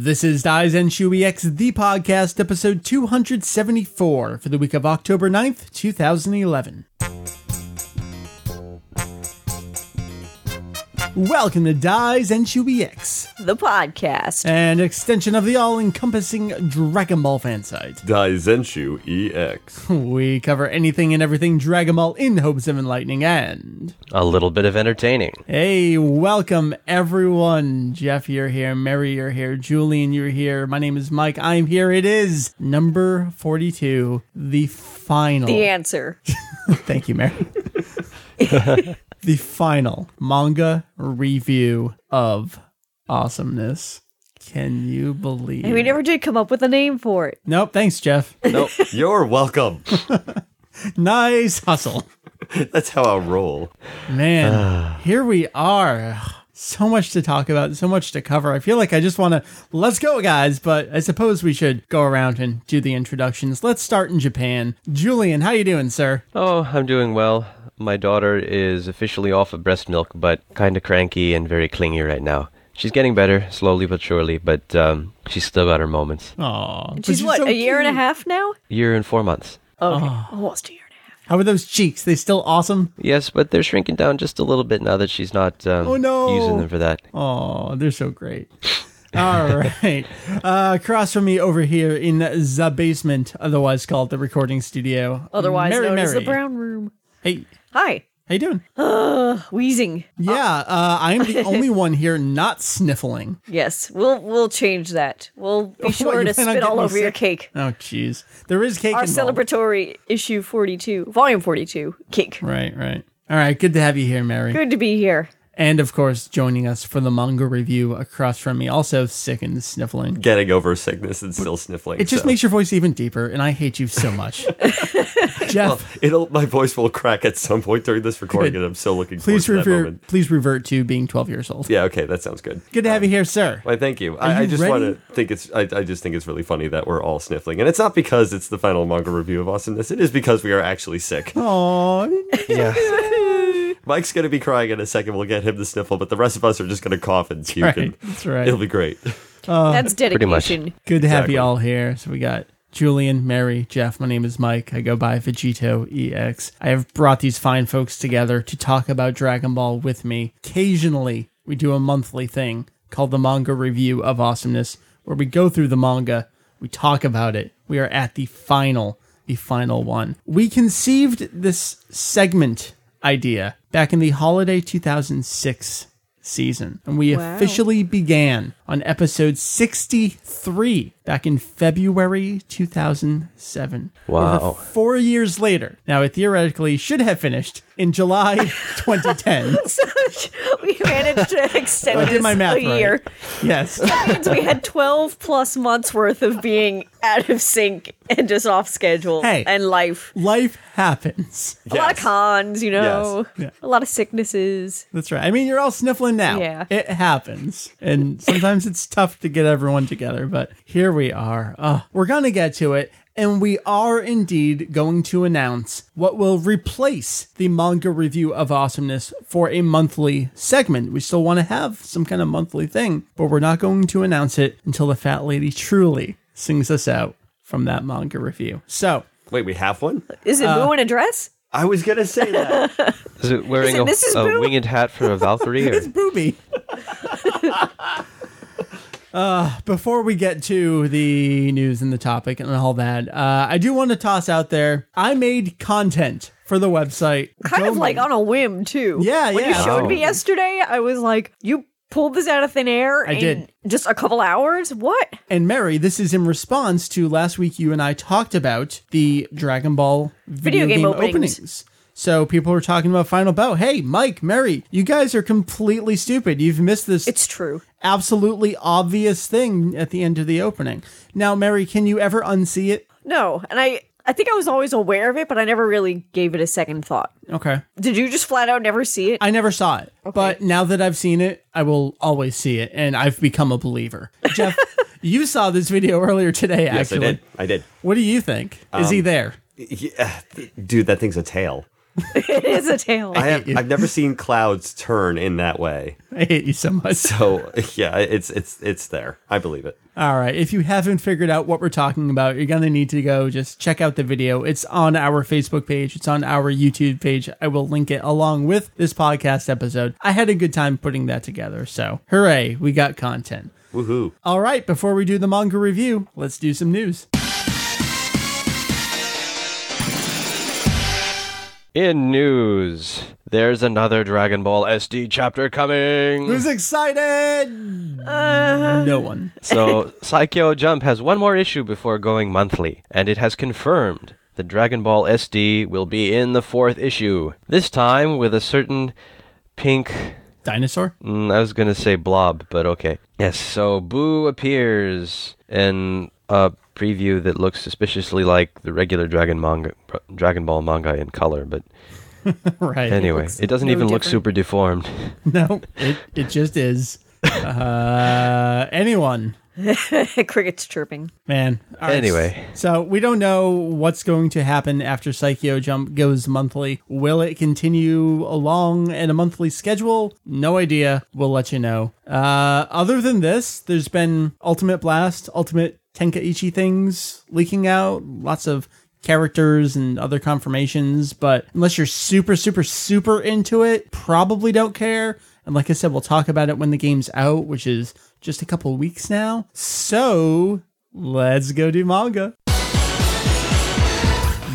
This is Shu EX, the podcast, episode 274 for the week of October 9th, 2011. Welcome to Daizenshu EX, the podcast. an extension of the all encompassing Dragon Ball fan site. Dies Daizenshu EX. We cover anything and everything Dragon Ball in hopes of enlightening and. A little bit of entertaining. Hey, welcome everyone. Jeff, you're here. Mary, you're here. Julian, you're here. My name is Mike. I'm here. It is number 42, the final. the answer. Thank you, Mary. the final manga review of awesomeness. Can you believe? And we never did come up with a name for it. Nope. Thanks, Jeff. Nope. You're welcome. nice hustle. That's how I'll roll. Man, ah. here we are. So much to talk about, so much to cover. I feel like I just want to let's go, guys. But I suppose we should go around and do the introductions. Let's start in Japan. Julian, how you doing, sir? Oh, I'm doing well. My daughter is officially off of breast milk, but kind of cranky and very clingy right now. She's getting better, slowly but surely, but um, she's still got her moments. Aw, but She's you're what, so a year and a half now? Year and four months. Okay. Almost a year and a half. How are those cheeks? They still awesome? Yes, but they're shrinking down just a little bit now that she's not um, Oh, no. using them for that. Oh, they're so great. All right. Uh, across from me over here in the basement, otherwise called the recording studio. Otherwise Mary, known as the brown room. Hey, Hi. how you doing? Wheezing. Yeah, uh, I'm the only one here not sniffling. Yes, we'll we'll change that. We'll be What, sure you to spit all over your cake. Oh, jeez. There is cake Our involved. celebratory issue 42, volume 42, cake. Right, right. All right, good to have you here, Mary. Good to be here. And of course, joining us for the manga review across from me, also sick and sniffling. Getting over sickness and still sniffling. It just so. makes your voice even deeper, and I hate you so much. Jeff, It'll. My voice will crack at some point during this recording, Good. and I'm still looking please forward to that revert. moment. Please revert to being 12 years old. Yeah. Okay. That sounds good. Good to have you here, sir. Why, thank you. you I, I just want to think it's. I, I just think it's really funny that we're all sniffling, and it's not because it's the final manga review of awesomeness. It is because we are actually sick. Aww. Yeah. Mike's gonna be crying in a second. We'll get him to sniffle, but the rest of us are just gonna cough and puke. Right, and that's right. It'll be great. Uh, that's much. dedication. Good to have Exactly. you all here. So we got Julian, Mary, Jeff. My name is Mike. I go by Vegito EX. I have brought these fine folks together to talk about Dragon Ball with me. Occasionally, we do a monthly thing called the Manga Review of Awesomeness, where we go through the manga, we talk about it. We are at the final, the final one. We conceived this segment idea back in the holiday 2006 season, and we Wow. officially began on episode 63 back in February 2007. Wow. Over four years later. Now, it theoretically should have finished in July 2010. so we managed to extend oh, I did this my math a year. right. Yes. means we had 12 plus months worth of being out of sync and just off schedule Hey. and life. Life happens. A lot of cons, you know, Yes. a lot of sicknesses. That's right. I mean, you're all sniffling now. Yeah. It happens. And sometimes it's tough to get everyone together, but here we are. Uh, we're going to get to it. And we are indeed going to announce what will replace the manga review of awesomeness for a monthly segment. We still want to have some kind of monthly thing, but we're not going to announce it until the fat lady truly sings us out from that manga review. So, Wait, we have one. Is it Uh, Boo in a dress? I was gonna say that. Is it wearing Is it a, a winged hat for a Valkyrie? Or? It's booby. uh, before we get to the news and the topic and all that, uh, I do want to toss out there. I made content for the website. Kind Go of like make- on a whim, too. Yeah, When yeah. you showed Oh. me yesterday, I was like, you pulled this out of thin air I in did. just a couple hours? What? And Mary, this is in response to last week you and I talked about the Dragon Ball video, game game, openings. openings. So people were talking about Final Bout. Hey, Mike, Mary, you guys are completely stupid. You've missed this It's true. Absolutely obvious thing at the end of the opening. Now, Mary, can you ever unsee it? No, and I. I think I was always aware of it, but I never really gave it a second thought. Okay. Did you just flat out never see it? I never saw it, but now that I've seen it, I will always see it, and I've become a believer. Jeff, you saw this video earlier today. yes, I did. I did. what do you think? Is he um, there? Yeah, uh, dude, that thing's a tail. it is a tail. I have I've never seen clouds turn in that way. I hate you so much. So yeah, it's it's it's there. I believe it. All right. If you haven't figured out what we're talking about, you're going to need to go just check out the video. It's on our Facebook page, it's on our YouTube page. I will link it along with this podcast episode. I had a good time putting that together. So, hooray, we got content. Woohoo! All right. Before we do the manga review, let's do some news. In news, there's another Dragon Ball SD chapter coming. Who's excited? no one. so, Saikyo Jump has one more issue before going monthly, and it has confirmed that Dragon Ball SD will be in the fourth issue. This time with a certain pink Dinosaur? Mm, I was gonna say blob, but okay. Yes, so Boo appears in a preview that looks suspiciously like the regular Dragon manga, Dragon Ball manga in color, but right. anyway, looks it doesn't no even look super deformed. No, it, it just is. Uh, anyone. Crickets chirping. Man. All right. Anyway. So we don't know what's going to happen after Saikyo Jump goes monthly. Will it continue along in a monthly schedule? No idea. We'll let you know. Uh, other than this, there's been Ultimate Blast, Ultimate Tenkaichi things leaking out. Lots of characters and other confirmations, but unless you're super, super, super into it, probably don't care. And like I said, we'll talk about it when the game's out, which is just a couple weeks now. So let's go do manga.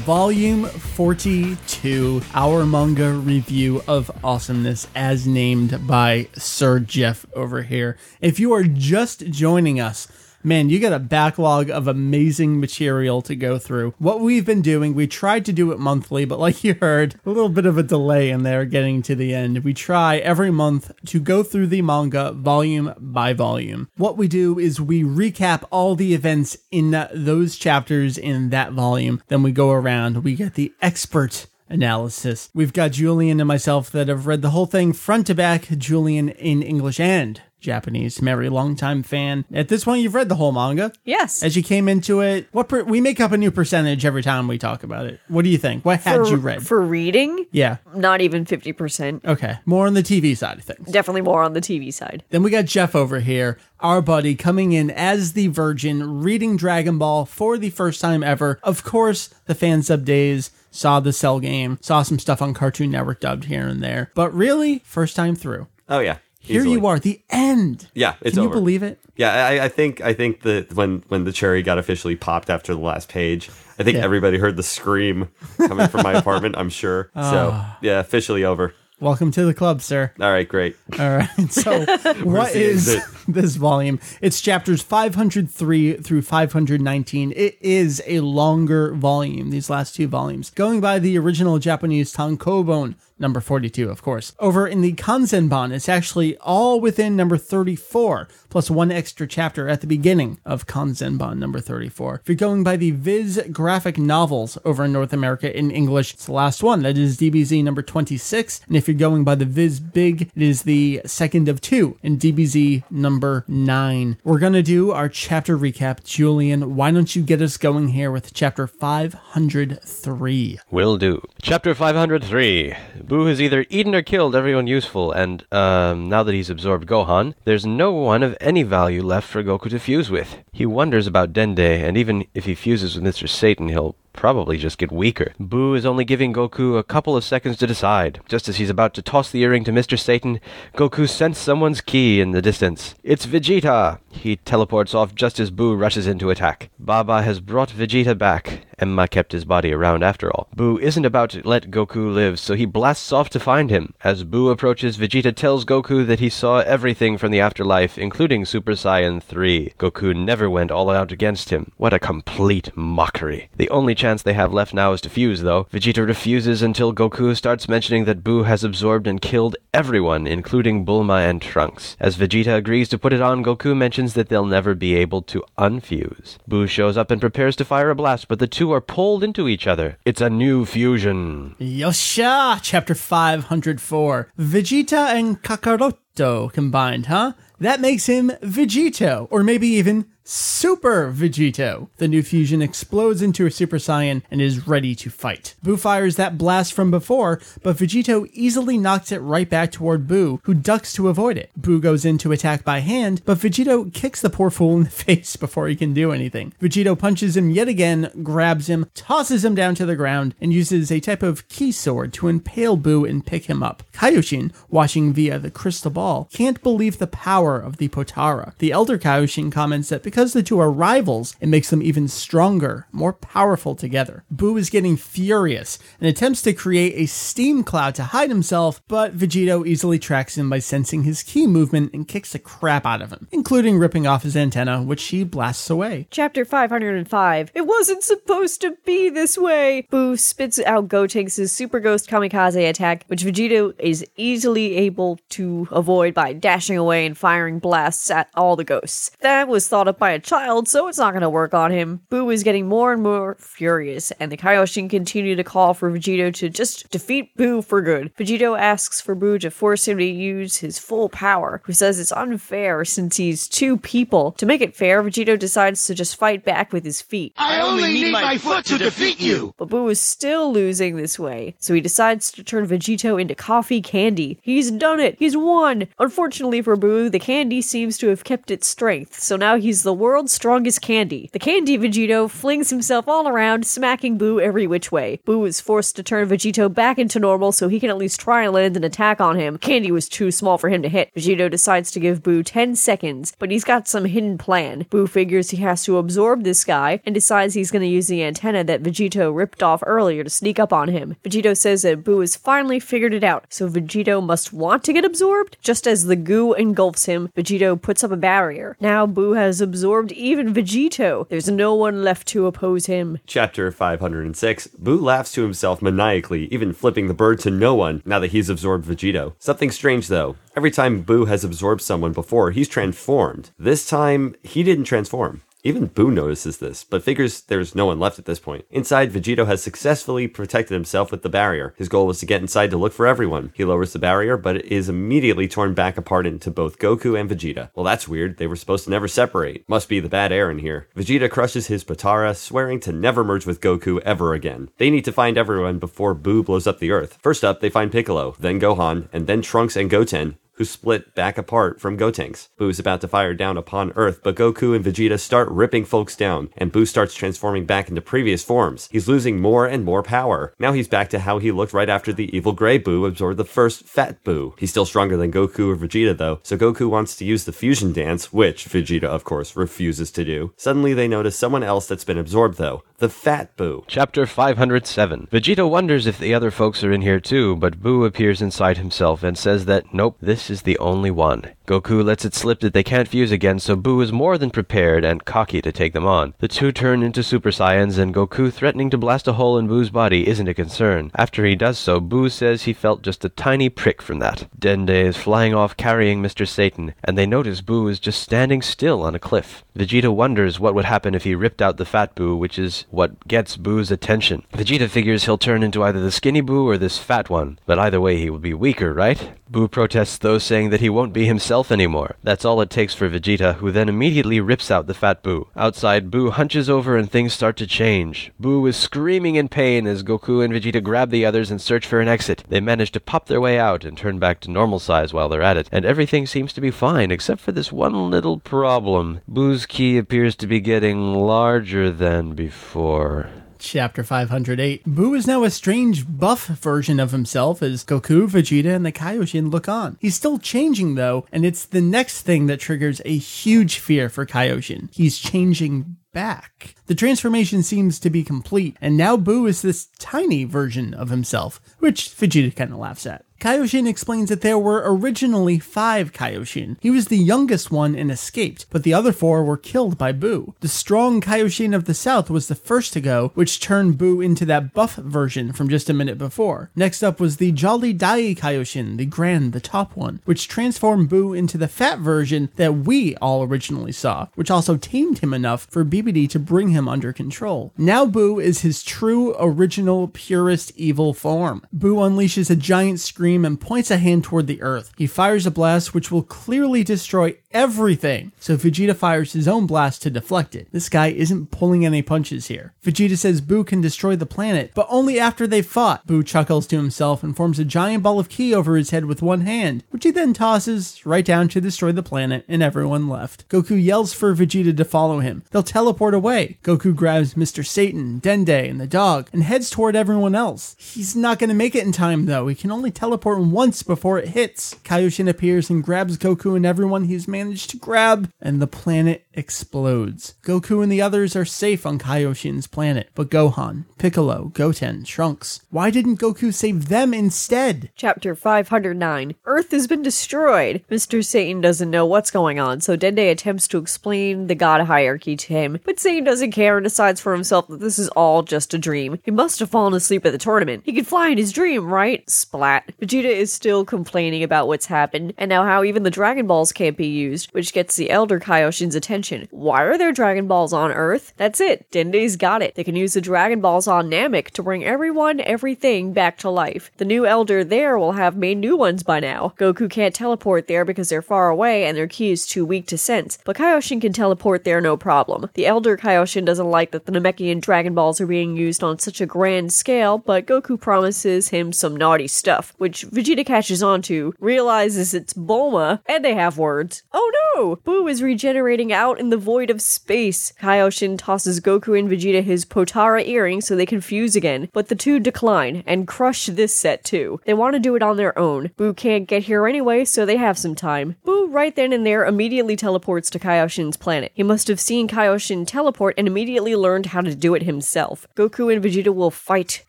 Volume 42, our manga review of awesomeness as named by Sir Jeff over here. If you are just joining us, man, you got a backlog of amazing material to go through. What we've been doing, we tried to do it monthly, but like you heard, a little bit of a delay in there getting to the end. We try every month to go through the manga volume by volume. What we do is we recap all the events in those chapters in that volume. Then we go around, we get the expert analysis. We've got Julian and myself that have read the whole thing front to back, Julian in English and Japanese. Mary, longtime fan. At this point, you've read the whole manga. Yes. As you came into it, what per- we make up a new percentage every time we talk about it. What do you think? What had for, you read? For reading, yeah. not even 50%. Okay. More on the TV side of things. Definitely more on the TV side. Then we got Jeff over here, our buddy, coming in as the Virgin, reading Dragon Ball for the first time ever. Of course, the fan sub days, saw the Cell game, saw some stuff on Cartoon Network dubbed here and there. But really, first time through. Oh yeah. Here easily. you are, the end. Yeah, it's Can you over. believe it? Yeah, I, I think I think that when when the cherry got officially popped after the last page, I think Yeah. everybody heard the scream coming from my apartment. I'm sure. So Ah. yeah, officially over. Welcome to the club, sir. All right, great. All right. So, what is? the is exit? this volume? It's chapters 503 through 519. It is a longer volume, these last two volumes, going by the original Japanese Tankobon, number 42, of course. Over in the Kanzenban, it's actually all within number 34, plus one extra chapter at the beginning of Kanzenban, number 34. If you're going by the Viz graphic novels over in North America in English, it's the last one. That is DBZ number 26. And if you're going by the Viz Big, it is the second of two in DBZ number 9. We're going to do our chapter recap. Julian, why don't you get us going here with chapter 503? Will do. Chapter 503. Boo has either eaten or killed everyone useful, and, um, now that he's absorbed Gohan, there's no one of any value left for Goku to fuse with. He wonders about Dende, and even if he fuses with Mr. Satan, he'll probably just get weaker. Boo is only giving Goku a couple of seconds to decide. Just as he's about to toss the earring to Mr. Satan, Goku senses someone's ki in the distance. It's Vegeta! He teleports off just as Boo rushes into attack. Baba has brought Vegeta back. Enma kept his body around after all. Boo isn't about to let Goku live, so he blasts off to find him. As Boo approaches, Vegeta tells Goku that he saw everything from the afterlife, including Super Saiyan 3. Goku never went all out against him. What a complete mockery. The only chance they have left now is to fuse, though. Vegeta refuses until Goku starts mentioning that Boo has absorbed and killed everyone, including Bulma and Trunks. As Vegeta agrees to put it on, Goku mentions that they'll never be able to unfuse. Boo shows up and prepares to fire a blast, but the two are pulled into each other. It's a new fusion. Yosha! Chapter 504. Vegeta and Kakaroto combined, huh? That makes him Vegito, or maybe even Super Vegito. The new fusion explodes into a Super Saiyan and is ready to fight. Boo fires that blast from before, but Vegito easily knocks it right back toward Boo, who ducks to avoid it. Boo goes in to attack by hand, but Vegito kicks the poor fool in the face before he can do anything. Vegito punches him yet again, grabs him, tosses him down to the ground, and uses a type of ki sword to impale Boo and pick him up. Kaioshin, watching via the crystal ball, can't believe the power of the Potara. The elder Kaioshin comments that because the two are rivals, it makes them even stronger, more powerful together. Boo is getting furious and attempts to create a steam cloud to hide himself, but Vegito easily tracks him by sensing his ki movement and kicks the crap out of him, including ripping off his antenna, which he blasts away. Chapter 505. It wasn't supposed to be this way. Boo spits out Gotenks' Super Ghost Kamikaze attack, which Vegito is easily able to avoid by dashing away and firing blasts at all the ghosts. That was thought up by a child, so it's not going to work on him. Boo is getting more and more furious, and the Kaioshin continue to call for Vegito to just defeat Boo for good. Vegito asks for Boo to force him to use his full power, who says it's unfair since he's two people. To make it fair, Vegito decides to just fight back with his feet. I only need my foot to defeat you! But Boo is still losing this way, so he decides to turn Vegito into coffee candy. He's done it! He's won! Unfortunately for Boo, the candy seems to have kept its strength, so now he's the world's strongest candy. The candy Vegito flings himself all around, smacking Boo every which way. Boo is forced to turn Vegito back into normal so he can at least try and land an attack on him. Candy was too small for him to hit. Vegito decides to give Boo 10 seconds, but he's got some hidden plan. Boo figures he has to absorb this guy and decides he's going to use the antenna that Vegito ripped off earlier to sneak up on him. Vegito says that Boo has finally figured it out, so Vegito must want to get absorbed. Just as the goo engulfs him, Vegito puts up a barrier. Now Boo has absorbed even Vegito. There's no one left to oppose him. Chapter 506 Boo laughs to himself maniacally, even flipping the bird to no one now that he's absorbed Vegito. Something strange though. Every time Boo has absorbed someone before, he's transformed. This time, he didn't transform. Even Boo notices this, but figures there's no one left at this point. Inside, Vegito has successfully protected himself with the barrier. His goal was to get inside to look for everyone. He lowers the barrier, but it is immediately torn back apart into both Goku and Vegeta. Well, that's weird. They were supposed to never separate. Must be the bad air in here. Vegeta crushes his Potara, swearing to never merge with Goku ever again. They need to find everyone before Boo blows up the Earth. First up, they find Piccolo, then Gohan, and then Trunks and Goten, who split back apart from Gotenks. Is about to fire down upon Earth, but Goku and Vegeta start ripping folks down, and Boo starts transforming back into previous forms. He's losing more and more power. Now he's back to how he looked right after the evil gray Boo absorbed the first fat Boo. He's still stronger than Goku or Vegeta though, so Goku wants to use the fusion dance, which Vegeta of course refuses to do. Suddenly they notice someone else that's been absorbed though, the fat Boo. Chapter 507. Vegeta wonders if the other folks are in here too, but Boo appears inside himself and says that, nope, this is the only one. Goku lets it slip that they can't fuse again, so Boo is more than prepared and cocky to take them on. The two turn into Super Saiyans, and Goku threatening to blast a hole in Boo's body isn't a concern. After he does so, Boo says he felt just a tiny prick from that. Dende is flying off carrying Mr. Satan, and they notice Boo is just standing still on a cliff. Vegeta wonders what would happen if he ripped out the fat Boo, which is what gets Boo's attention. Vegeta figures he'll turn into either the skinny Boo or this fat one, but either way he will be weaker, right? Boo protests though, saying that he won't be himself anymore. That's all it takes for Vegeta, who then immediately rips out the fat Boo. Outside, Boo hunches over and things start to change. Boo is screaming in pain as Goku and Vegeta grab the others and search for an exit. They manage to pop their way out and turn back to normal size while they're at it, and everything seems to be fine except for this one little problem. Boo's ki appears to be getting larger than before. Chapter 508. Boo is now a strange buff version of himself as Goku, Vegeta, and the Kaioshin look on. He's still changing though, and it's the next thing that triggers a huge fear for Kaioshin. He's changing back. The transformation seems to be complete, and now Boo is this tiny version of himself, which Vegeta kind of laughs at. Kaioshin explains that there were originally five Kaioshin. He was the youngest one and escaped, but the other four were killed by Boo. The strong Kaioshin of the south was the first to go, which turned Boo into that buff version from just a minute before. Next up was the Jolly Dai Kaioshin, the grand, the top one, which transformed Boo into the fat version that we all originally saw, which also tamed him enough for Bibidi to bring him under control. Now Boo is his true, original, purest evil form. Boo unleashes a giant scream and points a hand toward the earth. He fires a blast which will clearly destroy everything. So Vegeta fires his own blast to deflect it. This guy isn't pulling any punches here. Vegeta says Boo can destroy the planet, but only after they've fought. Boo chuckles to himself and forms a giant ball of ki over his head with one hand, which he then tosses right down to destroy the planet, and everyone left. Goku yells for Vegeta to follow him. They'll teleport away. Goku grabs Mr. Satan, Dende, and the dog and heads toward everyone else. He's not to make it in time though. He can only teleport once before it hits. Kaioshin appears and grabs Goku and everyone he's managed to grab, and the planet explodes. Goku and the others are safe on Kaioshin's planet, but Gohan, Piccolo, Goten, Trunks, why didn't Goku save them instead? Chapter 509 Earth has been destroyed. Mr. Satan doesn't know what's going on, so Dende attempts to explain the god hierarchy to him, but Satan doesn't care and decides for himself that this is all just a dream. He must have fallen asleep at the tournament. He could fly in his dream, right? Splat. Vegeta is still complaining about what's happened, and now how even the Dragon Balls can't be used, which gets the Elder Kaioshin's attention. Why are there Dragon Balls on Earth? That's it. Dende's got it. They can use the Dragon Balls on Namek to bring everyone, everything back to life. The new Elder there will have made new ones by now. Goku can't teleport there because they're far away and their ki is too weak to sense, but Kaioshin can teleport there no problem. The Elder Kaioshin doesn't like that the Namekian Dragon Balls are being used on such a grand scale, but Goku promises him some naughty stuff, which Vegeta catches on to, realizes it's Bulma, and they have words. Oh no! Boo is regenerating out in the void of space. Kaioshin tosses Goku and Vegeta his Potara earrings so they can fuse again, but the two decline and crush this set too. They want to do it on their own. Boo can't get here anyway, so they have some time. Boo, right then and there, immediately teleports to Kaioshin's planet. He must have seen Kaioshin teleport and immediately learned how to do it himself. Goku and Vegeta will fight.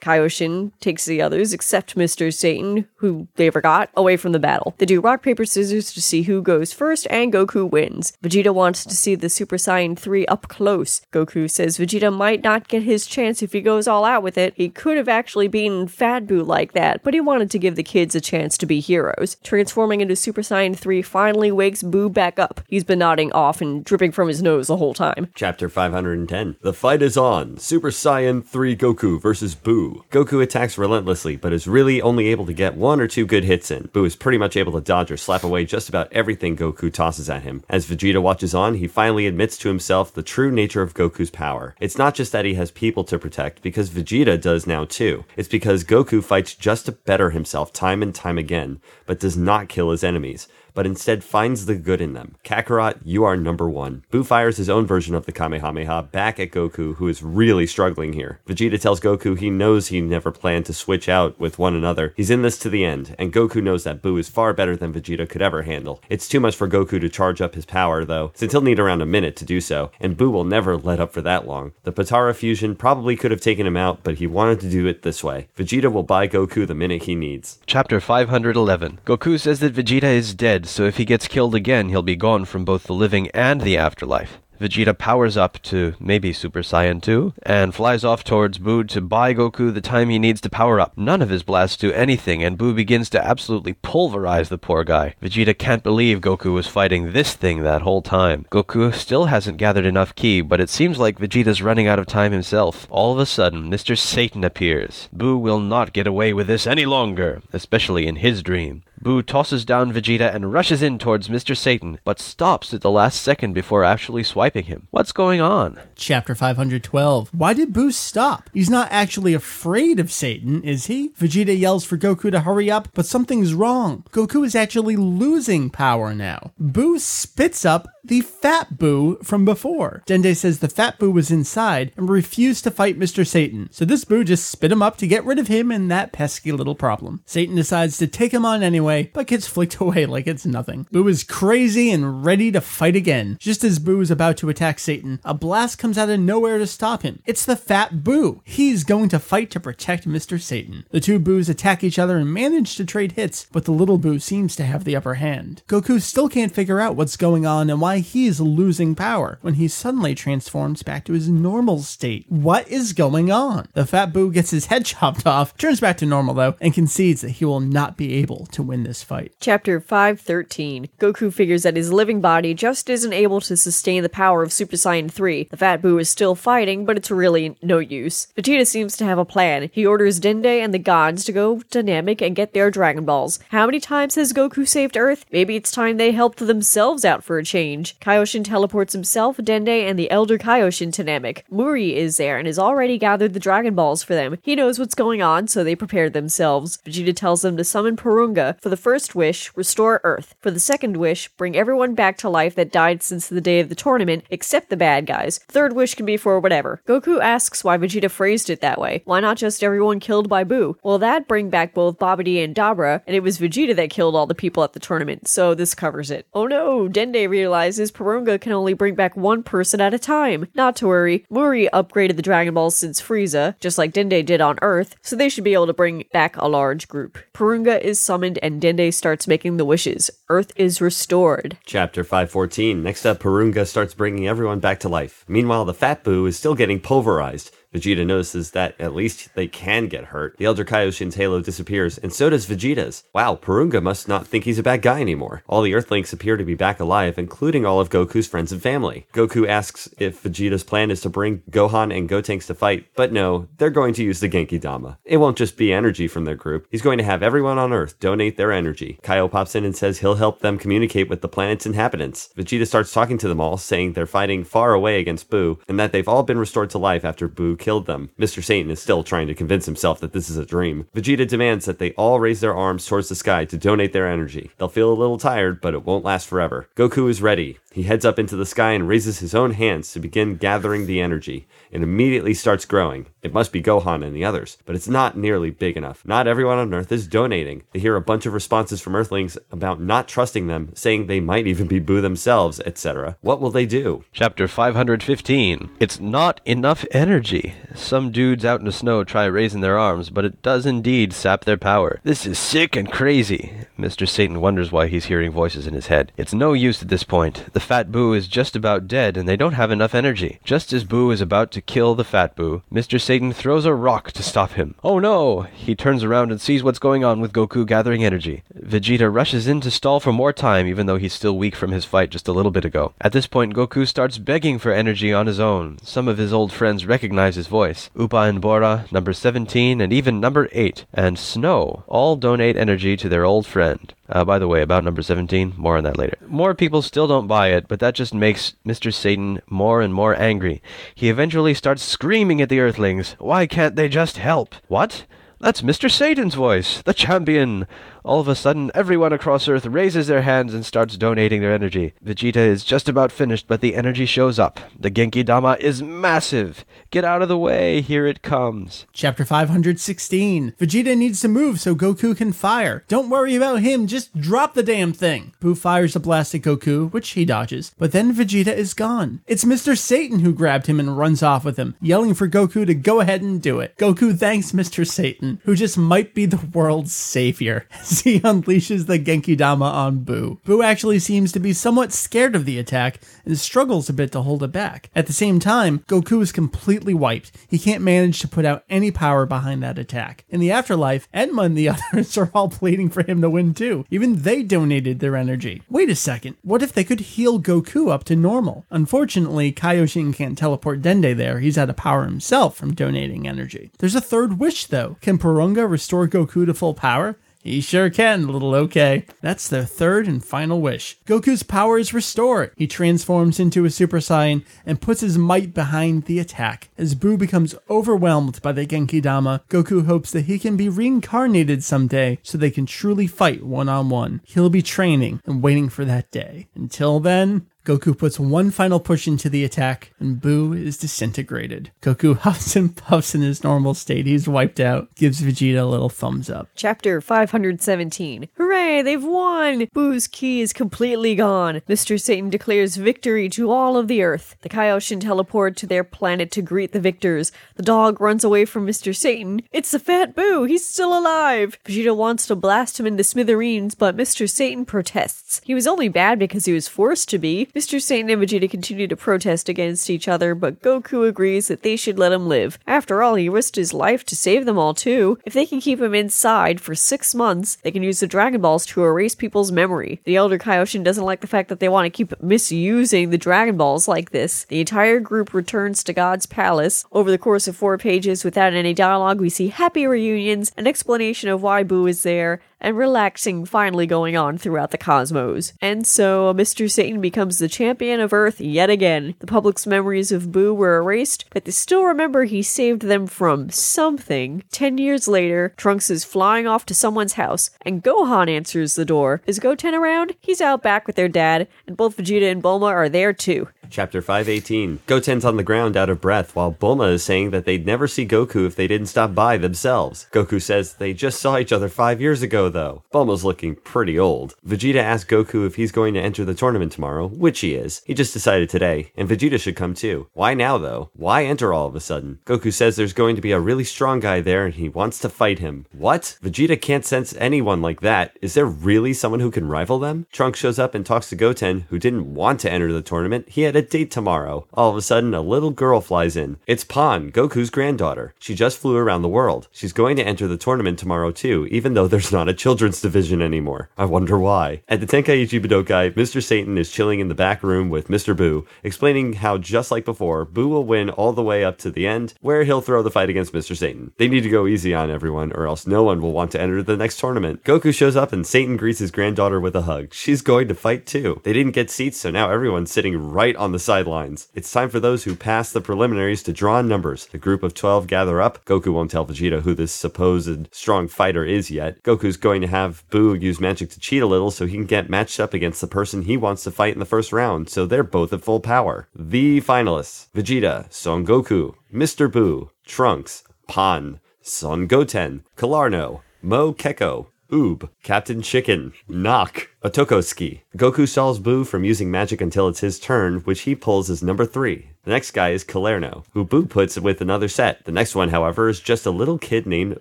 Kaioshin takes the others, except Mr. Satan, who they forgot, away from the battle. They do rock, paper, scissors to see who goes first, and Goku wins. Vegeta wants to see the Super Saiyan 3 up close. Goku says Vegeta might not get his chance if he goes all out with it. He could have actually beaten Fat Boo like that, but he wanted to give the kids a chance to be heroes. Transforming into Super Saiyan 3 finally wakes Boo back up. He's been nodding off and dripping from his nose the whole time. Chapter 510. The fight is on. Super Saiyan 3 Goku versus Boo. Goku attacks relentlessly, but is really only able to get one or two good hits in. Boo is pretty much able to dodge or slap away just about everything Goku tosses at him. As Vegeta watches on, he finally admits to himself the true nature of Goku's power. It's not just that he has people to protect, because Vegeta does now too. It's because Goku fights just to better himself time and time again, but does not kill his enemies but instead finds the good in them. Kakarot, you are number one. Boo fires his own version of the Kamehameha back at Goku, who is really struggling here. Vegeta tells Goku he knows he never planned to switch out with one another. He's in this to the end, and Goku knows that Boo is far better than Vegeta could ever handle. It's too much for Goku to charge up his power, though, since he'll need around a minute to do so, and Boo will never let up for that long. The Potara fusion probably could have taken him out, but he wanted to do it this way. Vegeta will buy Goku the minute he needs. Chapter 511. Goku says that Vegeta is dead, so if he gets killed again, he'll be gone from both the living and the afterlife. Vegeta powers up to maybe Super Saiyan 2 and flies off towards Boo to buy Goku the time he needs to power up. None of his blasts do anything, and Boo begins to absolutely pulverize the poor guy. Vegeta can't believe Goku was fighting this thing that whole time. Goku still hasn't gathered enough ki, but it seems like Vegeta's running out of time himself. All of a sudden, Mr. Satan appears. Boo will not get away with this any longer, especially in his dream. Boo tosses down Vegeta and rushes in towards Mr. Satan, but stops at the last second before actually swiping him. What's going on? Chapter 512. Why did Boo stop? He's not actually afraid of Satan, is he? Vegeta yells for Goku to hurry up, but something's wrong. Goku is actually losing power now. Boo spits up the fat Boo from before. Dende says the fat Boo was inside and refused to fight Mr. Satan. So this Boo just spit him up to get rid of him and that pesky little problem. Satan decides to take him on anyway, but gets flicked away like it's nothing. Boo is crazy and ready to fight again. Just as Boo is about to attack Satan, a blast comes out of nowhere to stop him. It's the fat Boo. He's going to fight to protect Mr. Satan. The two Boos attack each other and manage to trade hits, but the little Boo seems to have the upper hand. Goku still can't figure out what's going on and why why losing power when he suddenly transforms back to his normal state. What is going on? The fat Boo gets his head chopped off, turns back to normal though, and concedes that he will not be able to win this fight. Chapter 513 Goku figures that his living body just isn't able to sustain the power of Super Saiyan 3. The Fat Boo is still fighting, but it's really no use. Vegeta seems to have a plan. He orders Dende and the gods to go to Namek and get their Dragon Balls. How many times has Goku saved Earth? Maybe it's time they helped themselves out for a change. Kaioshin teleports himself, Dende, and the Elder Kaioshin to Namek. Muri is there and has already gathered the Dragon Balls for them. He knows what's going on, so they prepare themselves. Vegeta tells them to summon Porunga. For the first wish, restore Earth. For the second wish, bring everyone back to life that died since the day of the tournament, except the bad guys. Third wish can be for whatever. Goku asks why Vegeta phrased it that way. Why not just everyone killed by Boo? Well, that bring back both Babidi and Dabra, and it was Vegeta that killed all the people at the tournament, so this covers it. Oh no, Dende realizes Porunga can only bring back one person at a time. Not to worry, Muri upgraded the Dragon Balls since Frieza, just like Dende did on Earth, so they should be able to bring back a large group. Porunga is summoned and Dende starts making the wishes. Earth is restored. Chapter 514. Next up, Porunga starts bringing everyone back to life. Meanwhile, the Fat Boo is still getting pulverized. Vegeta notices that at least they can get hurt. The Elder Kaioshin's halo disappears, and so does Vegeta's. Wow, Porunga must not think he's a bad guy anymore. All the Earthlings appear to be back alive, including all of Goku's friends and family. Goku asks if Vegeta's plan is to bring Gohan and Gotenks to fight, but no, they're going to use the Genki Dama. It won't just be energy from their group. He's going to have everyone on Earth donate their energy. Kaio pops in and says he'll help them communicate with the planet's inhabitants. Vegeta starts talking to them all, saying they're fighting far away against Boo, and that they've all been restored to life after Boo killed them. Mr. Satan is still trying to convince himself that this is a dream. Vegeta demands that they all raise their arms towards the sky to donate their energy. They'll feel a little tired, but it won't last forever. Goku is ready. He heads up into the sky and raises his own hands to begin gathering the energy. It immediately starts growing. It must be Gohan and the others, but it's not nearly big enough. Not everyone on Earth is donating. They hear a bunch of responses from Earthlings about not trusting them, saying they might even be Boo themselves, etc. What will they do? Chapter 515. It's not enough energy. Some dudes out in the snow try raising their arms, but it does indeed sap their power. This is sick and crazy. Mr. Satan wonders why he's hearing voices in his head. It's no use at this point. The fat Boo is just about dead, and they don't have enough energy. Just as Boo is about to kill the fat Boo, Mr. Satan throws a rock to stop him. Oh no! He turns around and sees what's going on with Goku gathering energy. Vegeta rushes in to stall for more time, even though he's still weak from his fight just a little bit ago. At this point, Goku starts begging for energy on his own. Some of his old friends recognize his voice. Upa and Bora, number 17, and even number 8, and Snow all donate energy to their old friend. Uh, by the way, about number 17, more on that later. More people still don't buy it, but that just makes Mr. Satan more and more angry. He eventually starts screaming at the Earthlings, Why can't they just help? What? That's Mr. Satan's voice, the champion! All of a sudden, everyone across Earth raises their hands and starts donating their energy. Vegeta is just about finished, but the energy shows up. The Genki Dama is massive! Get out of the way, here it comes. Chapter 516. Vegeta needs to move so Goku can fire. Don't worry about him, just drop the damn thing. Boo fires a blast at Goku, which he dodges, but then Vegeta is gone. It's Mr. Satan who grabbed him and runs off with him, yelling for Goku to go ahead and do it. Goku thanks Mr. Satan, who just might be the world's savior, he unleashes the Genki Dama on Boo. Boo actually seems to be somewhat scared of the attack and struggles a bit to hold it back. At the same time, Goku is completely wiped. He can't manage to put out any power behind that attack. In the afterlife, Enma and the others are all pleading for him to win too. Even they donated their energy. Wait a second, what if they could heal Goku up to normal? Unfortunately, Kaioshin can't teleport Dende there. He's out of power himself from donating energy. There's a third wish though. Can Porunga restore Goku to full power? He sure can, little okay. That's their third and final wish. Goku's power is restored. He transforms into a Super Saiyan and puts his might behind the attack. As Boo becomes overwhelmed by the Genki Dama, Goku hopes that he can be reincarnated someday so they can truly fight one on one. He'll be training and waiting for that day. Until then, Goku puts one final push into the attack, and Boo is disintegrated. Goku huffs and puffs in his normal state. He's wiped out, gives Vegeta a little thumbs up. Chapter 517. Hooray! They've won! Boo's ki is completely gone. Mr. Satan declares victory to all of the Earth. The Kaioshin teleport to their planet to greet the victors. The dog runs away from Mr. Satan. It's the fat Boo! He's still alive! Vegeta wants to blast him into smithereens, but Mr. Satan protests. He was only bad because he was forced to be. Mr. Satan and Vegeta continue to protest against each other, but Goku agrees that they should let him live. After all, he risked his life to save them all too. If they can keep him inside for six months, they can use the Dragon Balls to erase people's memory. The Elder Kaioshin doesn't like the fact that they want to keep misusing the Dragon Balls like this. The entire group returns to God's palace. Over the course of four pages, without any dialogue, we see happy reunions, an explanation of why Boo is there, and relaxing finally going on throughout the cosmos. And so Mr. Satan becomes the champion of Earth yet again. The public's memories of Boo were erased, but they still remember he saved them from something. Ten years later, Trunks is flying off to someone's house, and Gohan answers the door. Is Goten around? He's out back with their dad, and both Vegeta and Bulma are there too. Chapter 518. Goten's on the ground out of breath while Bulma is saying that they'd never see Goku if they didn't stop by themselves. Goku says they just saw each other five years ago though. Bulma's looking pretty old. Vegeta asks Goku if he's going to enter the tournament tomorrow, which he is. He just decided today, and Vegeta should come too. Why now though? Why enter all of a sudden? Goku says there's going to be a really strong guy there and he wants to fight him. What? Vegeta can't sense anyone like that. Is there really someone who can rival them? Trunks shows up and talks to Goten, who didn't want to enter the tournament. He had a date tomorrow. All of a sudden, a little girl flies in. It's Pan, Goku's granddaughter. She just flew around the world. She's going to enter the tournament tomorrow too, even though there's not a children's division anymore. I wonder why. At the Tenkaichi Budokai, Mr. Satan is chilling in the back room with Mr. Boo, explaining how just like before, Boo will win all the way up to the end, where he'll throw the fight against Mr. Satan. They need to go easy on everyone, or else no one will want to enter the next tournament. Goku shows up and Satan greets his granddaughter with a hug. She's going to fight too. They didn't get seats, so now everyone's sitting right on the sidelines. It's time for those who pass the preliminaries to draw numbers. The group of 12 gather up. Goku won't tell Vegeta who this supposed strong fighter is yet. Goku's going to have Boo use magic to cheat a little so he can get matched up against the person he wants to fight in the first round, so they're both at full power. The finalists Vegeta, Son Goku, Mr. Boo, Trunks, Pan, Son Goten, Kalarno, Mokeko, Oob, Captain Chicken, Knock, Otokosuki. Goku stalls Boo from using magic until it's his turn, which he pulls as number three. The next guy is Kalerno, who Boo puts with another set. The next one, however, is just a little kid named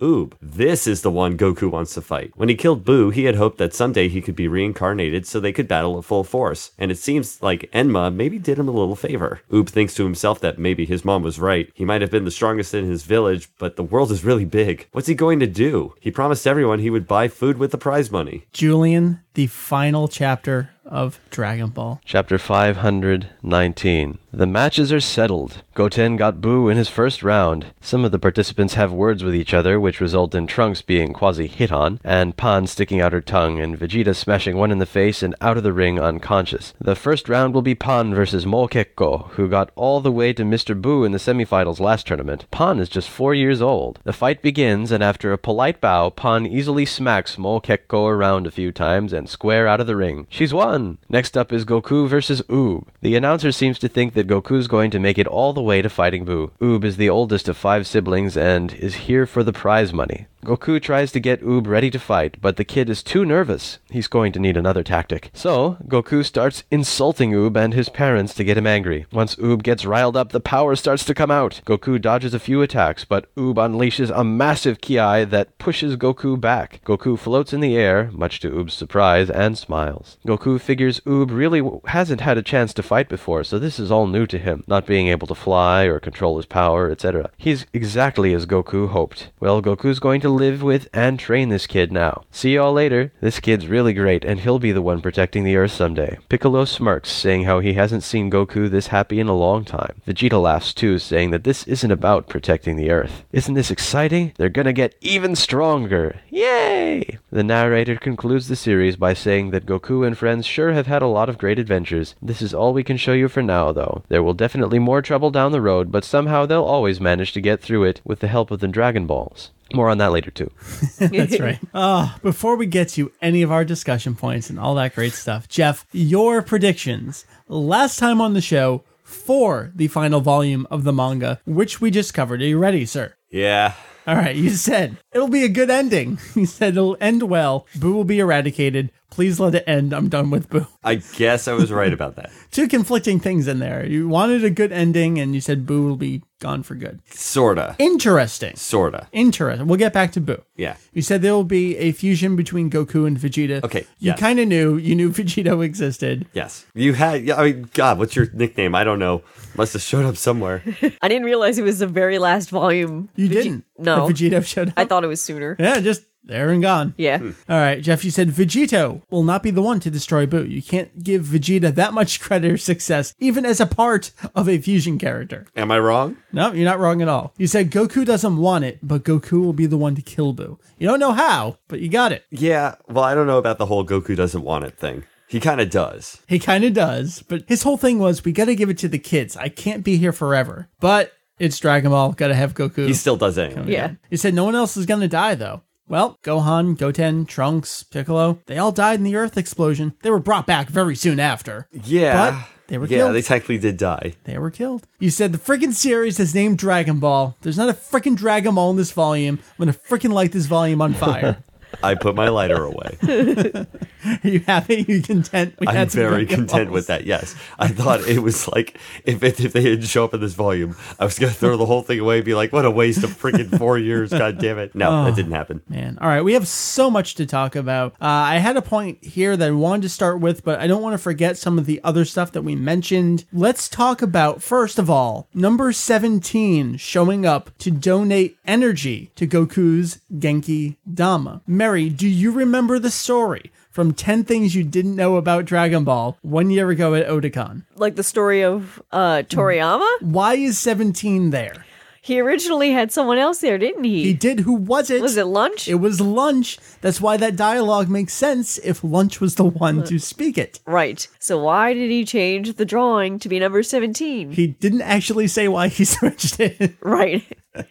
Oob. This is the one Goku wants to fight. When he killed Boo, he had hoped that someday he could be reincarnated so they could battle at full force. And it seems like Enma maybe did him a little favor. Oob thinks to himself that maybe his mom was right. He might have been the strongest in his village, but the world is really big. What's he going to do? He promised everyone he would buy food with the prize money. Julian, the final chapter of Dragon Ball. Chapter 519. The matches are settled. Goten got Boo in his first round. Some of the participants have words with each other, which result in Trunks being quasi hit on, and Pan sticking out her tongue, and Vegeta smashing one in the face and out of the ring unconscious. The first round will be Pan versus Mokeko, who got all the way to Mr. Boo in the semifinals last tournament. Pan is just four years old. The fight begins, and after a polite bow, Pan easily smacks Mokeko around a few times and square out of the ring. She's won! Next up is Goku versus Oob. The announcer seems to think that Goku's going to make it all the way to fighting Boo. Oob is the oldest of five siblings and is here for the prize money. Goku tries to get Oob ready to fight, but the kid is too nervous. He's going to need another tactic. So, Goku starts insulting Oob and his parents to get him angry. Once Oob gets riled up, the power starts to come out. Goku dodges a few attacks, but Oob unleashes a massive ki that pushes Goku back. Goku floats in the air, much to Oob's surprise, and smiles. Goku figures Oob really hasn't had a chance to fight before, so this is all new to him, not being able to fly or control his power, etc. He's exactly as Goku hoped. Well, Goku's going to live with and train this kid now. See y'all later. This kid's really great, and he'll be the one protecting the Earth someday. Piccolo smirks, saying how he hasn't seen Goku this happy in a long time. Vegeta laughs too, saying that this isn't about protecting the Earth. Isn't this exciting? They're gonna get even stronger. Yay! The narrator concludes the series by saying that Goku and friends sure have had a lot of great adventures. This is all we can show you for now, though. There will definitely more trouble down the road, but somehow they'll always manage to get through it with the help of the Dragon Balls. More on that later, too. That's right. Uh, before we get to any of our discussion points and all that great stuff, Jeff, your predictions last time on the show for the final volume of the manga, which we just covered. Are you ready, sir? Yeah. All right, you said It'll be a good ending. You said it'll end well. Boo will be eradicated. Please let it end. I'm done with Boo. I guess I was right about that. Two conflicting things in there. You wanted a good ending, and you said Boo will be gone for good. Sorta. Interesting. Sorta. Interesting. We'll get back to Boo. Yeah. You said there will be a fusion between Goku and Vegeta. Okay, You yes. kind of knew. You knew Vegito existed. Yes. You had, yeah, I mean, God, what's your nickname? I don't know. Must have showed up somewhere. I didn't realize it was the very last volume. You Vege- didn't. No. That Vegito showed up. I thought it was sooner. yeah, just there and gone. Yeah. Hmm. All right, Jeff, you said Vegito will not be the one to destroy Boo. You can't give Vegeta that much credit or success, even as a part of a fusion character. Am I wrong? No, you're not wrong at all. You said Goku doesn't want it, but Goku will be the one to kill Boo. You don't know how, but you got it. Yeah. Well, I don't know about the whole Goku doesn't want it thing. He kind of does. He kind of does, but his whole thing was we got to give it to the kids. I can't be here forever. But it's Dragon Ball. Got to have Goku. He still does anyway. Yeah. He said no one else is going to die, though. Well, Gohan, Goten, Trunks, Piccolo, they all died in the Earth explosion. They were brought back very soon after. Yeah. But they were yeah, killed. they technically did die. They were killed. You said the freaking series is named Dragon Ball. There's not a freaking Dragon Ball in this volume. I'm going to freaking light this volume on fire. I put my lighter away. Are you happy? you content? We I'm very content with that. Yes, I thought it was like if it, if they didn't show up in this volume, I was gonna throw the whole thing away and be like, "What a waste of freaking four years! God damn it!" No, Oh. that didn't happen. Man, all right, we have so much to talk about. Uh, I had a point here that I wanted to start with, but I don't want to forget some of the other stuff that we mentioned. Let's talk about, first of all, number 17 showing up to donate energy to Goku's Genki Dama. Mary, do you remember the story from 10 Things You Didn't Know About Dragon Ball one year ago at Otakon? Like the story of uh, Toriyama? Why is 17 there? He originally had someone else there, didn't he? He did. Who was it? Was it lunch? It was Lunch. That's why that dialogue makes sense if Lunch was the one to speak it. right. So why did he change the drawing to be number 17? He didn't actually say why he switched it, right.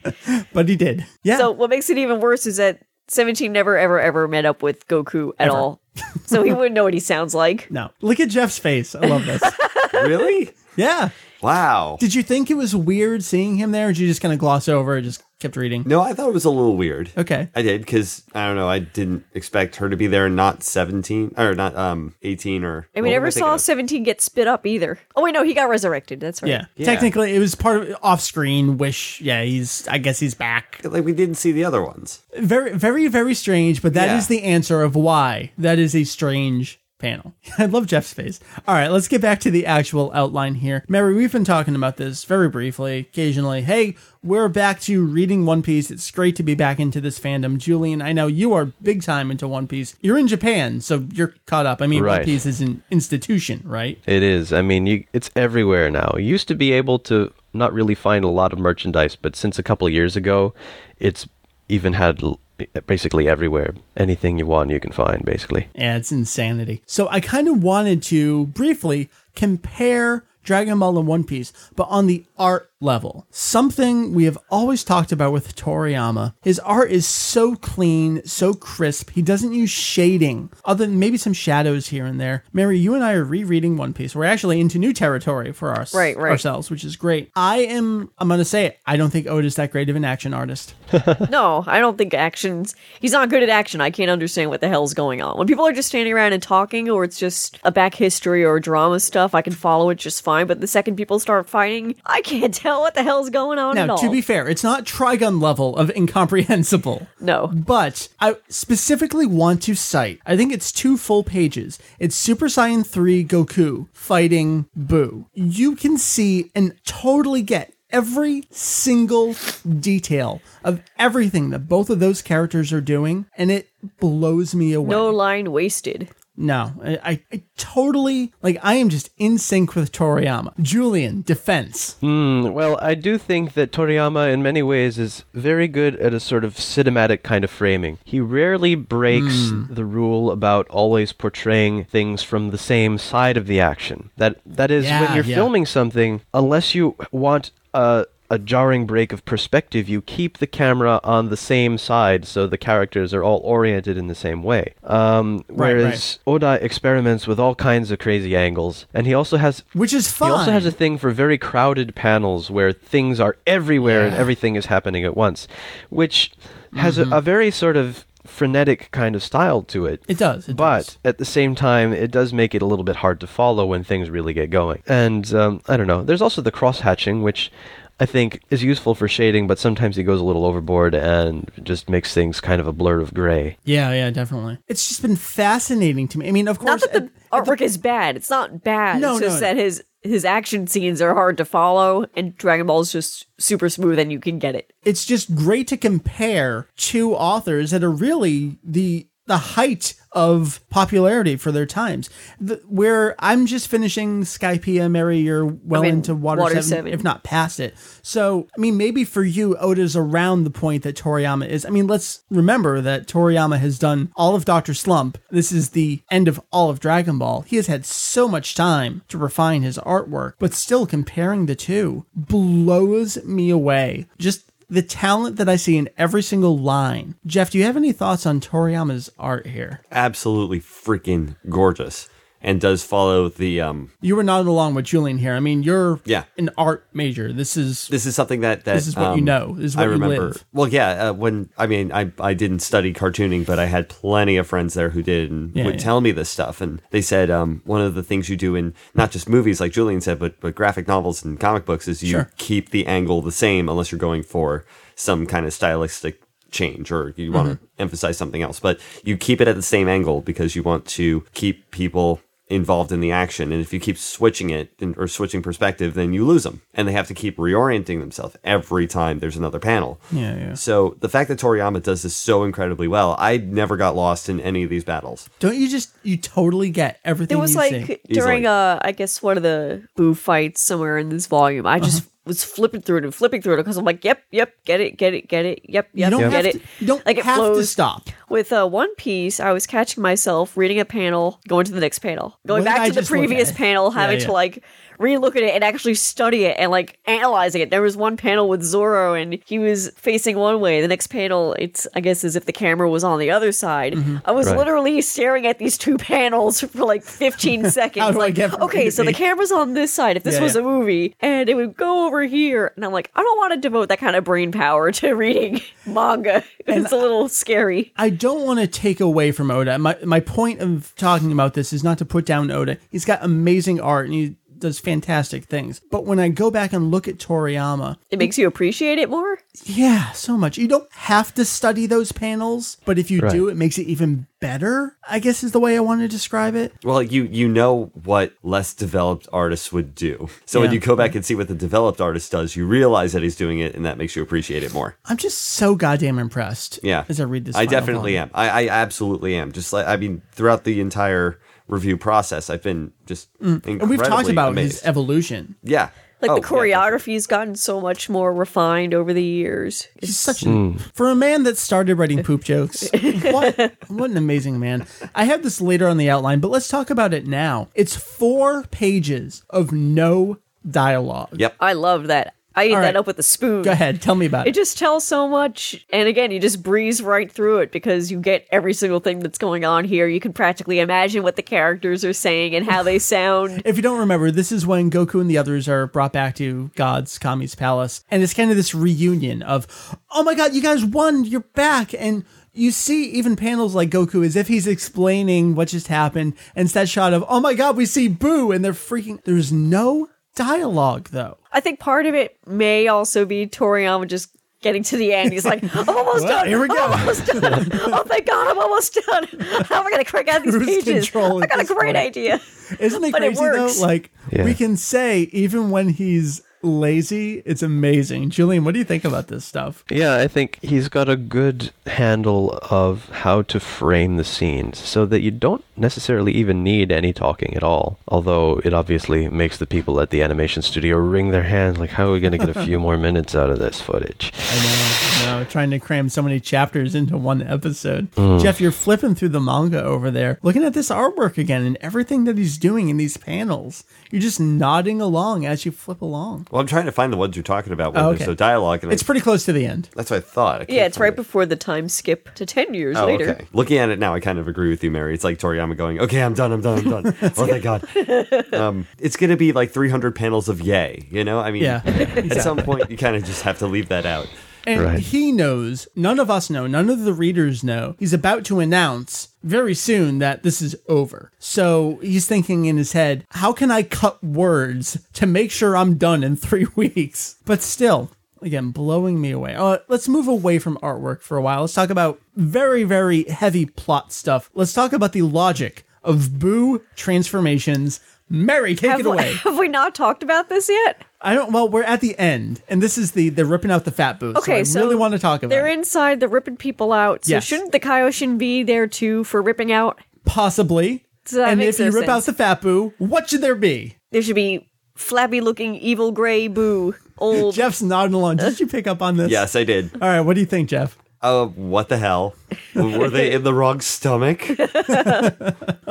but he did. Yeah. So what makes it even worse is that 17 never ever ever met up with Goku at Ever. all. so he wouldn't know what he sounds like. no. Look at Jeff's face. I love this. Really? yeah. Wow. Did you think it was weird seeing him there? Or did you just kind of gloss over it, just kept reading? No, I thought it was a little weird. Okay. I did because I don't know. I didn't expect her to be there, not seventeen or not um eighteen or. And what we never saw 17 get spit up either. Oh wait, no, he got resurrected. That's right. Yeah. Yeah. Technically, it was part of off screen. Wish. Yeah, he's, I guess he's back. Like we didn't see the other ones. Very, very, very strange, but that is Yeah. the answer of why that is a strange panel. I love Jeff's face. All right, let's get back to the actual outline here. Mary, we've been talking about this very briefly, occasionally. Hey, we're back to reading One Piece. It's great to be back into this fandom. Julian, I know you are big time into One Piece. You're in Japan, so you're caught up. I mean, One Piece is an institution, right? It is. I mean, you, it's everywhere now. You used to be able to not really find a lot of merchandise, but since a couple of years ago, it's even had l- basically everywhere. Anything you want, you can find, basically. Yeah, it's insanity. So I kind of wanted to briefly compare Dragon Ball and One Piece, but on the art level. Something we have always talked about with Toriyama. His art is so clean, so crisp. He doesn't use shading, other than maybe some shadows here and there. Mary, you and I are rereading One Piece. We're actually into new territory for us, Right, right. ourselves, which is great. I am, I'm going to say it, I don't think Oda's that great of an action artist. No, I don't think actions. He's not good at action. I can't understand what the hell's going on. When people are just standing around and talking, or it's just a back history or drama stuff, I can follow it just fine. But the second people start fighting, I can't tell what the hell's going on at Now, all. to be fair, it's not Trigun level of incomprehensible. no, But I specifically want to cite, I think it's two full pages. It's Super Saiyan 3 Goku fighting Boo. You can see and totally get every single detail of everything that both of those characters are doing, and it blows me away. no line wasted. No, I, I, totally, like, I am just in sync with Toriyama. Julian, defense. Mm, well, I do think that Toriyama, in many ways, is very good at a sort of cinematic kind of framing. He rarely breaks the rule about always portraying things from the same side of the action. That that is, Yeah, when you're yeah. filming something, unless you want a a jarring break of perspective, you keep the camera on the same side so the characters are all oriented in the same way. Um, Right, whereas Oda experiments with all kinds of crazy angles, and he also has Which is fine. he also has a thing for very crowded panels where things are everywhere and everything is happening at once, which has Mm-hmm. a, a very sort of frenetic kind of style to it. It does. It but does. at the same time, it does make it a little bit hard to follow when things really get going. And um, I don't know. There's also the cross hatching, which I think is useful for shading, but sometimes he goes a little overboard and just makes things kind of a blur of gray. Yeah, yeah, definitely. It's just been fascinating to me. I mean, of course, Not that uh, the artwork is bad. It's not bad. No, it's just no. that his his action scenes are hard to follow, and Dragon Ball is just super smooth, and you can get it. it's just great to compare two authors that are really the the height of popularity for their times. The, where I'm just finishing Skypiea, Mary, you're well I'm in into Water, Water 7, Seven. if not past it. So, I mean, maybe for you, Oda's around the point that Toriyama is. I mean, let's remember that Toriyama has done all of Dr. Slump. This is the end of all of Dragon Ball. He has had so much time to refine his artwork, but still comparing the two blows me away. Just the talent that I see in every single line. Jeff, do you have any thoughts on Toriyama's art here? Absolutely freaking gorgeous. And does follow the um You were nodding along with Julian here. I mean, you're Yeah. an art major. This is this is something that that This is what you um, know. This is what I you remember. live. Well, yeah. Uh, when I mean, I I didn't study cartooning, but I had plenty of friends there who did and Yeah, would yeah. tell me this stuff. And they said um, one of the things you do in not just movies, like Julian said, but but graphic novels and comic books is you Sure. keep the angle the same unless you're going for some kind of stylistic change or you want to Mm-hmm. emphasize something else but you keep it at the same angle because you want to keep people involved in the action and if you keep switching it or switching perspective then you lose them and they have to keep reorienting themselves every time there's another panel Yeah, yeah. so the fact that toriyama does this so incredibly well i never got lost in any of these battles Don't you just you totally get everything It was you like see? during Easily. uh I guess one of the Boo fights somewhere in this volume. I just Uh-huh. Was flipping through it and flipping through it because I'm like, yep, yep, get it, get it, get it, yep, You yep, don't get it. to, you don't like it have to flows. stop. With uh, One Piece, I was catching myself reading a panel, going to the next panel, going What back I to the previous panel, Yeah, having yeah. to like relook at it and actually study it and like analyzing it. There was one panel with Zoro and he was facing one way. The next panel, it's I guess as if the camera was on the other side. Mm-hmm. I was Right. literally staring at these two panels for like 15 seconds. How do I like, get okay, so the camera's on this side. If this Yeah, was yeah. a movie, and it would go over here, and I'm like, I don't want to devote that kind of brain power to reading manga. It's a little scary. I don't want to take away from Oda. My my point of talking about this is not to put down Oda. He's got amazing art and he does fantastic things. But when I go back and look at Toriyama, It makes you appreciate it more. yeah, so much. You don't have to study those panels, but if you Right. do, it makes it even better. I guess is the way I want to describe it. Well, you you know what less developed artists would do. So when you go back and see what the developed artist does, you realize that he's doing it, and that makes you appreciate it more. I'm just so goddamn impressed. Yeah, as I read this, I final definitely volume. am. I, I absolutely am. Just like I mean, throughout the entire review process, I've been just Mm. And we've talked about amazed. his evolution. yeah, Like Oh, the yeah, choreography's gotten so much more refined over the years. He's such an for a man that started writing poop jokes. What what an amazing man! I have this later on the outline, but let's talk about it now. It's four pages of no dialogue. Yep. I love that. I ate All that right. up with a spoon. Go ahead, tell me about It it. just tells so much. And again, you just breeze right through it because you get every single thing that's going on here. You can practically imagine what the characters are saying and how they sound. If you don't remember, this is when Goku and the others are brought back to God's Kami's palace, and it's kind of this reunion of, oh my God, you guys won, you're back, and. You see even panels like Goku as if he's explaining what just happened, and it's that shot of, oh my god, we see Boo, and they're freaking. There's no dialogue, though. I think part of it may also be Toriyama just getting to the end. He's like, I'm almost Well, done. here we go. I'm almost done. oh, thank God, I'm almost done. How am I going to crack out these Cruise pages? control I got a great point. idea. Isn't it But it crazy though? works. Like Yeah. we can say even when he's lazy, it's amazing. Julian, what do you think about this stuff? Yeah, I think he's got a good handle of how to frame the scenes so that you don't necessarily even need any talking at all. Although it obviously makes the people at the animation studio wring their hands like, how are we going to get a few more minutes out of this footage? I know, know, trying to cram so many chapters into one episode. Hmm. Jeff, you're flipping through the manga over there, looking at this artwork again and everything that he's doing in these panels. You're just nodding along as you flip along. Well, I'm trying to find the ones you're talking about where Oh, there's okay. no dialogue. And It's I, pretty close to the end. that's what I thought. I Yeah, it's right it. before the time skip to 10 years Oh, later. okay. Looking at it now, I kind of agree with you, Mary. It's like Toriyama going, "Okay, I'm done. I'm done. I'm done." oh, thank God. Um, it's gonna be like 300 panels of yay. You know, I mean, Yeah, at some point, you kind of just have to leave that out. And Right. he knows, none of us know, none of the readers know. He's about to announce very soon that this is over. So he's thinking in his head, how can I cut words to make sure I'm done in three weeks? But still, again, blowing me away. Uh, let's move away from artwork for a while. Let's talk about very, very heavy plot stuff. Let's talk about the logic of Boo transformations. Mary, take Have, it away. have we not talked about this yet? I don't. Well, we're at the end, and this is the they're ripping out the fat boo. Okay, so so I really want to talk about. They're it. inside, they're ripping people out. So Yes. shouldn't the Kaioshin be there too for ripping out? Possibly. So that and makes if you no rip out the fat boo, what should there be? There should be flabby looking evil gray boo. Old Jeff's nodding along. Did you pick up on this? Yes, I did. All right. What do you think, Jeff? Uh, what the hell? Were they in the wrong stomach?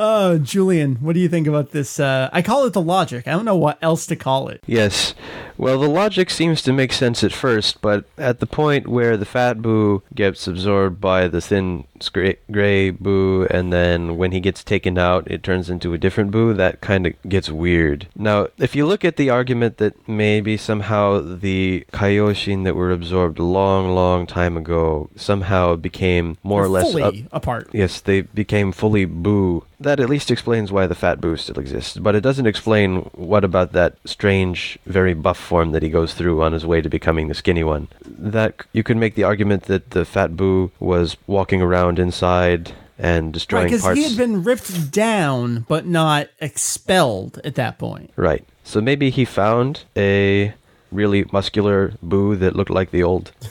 Oh, Julian, what do you think about this? Uh, I call it the logic. I don't know what else to call it. Yes. Well, the logic seems to make sense at first, but at the point where the fat boo gets absorbed by the thin scra- gray boo, and then when he gets taken out, it turns into a different boo, that kind of gets weird. Now, if you look at the argument that maybe somehow the Kaioshin that were absorbed a long, long time ago somehow became more or less fully up- apart. Yes, they became fully boo. That at least explains why the fat boo still exists, but it doesn't explain what about that strange, very buff form that he goes through on his way to becoming the skinny one. That you could make the argument that the fat boo was walking around inside and destroying Right, destroying because he had been ripped down, but not expelled at that point. Right. So maybe he found a really muscular boo that looked like the old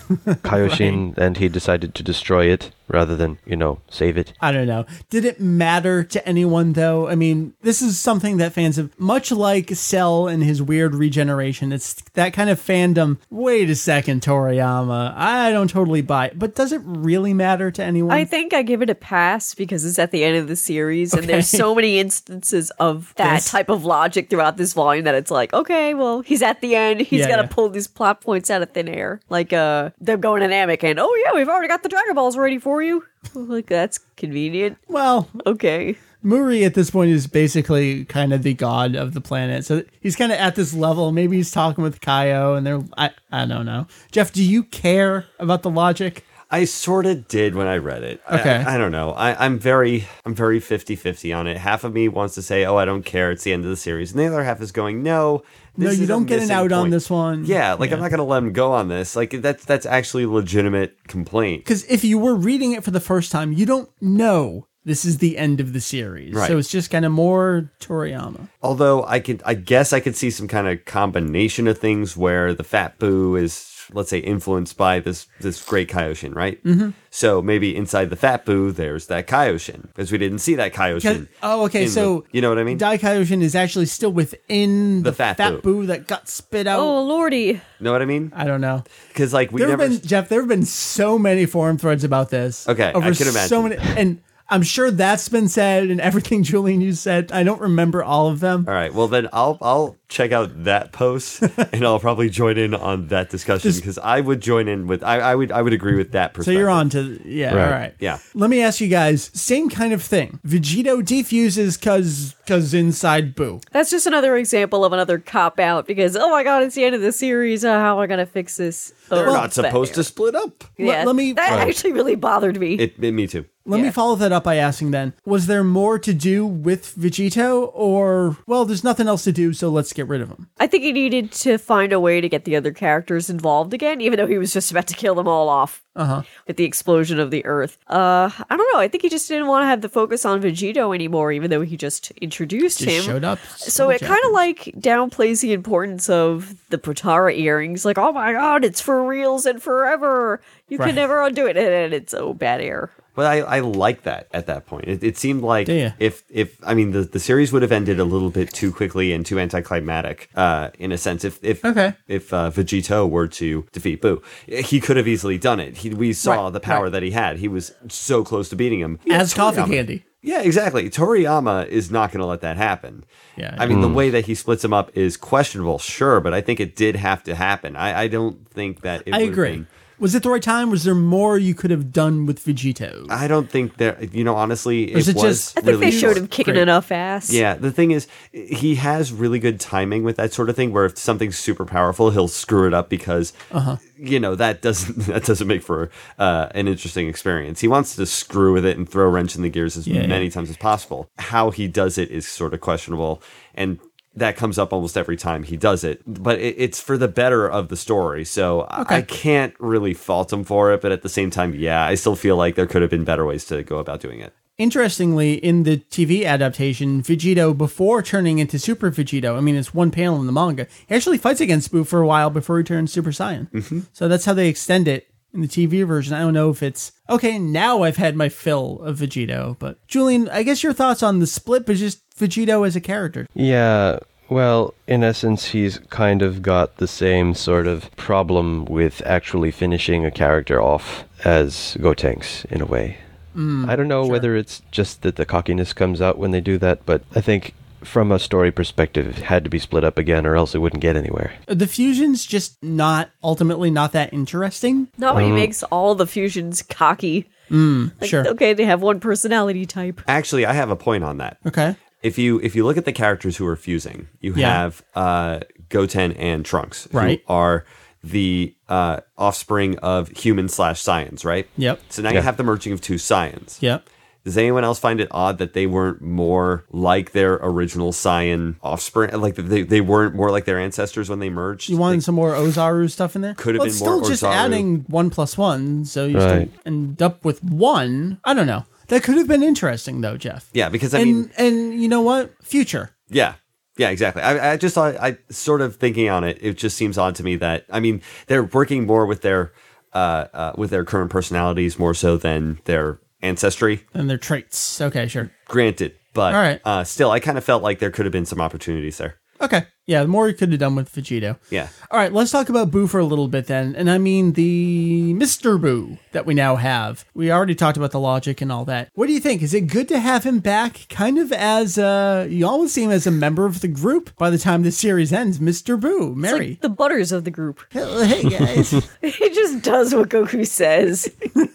Kaioshin, and he decided to destroy it rather than, you know, save it. I don't know. Did it matter to anyone though? I mean, this is something that fans have much like Cell and his weird regeneration. It's that kind of fandom. Wait a second, Toriyama. I don't totally buy it. But does it really matter to anyone? I think I give it a pass because it's at the end of the series, and there's so many instances of that This. type of logic throughout this volume that it's like, okay, well, he's at the end. He's Yeah, got to yeah. pull these plot points out of thin air, like uh, them going to Namek and oh yeah, we've already got the Dragon Balls ready for you. Like that's convenient. well, Okay. Muri at this point is basically kind of the god of the planet. So he's kind of at this level. Maybe he's talking with Kaio and they're I I don't know. Jeff, do you care about the logic? I sort of did when I read it. I- Okay. I, I don't know. I, I'm very, I'm very 50-50 on it. Half of me wants to say, "Oh, I don't care. It's the end of the series," and the other half is going, "No, No, you is don't get an out on this one. Yeah, like I'm not gonna let him go on this. Like that's that's actually a legitimate complaint. Because if you were reading it for the first time, you don't know this is the end of the series. Right. So it's just kind of more Toriyama. Although I could, I guess I could see some kind of combination of things where the Fat Boo is, let's say, influenced by this this great Kaioshin, right? Mm-hmm. So maybe inside the Fat Boo, there's that Kaioshin because we didn't see that Kaioshin. Oh, okay. in the- So you know what I mean? Dai Kaioshin is actually still within the, The Fat fat, Boo. boo. that got spit out. Oh lordy. know what I mean? I don't know. Because like we There have never. been Jeff. There have been so many forum threads about this. Okay, I over can So many, and I'm sure that's been said, and everything Julian you said. I don't remember all of them. all right. Well, then I'll I'll check out that post and I'll probably join in on that discussion because I would join in with I, I would I would agree with that So you're on to yeah. Right. All right. Yeah. Let me ask you guys. Same kind of thing. Vegito defuses cause cause inside Boo. That's just another example of another cop out because oh my god, it's the end of the series. Uh, how am I gonna fix this? They're not supposed to split up. Yeah, let me- That Right. actually really bothered me. It, it me too. Let me Yeah. follow that up by asking then, was there more to do with Vegito or well, there's nothing else to do, so let's get rid of him. I think he needed to find a way to get the other characters involved again, even though he was just about to kill them all off Uh-huh. with the explosion of the Earth. Uh, I don't know. I think he just didn't want to have the focus on Vegito anymore, even though he just introduced Just him. showed up. So it kind of like downplays the importance of the Potara earrings. Like, oh my god, it's for reals and forever. You Right. can never undo it, and it's so bad air. But I, I like that at that point. It, it seemed like if if I mean the, the series would have ended a little bit too quickly and too anticlimactic, uh, in a sense. If if Okay. if uh, Vegito were to defeat Boo, he could have easily done it. He, we saw Right, the power right. that he had. He was so close to beating him As coffee Toriyama- candy. Yeah, exactly. Toriyama is not going to let that happen. Yeah, I mean, the hmm. way that he splits them up is questionable, sure, but I think it did have to happen. I, I don't think that it I would've agree. Been- Was it the right time? Was there more you could have done with Vegito? I don't think there. You know, honestly, is it, it was just- I think really they showed short. him kicking Great. enough ass. Yeah, the thing is, he has really good timing with that sort of thing. Where if something's super powerful, he'll screw it up because Uh-huh. you know that doesn't that doesn't make for uh, an interesting experience. He wants to screw with it and throw a wrench in the gears as Yeah, many yeah. times as possible. How he does it is sort of questionable, and that comes up almost every time he does it. But it, it's for the better of the story, so I- Okay. I can't really fault him for it. But at the same time, yeah, I still feel like there could have been better ways to go about doing it. Interestingly, in the TV adaptation, Vegito, before turning into Super Vegito, I mean, it's one panel in the manga, he actually fights against Boo for a while before he turns Super Saiyan. Mm-hmm. So that's how they extend it in the TV version. I don't know if it's okay. Now I've had my fill of Vegito, but Julian, I guess your thoughts on the split, but just Vegito as a character. Yeah, well, in essence, he's kind of got the same sort of problem with actually finishing a character off as Gotenks, in a way. Mm, I don't know whether it's just that the cockiness comes out when they do that, but I think from a story perspective, it had to be split up again, or else it wouldn't get anywhere. The fusion's just not ultimately not that interesting. Not when he mm-hmm. makes all the fusions cocky. Mm, like, sure. Okay, they have one personality type. Actually, I have a point on that. Okay. If you if you look at the characters who are fusing, you Yeah. have uh, Goten and Trunks, Right. Who are the uh, offspring of human slash Saiyans, right? Yep. So now you have the merging of two Saiyans. Yep. Does anyone else find it odd that they weren't more like their original Saiyan offspring? Like they, they weren't more like their ancestors when they merged? You wanted some more Ozaru stuff in there? Could have well, been it's more still just adding one plus one, so you Right. still end up with one. I don't know. That could have been interesting though, Jeff. yeah, because I and mean, and you know what? Future. Yeah. Yeah, exactly. I, I just thought, I sort of thinking on it, it just seems odd to me that, I mean, they're working more with their, uh, uh, with their current personalities more so than their ancestry. and their traits. Okay, sure. Granted, but All right. uh, still, I kind of felt like there could have been some opportunities there. Okay. Yeah, the more you could have done with Vegito. Yeah. All right, let's talk about Boo for a little bit then. And I mean the Mr. Boo that we now have. We already talked about the logic and all that. What do you think? Is it good to have him back kind of as uh you always see him as a member of the group by the time the series ends? Mr. Boo, It's Mary. like the butters of the group. hey guys. He just does what Goku says.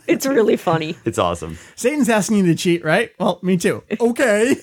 it's really funny. It's awesome. Satan's asking you to cheat, right? Well, me too. Okay.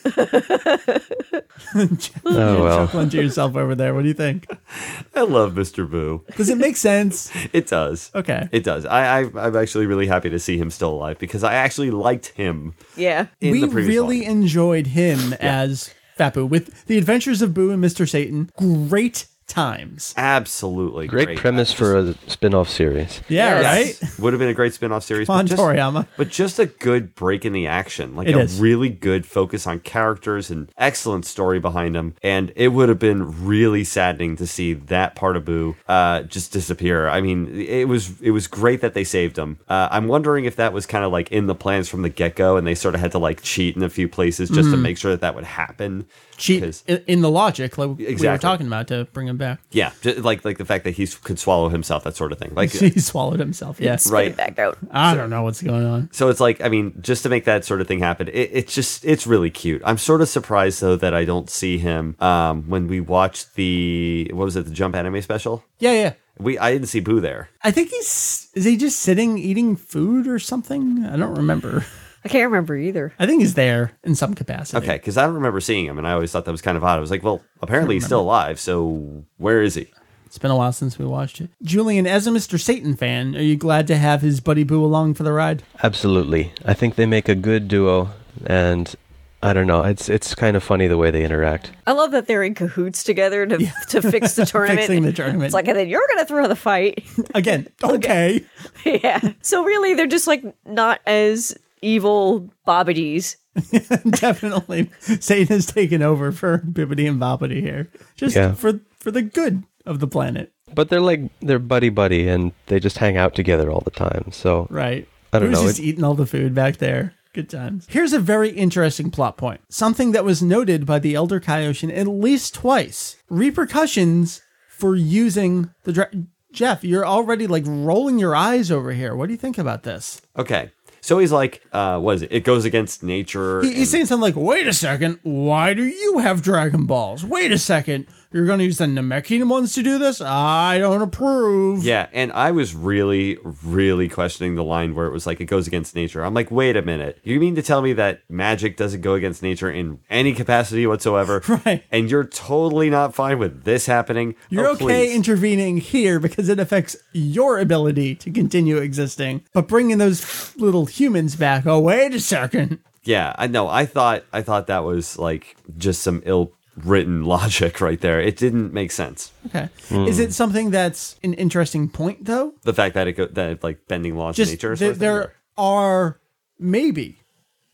Oh, well. Chuckling to yourself over there. What do you think? I love Mr. Boo. Does it make sense? It does. Okay. It does. I, I, I'm actually really happy to see him still alive because I actually liked him Yeah. in we the really volume. enjoyed him as Fat Boo with the Adventures of Boo and Mr. Satan. Great times. Absolutely. Great, premise for a spin off series. Yeah, Yes. right. Would have been a great spin-off series. Come on, but just, Toriyama. But just a good break in the action. Like It a is. really good focus on characters and excellent story behind them. And it would have been really saddening to see that part of Boo uh, just disappear. I mean, it was it was great that they saved him. Uh, I'm wondering if that was kind of like in the plans from the get-go and they sort of had to like cheat in a few places just to make sure that that would happen. Cheat 'Cause- in, in the logic, like we were talking about to bring him back. Yeah, ju- like like the fact that he could swallow himself, that sort of thing. Like he swallowed himself. Yes. Right. back out. I don't know what's going on. So it's like, I mean, just to make that sort of thing happen, it, it's just, it's really cute. I'm sort of surprised though that I don't see him um, when we watched the, what was it, the Jump Anime special? Yeah, yeah. We, I didn't see Boo there. I think he's is he just sitting eating food or something? I don't remember. I can't remember either. I think he's there in some capacity. Okay, because I don't remember seeing him, and I always thought that was kind of odd. I was like, well, apparently he's still alive, so where is he? It's been a while since we watched it. Julian, as a Mr. Satan fan, are you glad to have his buddy Boo along for the ride? Absolutely. I think they make a good duo, and I don't know. It's it's kind of funny the way they interact. I love that they're in cahoots together to, to fix the tournament. Fixing the tournament. It's like, and then you're going to throw the fight. Again, okay. yeah. So really, they're just like not as evil Babidis. Definitely. Satan has taken over for Bibidi and Babidi here. Just Yeah. for for the good of the planet. But they're like they're buddy buddy, and they just hang out together all the time. So Right. I don't know. Who's know. just It, eating all the food back there? Good times. Here's a very interesting plot point. Something that was noted by the Elder Kaioshin at least twice. Repercussions for using the dra- Jeff, you're already like rolling your eyes over here. What do you think about this? Okay. So he's like, uh, what is it? It goes against nature. He- he's saying something like, wait a second, why do you have Dragon Balls? Wait a second, you're going to use the Namekian ones to do this? I don't approve. yeah, and I was really, really questioning the line where it was like it goes against nature. I'm like, wait a minute. You mean to tell me that magic doesn't go against nature in any capacity whatsoever? Right. And you're totally not fine with this happening? You're Oh, okay please. intervening here because it affects your ability to continue existing. But bringing those little humans back, oh, wait a second. Yeah, I know. I thought I thought that was like just some ill written logic right there. It didn't make sense. Okay. Hmm. Is it something that's an interesting point, though? The fact that it go, that it, like bending laws Just of nature. there, sort there or- are maybe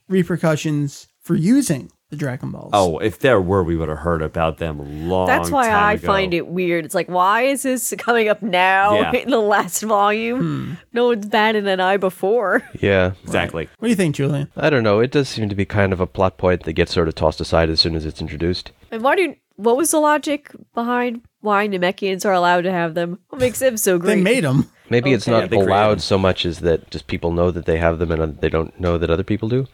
repercussions for using the Dragon Balls. Oh, if there were, we would have heard about them a long. That's why time I ago. find it weird. It's like, why is this coming up now Yeah. in the last volume? Hmm. No one's batted an eye before. yeah. exactly. What do you think, Julian? I don't know. It does seem to be kind of a plot point that gets sort of tossed aside as soon as it's introduced. And why do? What was the logic behind why Namekians are allowed to have them? What makes them so great? They made them. Maybe it's not Yeah, they created them. allowed so much as that just people know that they have them and they don't know that other people do.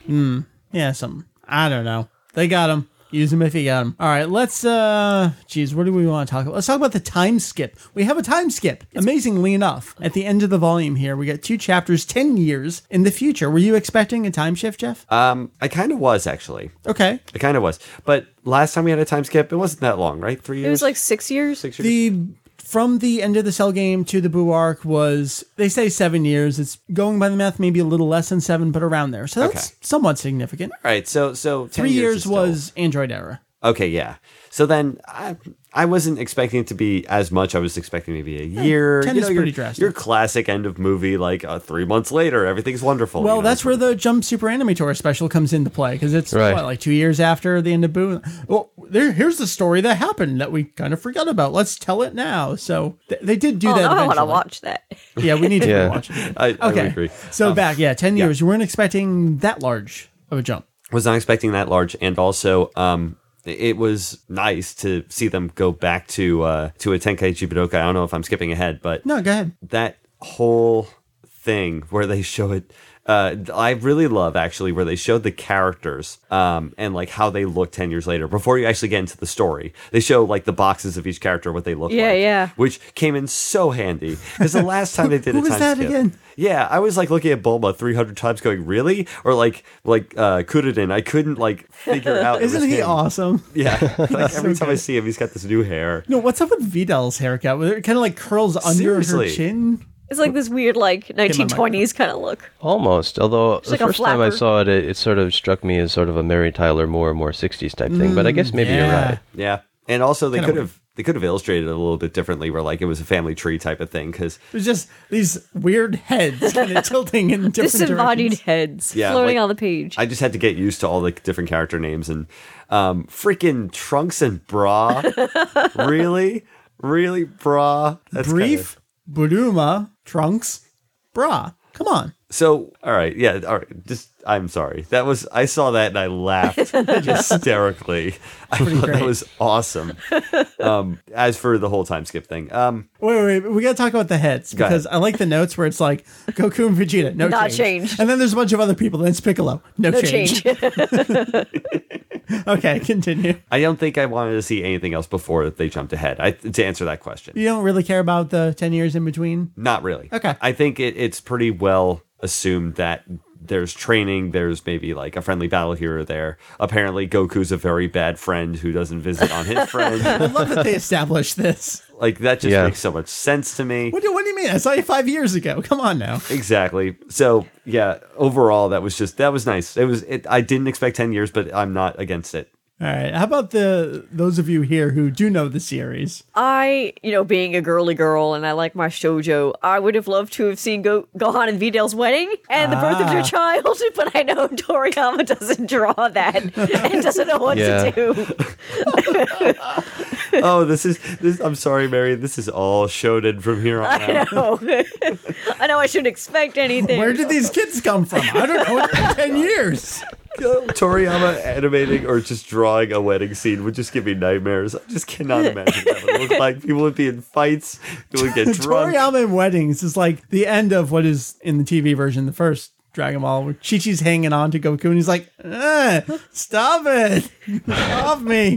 Yeah, some. I don't know. They got them. Use them if you got them. All right, let's. uh Geez, what do we want to talk about? Let's talk about the time skip. We have a time skip. Amazingly enough, at the end of the volume here, we got two chapters, ten years in the future. Were you expecting a time shift, Jeff? Um, I kind of was actually. Okay. I kind of was. But last time we had a time skip, it wasn't that long, right? Three years. It was like six years. six years. The from the end of the cell game to the Boo arc was they say seven years. It's going by the math, maybe a little less than seven, but around there. So that's Okay. somewhat significant. All right. So so 10 Three years, years was Android era. okay. Yeah. So then I I wasn't expecting it to be as much. I was expecting maybe a year. 10 you is know, your, pretty drastic. Your classic end of movie, like uh, three months later, everything's wonderful. Well, you know, that's where the Jump Super Anime Animator special comes into play because it's Right. what, like two years after the end of Boo. Well, there, here's the story that happened that we kind of forgot about. Let's tell it now. So th- they did do Oh, that. now I want to watch that. Yeah, we need to Yeah. watch it. I, I Okay, agree. so Um, back, yeah, ten yeah. years. You weren't expecting that large of a jump. was not expecting that large, and also um, it was nice to see them go back to uh, to a Tenkaichi Budokai. I don't know if I'm skipping ahead, but No, go ahead. that whole thing where they show it. Uh, I really love actually where they showed the characters um, and like how they look 10 years later before you actually get into the story. They show like the boxes of each character, what they look Yeah, like. yeah. Yeah. Which came in so handy because the last time they did Who a was time that skip- again? Yeah, I was like looking at Bulma 300 times going, really? Or like, like, uh, Kuririn, I couldn't like figure out. Isn't he him. awesome? Yeah. like every so time I see him, he's got this new hair. No, what's up with Videl's haircut? Where it kind of like curls under Seriously. her chin. It's like this weird, like 1920s kind of look. Almost. Although the like a first time I flapper. saw it, it, it sort of struck me as sort of a Mary Tyler Moore, more 60s type thing. But I guess maybe you're yeah. right. Yeah. And also they Kinda could have, they could have illustrated it a little bit differently where like it was a family tree type of thing. Cause It was just these weird heads kind of tilting in different Disembodied directions. heads Yeah, floating like- on the page. I just had to get used to all the different character names and, um, freaking trunks and bra. really? Really? Bra? That's Brief, kinda- Bulma, trunks, bra. Come on. So, all right, yeah, all right. Just, I'm sorry. That was I saw that and I laughed hysterically. I thought that was awesome. Um, as for the whole time skip thing, um, Wait, wait, wait. We got to talk about the heads Go because ahead. I like the notes where it's like Goku and Vegeta, no Not change. change. And then there's a bunch of other people. Then it's Piccolo, no, no change. change. Okay, continue. I don't think I wanted to see anything else before they jumped ahead. I, to answer that question, You don't really care about the 10 years in between? not really. Okay. I think it, it's pretty well assumed that there's training. There's maybe like a friendly battle here or there. Apparently, Goku's a very bad friend who doesn't visit on his friend. I love that they established this. like that just Yeah. makes so much sense to me. What do, what do you mean? I saw you five years ago. Come on now. Exactly. So yeah, overall that was just that was nice. It was it I didn't expect 10 years, but I'm not against it. All right. How about the those of you here who do know the series? I, you know, being a girly girl and I like my shojo, I would have loved to have seen Go- Gohan and Videl's wedding and the birth of Ah. their child, but I know Toriyama doesn't draw that and doesn't know what Yeah. to do. oh, this is this. I'm sorry, Mary. This is all shonen from here on I out. know. I know I shouldn't expect anything. Where did these kids come from? I don't know. It's been ten years. Toriyama animating or just drawing a wedding scene would just give me nightmares. I just cannot imagine what that would look like. People would be in fights. People would get drunk. Toriyama and weddings is like the end of what is in the TV version, the first Dragon Ball, where Chi Chi's hanging on to Goku and he's like, eh, "Stop it, off me."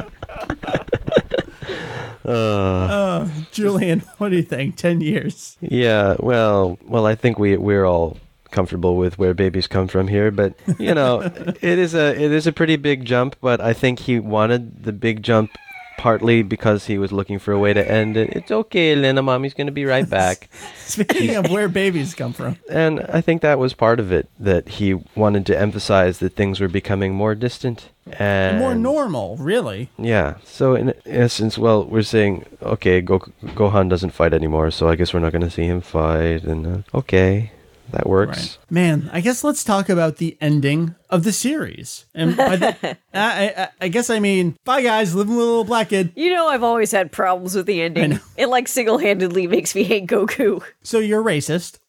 Uh, Julian, what do you think? Ten years. Yeah, well, well, I think we we're all comfortable with where babies come from here, but you know, it is a it is a pretty big jump. But I think he wanted the big jump partly because he was looking for a way to end it. It's okay, Lena, mommy's gonna be right back. Speaking of where babies come from, And I think that was part of it that he wanted to emphasize that things were becoming more distant and more normal, really. Yeah. So in essence, well, we're saying okay, Go- Gohan doesn't fight anymore, so I guess we're not going to see him fight, and uh, okay, that works. Right. Man, I guess let's talk about the ending of the series. And by the, I, I, I guess I mean, bye guys, living with a little black kid. You know I've always had problems with the ending. It like single-handedly makes me hate Goku. So you're racist.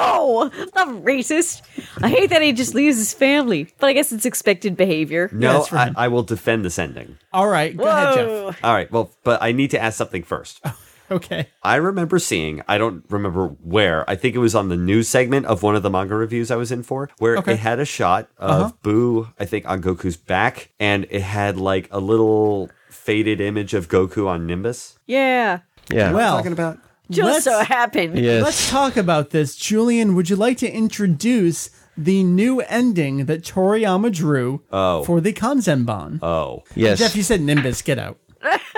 No, I'm not racist. I hate that he just leaves his family, but I guess it's expected behavior. No, That's I. I will defend this ending. All right, go ahead, Jeff. All right. Well, but I need to ask something first. Oh. Okay. I remember seeing, I don't remember where, I think it was on the news segment of one of the manga reviews I was in for, where Okay. it had a shot of uh-huh. Boo, I think, on Goku's back, and it had like a little faded image of Goku on Nimbus. Yeah, Yeah. Well, Talking about just Let's- so happened. yes. let's talk about this. Julian, would you like to introduce the new ending that Toriyama drew Oh. for the Kanzenban? Oh, yes. Jeff, you said Nimbus. Get out.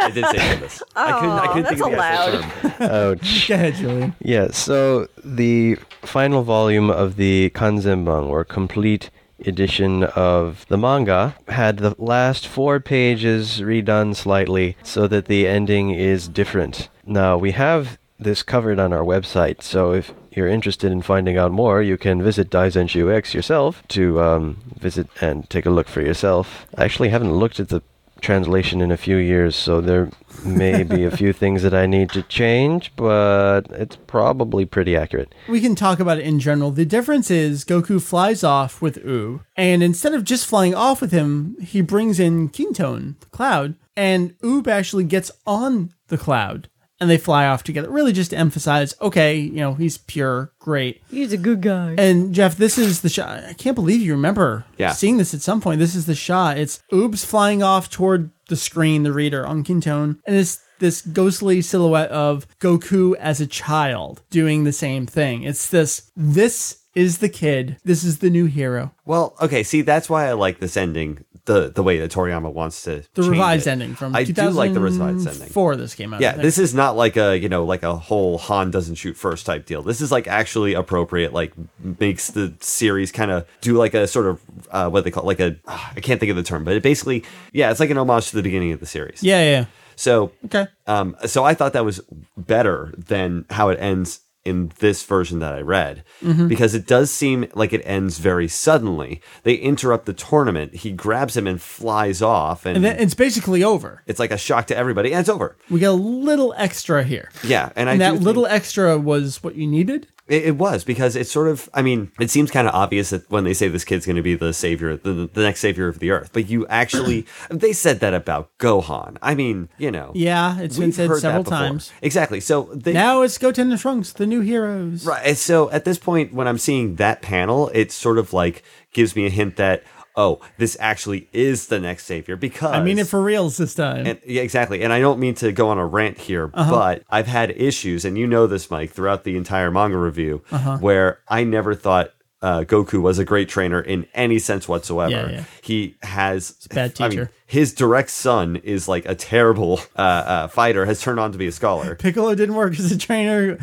I did say Nimbus. I couldn't, I couldn't think that's of the actual allowed. term. Ouch. Go ahead, Julian. Yeah, so the final volume of the Kanzenban, or complete edition of the manga, had the last four pages redone slightly so that the ending is different. Now, we have this covered on our website, so if you're interested in finding out more, you can visit Daizenshu EX yourself to um, visit and take a look for yourself. I actually haven't looked at the translation in a few years, so there may be a few things that I need to change, but it's probably pretty accurate. We can talk about it in general. The difference is Goku flies off with Oob, and instead of just flying off with him, he brings in Kintone, the cloud, and Oob actually gets on the cloud, and they fly off together. Really, just to emphasize, okay, you know, he's pure, great. He's a good guy. And Jeff, this is the shot. I can't believe you remember Yeah. seeing this at some point. This is the shot. It's Oobs flying off toward the screen, the reader on Kintone, and it's this ghostly silhouette of Goku as a child doing the same thing. It's this. This is the kid. This is the new hero. Well, okay, see, that's why I like this ending, the the way that Toriyama wants to. The revised it. ending from I do like the revised ending. Four. This came out. Yeah, this is not like a you know like a whole Han doesn't shoot first type deal. This is like actually appropriate. Like makes the series kind of do like a sort of uh, what they call like a I can't think of the term, but it basically yeah, it's like an homage to the beginning of the series. Yeah, yeah. So Okay. um, so I thought that was better than how it ends in this version that I read Mm-hmm. because it does seem like it ends very suddenly. They interrupt the tournament. He grabs him and flies off, and, And then it's basically over. it's like a shock to everybody, and it's over. We get a little extra here. Yeah, and, I And that think- little extra was what you needed. It, it was because it's sort of. I mean, it seems kind of obvious that when they say this kid's going to be the savior, the, the next savior of the earth, but you actually they said that about Gohan. I mean, you know, Yeah, it's been said several times. Exactly. So they, Now it's Goten and Trunks, the new heroes. Right. and So at this point, when I'm seeing that panel, it sort of like gives me a hint that oh, this actually is the next savior because I mean it for reals this time. And, yeah, exactly. And I don't mean to go on a rant here, Uh-huh. but I've had issues, and you know this, Mike, throughout the entire manga review, Uh-huh. where I never thought uh, Goku was a great trainer in any sense whatsoever. Yeah, yeah. He has a bad I mean, teacher. his direct son is like a terrible uh, uh, fighter. Has turned on to be a scholar. Piccolo didn't work as a trainer.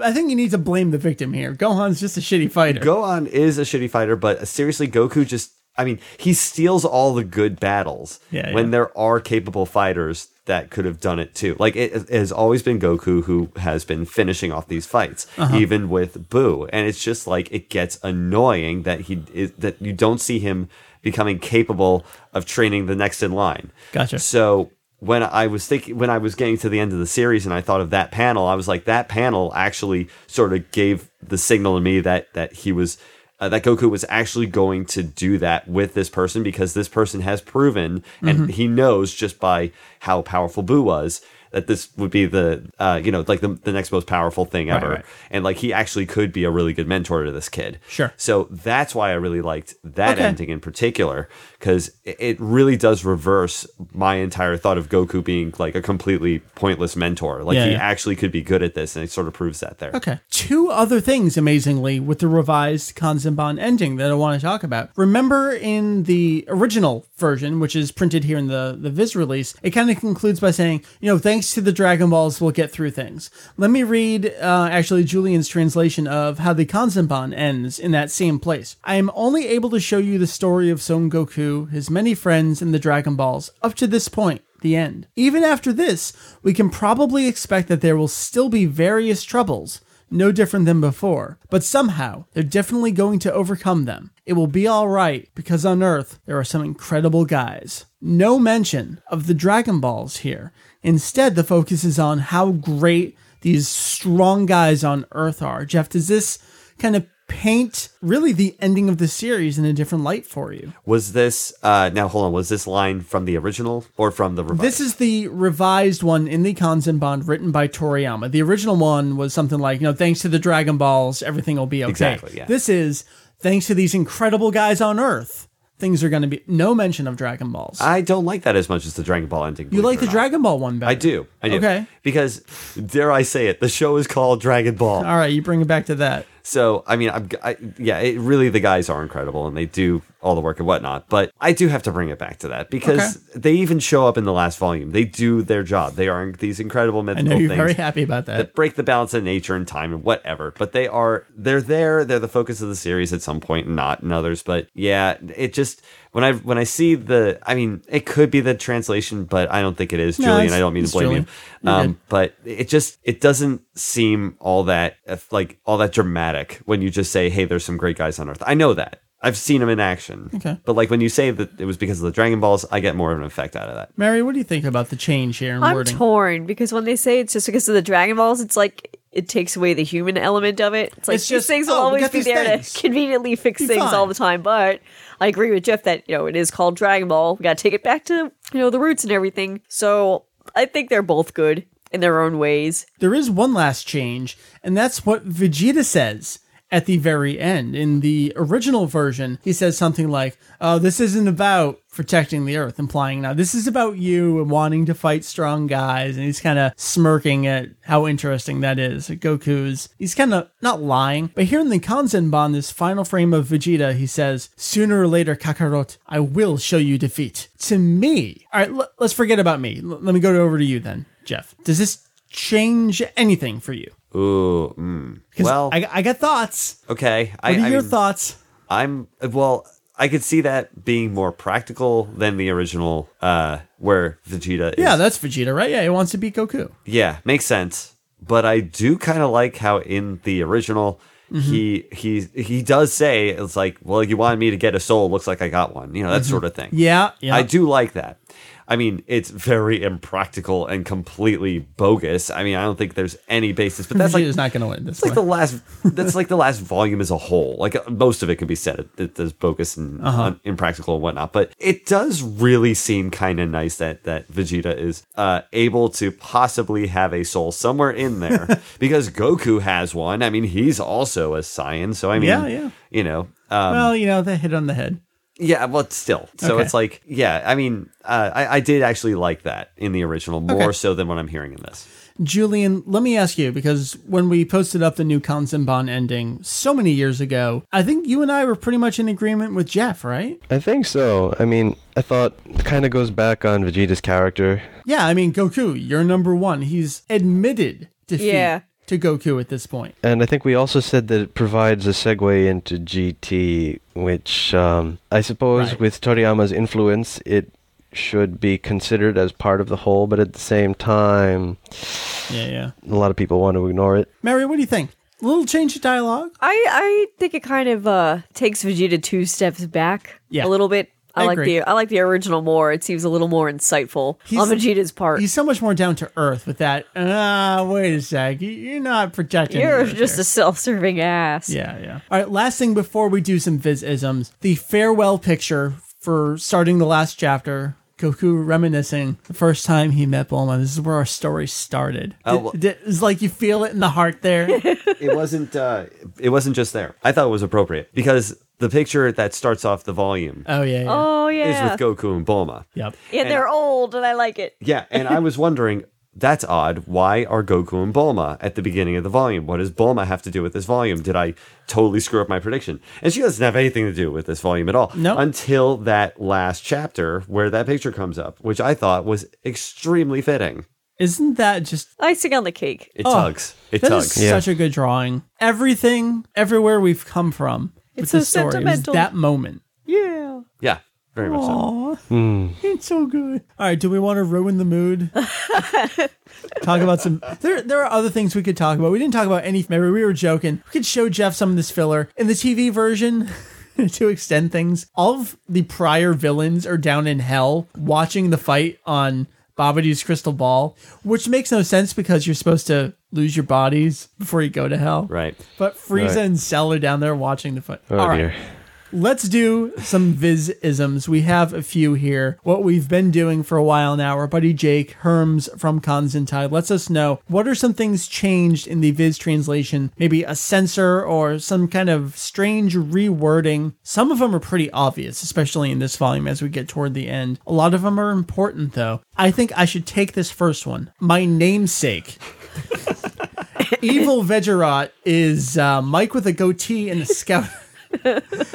I think you need to blame the victim here. Gohan's just a shitty fighter. Gohan is a shitty fighter, but seriously, Goku just. I mean, he steals all the good battles Yeah, when yeah. there are capable fighters that could have done it too. Like it, it has always been Goku who has been finishing off these fights, Uh-huh. even with Boo, and it's just like it gets annoying that he is that you don't see him becoming capable of training the next in line. Gotcha. So when I was thinking when I was getting to the end of the series and I thought of that panel, I was like, that panel actually sort of gave the signal to me that that he was uh, that Goku was actually going to do that with this person because this person has proven and Mm-hmm. he knows just by how powerful Boo was that this would be the uh, you know like the, the next most powerful thing ever right. and like he actually could be a really good mentor to this kid Sure. so that's why I really liked that Okay. ending in particular because it really does reverse my entire thought of Goku being like a completely pointless mentor. Like Yeah, he yeah. actually could be good at this, and it sort of proves that there. Okay. Two other things, amazingly, with the revised Kanzenban ending that I want to talk about. Remember in the original version, which is printed here in the, the Viz release, it kind of concludes by saying, you know, thanks to the Dragon Balls, we'll get through things. Let me read uh, actually Julian's translation of how the Kanzenban ends in that same place. I am only able to show you the story of Son Goku, his many friends, and the Dragon Balls up to this point the end. Even after this, we can probably expect that there will still be various troubles, no different than before, but somehow they're definitely going to overcome them. It will be alright because on Earth there are some incredible guys. No mention of the Dragon Balls here. Instead, the focus is on how great these strong guys on Earth are. Jeff, does this kind of paint really the ending of the series in a different light for you? Was this uh, now? Hold on. Was this line from the original or from the revised? This is the revised one in the Kanzenban written by Toriyama. The original one was something like, you know, thanks to the Dragon Balls, everything will be okay. Exactly, yeah. This is thanks to these incredible guys on Earth, things are going to be no mention of Dragon Balls. I don't like that as much as the Dragon Ball ending. you like the not. Dragon Ball one better. I do. I do. Okay. Because dare I say it, the show is called Dragon Ball. All right, you bring it back to that. So I mean, I'm, I, yeah, it, really the guys are incredible and they do all the work and whatnot. But I do have to bring it back to that because they even show up in the last volume. They do their job. They are these incredible I mythical know you're things very happy about that. that break the balance of nature and time and whatever. But they are they're there. They're the focus of the series at some point, and not in others. But yeah, it just when I when I see the, I mean, it could be the translation, but I don't think it is, No, Julian. I don't mean to blame Julian. you. Um, good. but it just it doesn't seem all that like all that dramatic when you just say, "Hey, there's some great guys on Earth." I know that. I've seen them in action. Okay. But like when you say that it was because of the Dragon Balls, I get more of an effect out of that. Mary, what do you think about the change here in I'm wording? torn because when they say it's just because of the Dragon Balls, it's like it takes away the human element of it. It's like It's these just, things will oh, always be there things. to conveniently fix Be things fine. all the time. But I agree with Jeff that you know it is called Dragon Ball. We got to take it back to you know the roots and everything. So I think they're both good in their own ways. there is one last change, and that's what Vegeta says at the very end. In the original version, he says something like, Oh, this isn't about protecting the Earth, implying now this is about you and wanting to fight strong guys. And he's kind of smirking at how interesting that is. Goku's, he's kind of not lying, but here in the Kanzenban, this final frame of Vegeta, he says, Sooner or later, Kakarot, I will show you defeat. To me, all right, l- let's forget about me. L- let me go over to you then, Jeff. Does this change anything for you? Ooh, mm. well, I, I got thoughts. okay. I, What are I your mean, thoughts? I'm well. I could see that being more practical than the original, uh, where Vegeta. Is, Yeah, that's Vegeta, right? Yeah, he wants to beat Goku. yeah, makes sense. But I do kind of like how in the original. Mm-hmm. He he he does say it's like well you wanted me to get a soul looks like I got one you know that sort of thing Mm-hmm. Yeah, yeah. I do like that I mean it's very impractical and completely bogus I mean I don't think there's any basis but that's like Vegeta's not going to win this It's like the last. That's like the last volume as a whole. Like uh, most of it can be said it, it's bogus and Uh-huh. un- impractical and whatnot. But it does really seem kind of nice that that Vegeta is uh, able to possibly have a soul somewhere in there because Goku has one. I mean, he's also a Saiyan, so I mean, Yeah, yeah. you know. Um, well, you know, they hit on the head. Yeah, but still. So Okay. it's like, yeah, I mean, uh, I, I did actually like that in the original more Okay. so than what I'm hearing in this. Julian, let me ask you because when we posted up the new Kanzenban ending so many years ago, I think you and I were pretty much in agreement with Jeff, right? I think so. I mean, I thought it kind of goes back on Vegeta's character. Yeah, I mean, Goku, you're number one. He's admitted defeat Yeah. To Goku at this point. And I think we also said that it provides a segue into GT, which um, I suppose Right. with Toriyama's influence, it should be considered as part of the whole, but at the same time, Yeah, yeah. a lot of people want to ignore it. Mary, what do you think? A little change of dialogue? I I think it kind of uh takes Vegeta two steps back Yeah. a little bit. I, I like agree. the I like the original more. It seems a little more insightful on Vegeta's part. He's so much more down to earth with that. Ah, wait a sec. You- You're not protecting. You're me just there. a self-serving ass. Yeah, yeah. All right, last thing before we do some viz-isms, the farewell picture for starting the last chapter. Goku reminiscing the first time he met Bulma. This is where our story started. Oh, It- well- it- it's like you feel it in the heart there. it wasn't uh it wasn't just there. I thought it was appropriate because the picture that starts off the volume oh yeah, yeah. Oh yeah. is with Goku and Bulma. Yep. yeah, they're old and I like it. Yeah, and I was wondering, that's odd. Why are Goku and Bulma at the beginning of the volume? What does Bulma have to do with this volume? Did I totally screw up my prediction? And she doesn't have anything to do with this volume at all. No. Until that last chapter where that picture comes up, which I thought was extremely fitting. Isn't that just Icing on the cake. It Oh, tugs. It That is tugs. Yeah. such a good drawing. Everything, everywhere we've come from with It's so this story is sentimental. that moment. Yeah. Yeah, very much so. Aw, hmm. it's so good. All right, do we want to ruin the mood? talk about some. There, there are other things we could talk about. We didn't talk about any. Maybe we were joking. We could show Jeff some of this filler in the TV version. to extend things, all of the prior villains are down in hell watching the fight on Babidi's crystal ball, which makes no sense because you're supposed to lose your bodies before you go to hell. Right. But Frieza Right. and Cell are down there watching the fight. Oh All right. dear. Let's do some viz-isms. We have a few here. What we've been doing for a while now, our buddy Jake Herms from Constantine lets us know what are some things changed in the viz translation, maybe a censor or some kind of strange rewording. Some of them are pretty obvious, especially in this volume as we get toward the end. A lot of them are important though. I think I should take this first one. My namesake. Evil Vegerot is uh, Mike with a goatee and a scout.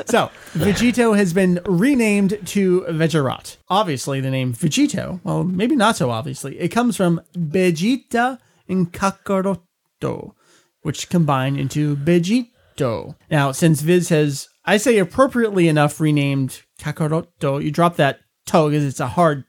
So, Vegito has been renamed to Vegerot. Obviously, the name Vegito, well, maybe not so obviously, it comes from Vegeta and Kakaroto, which combine into Vegito. Now, since Viz has, I say appropriately enough, renamed Kakaroto, you drop that to because it's a hard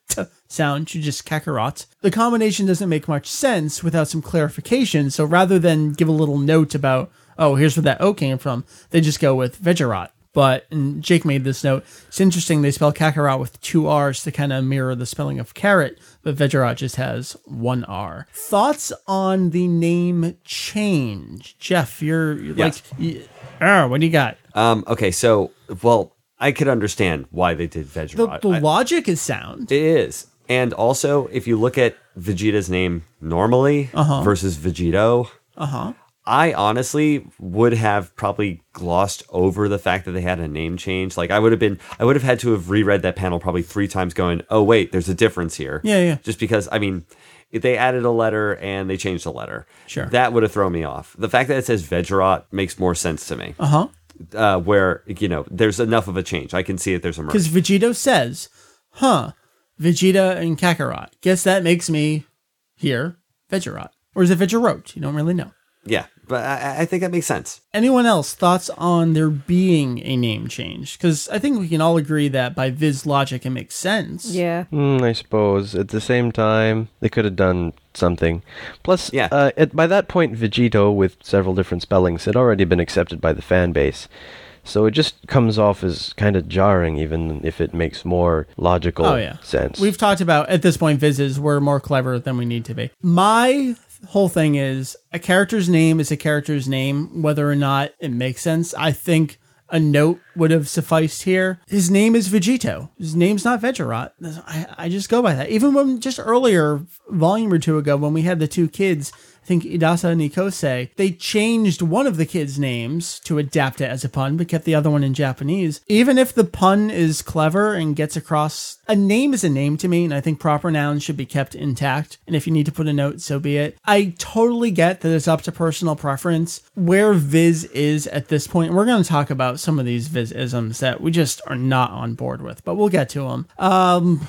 sound, you just Kakarot. The combination doesn't make much sense without some clarification, so rather than give a little note about, oh, here's where that O came from, they just go with Vegerot. But, and Jake made this note, it's interesting they spell Kakarot with two R's to kind of mirror the spelling of carrot, but Vegerot just has one R. Thoughts on the name change? Jeff, you're, you're Yeah. like, y- ah, what do you got? Um, okay, so well, I could understand why they did The, Vegerot. the I- logic is sound. it is. And also, if you look at Vegeta's name normally Uh-huh. versus Vegito, Uh huh. I honestly would have probably glossed over the fact that they had a name change. Like I would have been, I would have had to have reread that panel probably three times, going, "Oh wait, there's a difference here." Yeah, yeah. Just because, I mean, if they added a letter and they changed the letter. Sure. That would have thrown me off. The fact that it says Vegerot makes more sense to me. Uh huh. Uh, where you know there's enough of a change, I can see that there's a merge. Because Vegito says, huh, Vegeta and Kakarot. Guess that makes me here Vegerot. Or is it Vegerot? You don't really know. Yeah, but I, I think that makes sense. Anyone else thoughts on there being a name change? Because I think we can all agree that by Viz logic it makes sense. Yeah. Hmm, I suppose. At the same time, they could have done something. Plus, Yeah. uh, at, by that point, Vegito, with several different spellings, had already been accepted by the fan base. So it just comes off as kind of jarring, even if it makes more logical Oh yeah. sense. We've talked about at this point Vizes we're more clever than we need to be. My whole thing is a character's name is a character's name, whether or not it makes sense. I think a note would have sufficed here. His name is Vegito. His name's not Vegerot. I, I just go by that. Even when just earlier, volume or two ago, when we had the two kids, think Idasa and Nikose, they changed one of the kids' names to adapt it as a pun, but kept the other one in Japanese. Even if the pun is clever and gets across, a name is a name to me, and I think proper nouns should be kept intact. And if you need to put a note, so be it. I totally get that it's up to personal preference. Where Viz is at this point, we're going to talk about some of these Viz isms that we just are not on board with, but we'll get to them. Um,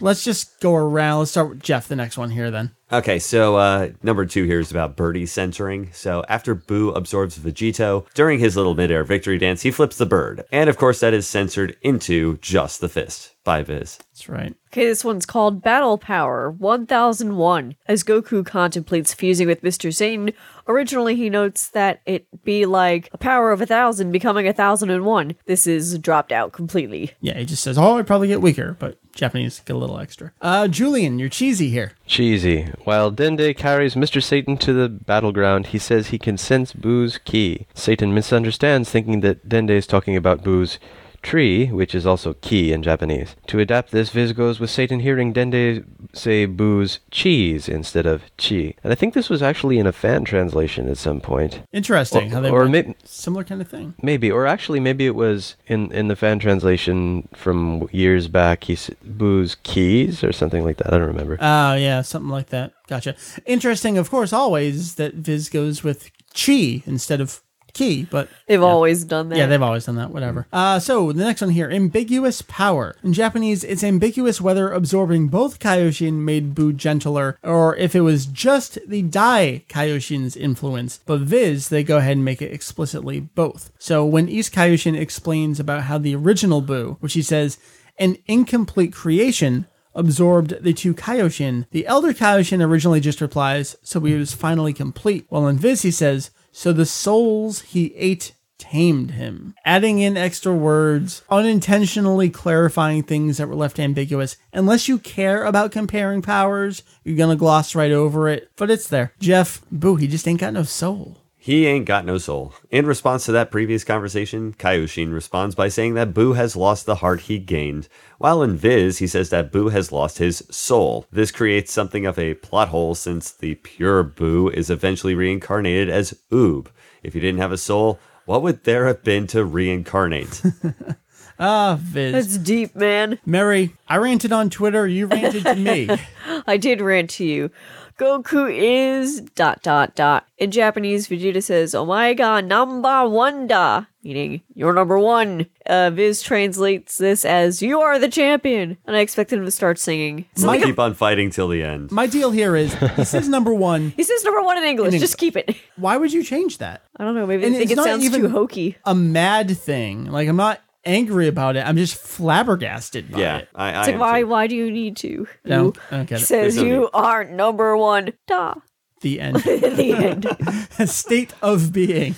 let's just go around. Let's start with Jeff, the next one here then. Okay, so uh, number two here is about Birdie censoring. So after Boo absorbs Vegito, during his little midair victory dance, he flips the bird. And of course, that is censored into just the fist by Viz. That's right. Okay, this one's called Battle Power 1001. As Goku contemplates fusing with Mr. Satan, originally he notes that it be like a power of a thousand becoming a thousand and one. This is dropped out completely. Yeah, he just says, "Oh, I'd probably get weaker," but Japanese get a little extra. Uh, Julian, you're cheesy here. Cheesy. While Dende carries Mr. Satan to the battleground, he says he can sense Boo's ki. Satan misunderstands, thinking that Dende is talking about Boo's tree, which is also ki in Japanese. To adapt this, Viz goes with Satan hearing Dende say Boo's cheese instead of chi. And I think this was actually in a fan translation at some point. Interesting Or- how they or may- similar kind of thing. Maybe, or actually, maybe it was in in the fan translation from years back. He s- Boo's keys or something like that. I don't remember. Oh, yeah, something like that. Gotcha. Interesting, of course, always that Viz goes with chi instead of ki, but They've always done that. Yeah, they've always done that. Whatever. Uh, so the next one here, ambiguous power. In Japanese, it's ambiguous whether absorbing both Kaioshin made Boo gentler, or if it was just the Dai Kaioshin's influence. But Viz, they go ahead and make it explicitly both. So when East Kaioshin explains about how the original Boo, which he says, an incomplete creation absorbed the two Kaioshin. The Elder Kaioshin originally just replies, so he was finally complete. While in Viz, he says, so the souls he ate tamed him. Adding in extra words, unintentionally clarifying things that were left ambiguous. Unless you care about comparing powers, you're gonna gloss right over it. But it's there. Jeff, boo, he just ain't got no soul. He ain't got no soul. In response to that previous conversation, Kaioshin responds by saying that Boo has lost the heart he gained, while in Viz, he says that Boo has lost his soul. This creates something of a plot hole since the pure Boo is eventually reincarnated as Oob. If he didn't have a soul, what would there have been to reincarnate? Ah, Viz. That's deep, man. Mary, I ranted on Twitter, you ranted to me. I did rant to you. Goku is dot dot dot. In Japanese, Vegeta says, "Oh my god, number one da," meaning you're number one. Uh, Viz translates this as "You are the champion," and I expected him to start singing. My- Keep on fighting till the end. My deal here is, he says number one. He says number one in English. In Just keep it. Why would you change that? I don't know. Maybe And they think it's it not sounds even- too hokey. A mad thing. Like, I'm not angry about it. I'm just flabbergasted by Yeah, it. I, I It's like why? too. Why do you need to? No, You I don't get it. says There's no you need. are number one. Da. The end. The end. State of being.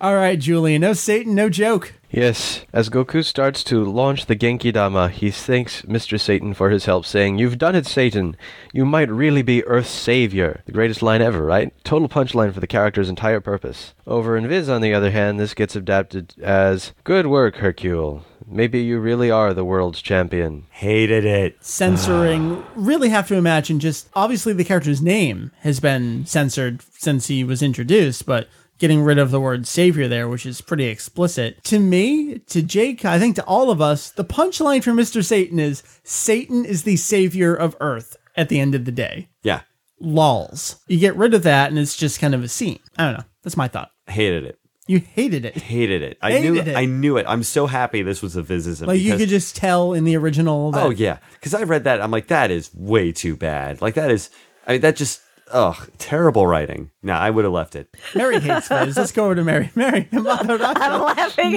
All right, Julian. No Satan, no joke. Yes, as Goku starts to launch the Genki Dama, he thanks Mr. Satan for his help, saying, You've done it, Satan. You might really be Earth's savior. The greatest line ever, right? Total punchline for the character's entire purpose. Over in Viz, on the other hand, this gets adapted as, Good work, Hercule. Maybe you really are the world's champion. Hated it. Censoring. Ah. really have to imagine just obviously the character's name has been censored since he was introduced, but getting rid of the word savior there, which is pretty explicit. To me, to Jake, I think to all of us, the punchline for Mr. Satan is Satan is the savior of Earth at the end of the day. Yeah, Lols. You get rid of that and it's just kind of a scene. I don't know. That's my thought. hated it. You hated it. Hated it. I Hated knew it. I knew it. I'm so happy this was a Vizism. Like you could just tell in the original that Oh yeah, because I read that. I'm like, that is way too bad. Like that is, I mean, that just, ugh, terrible writing. No, I would have left it. Mary hates Viz. Let's go over to Mary. Mary, I'm laughing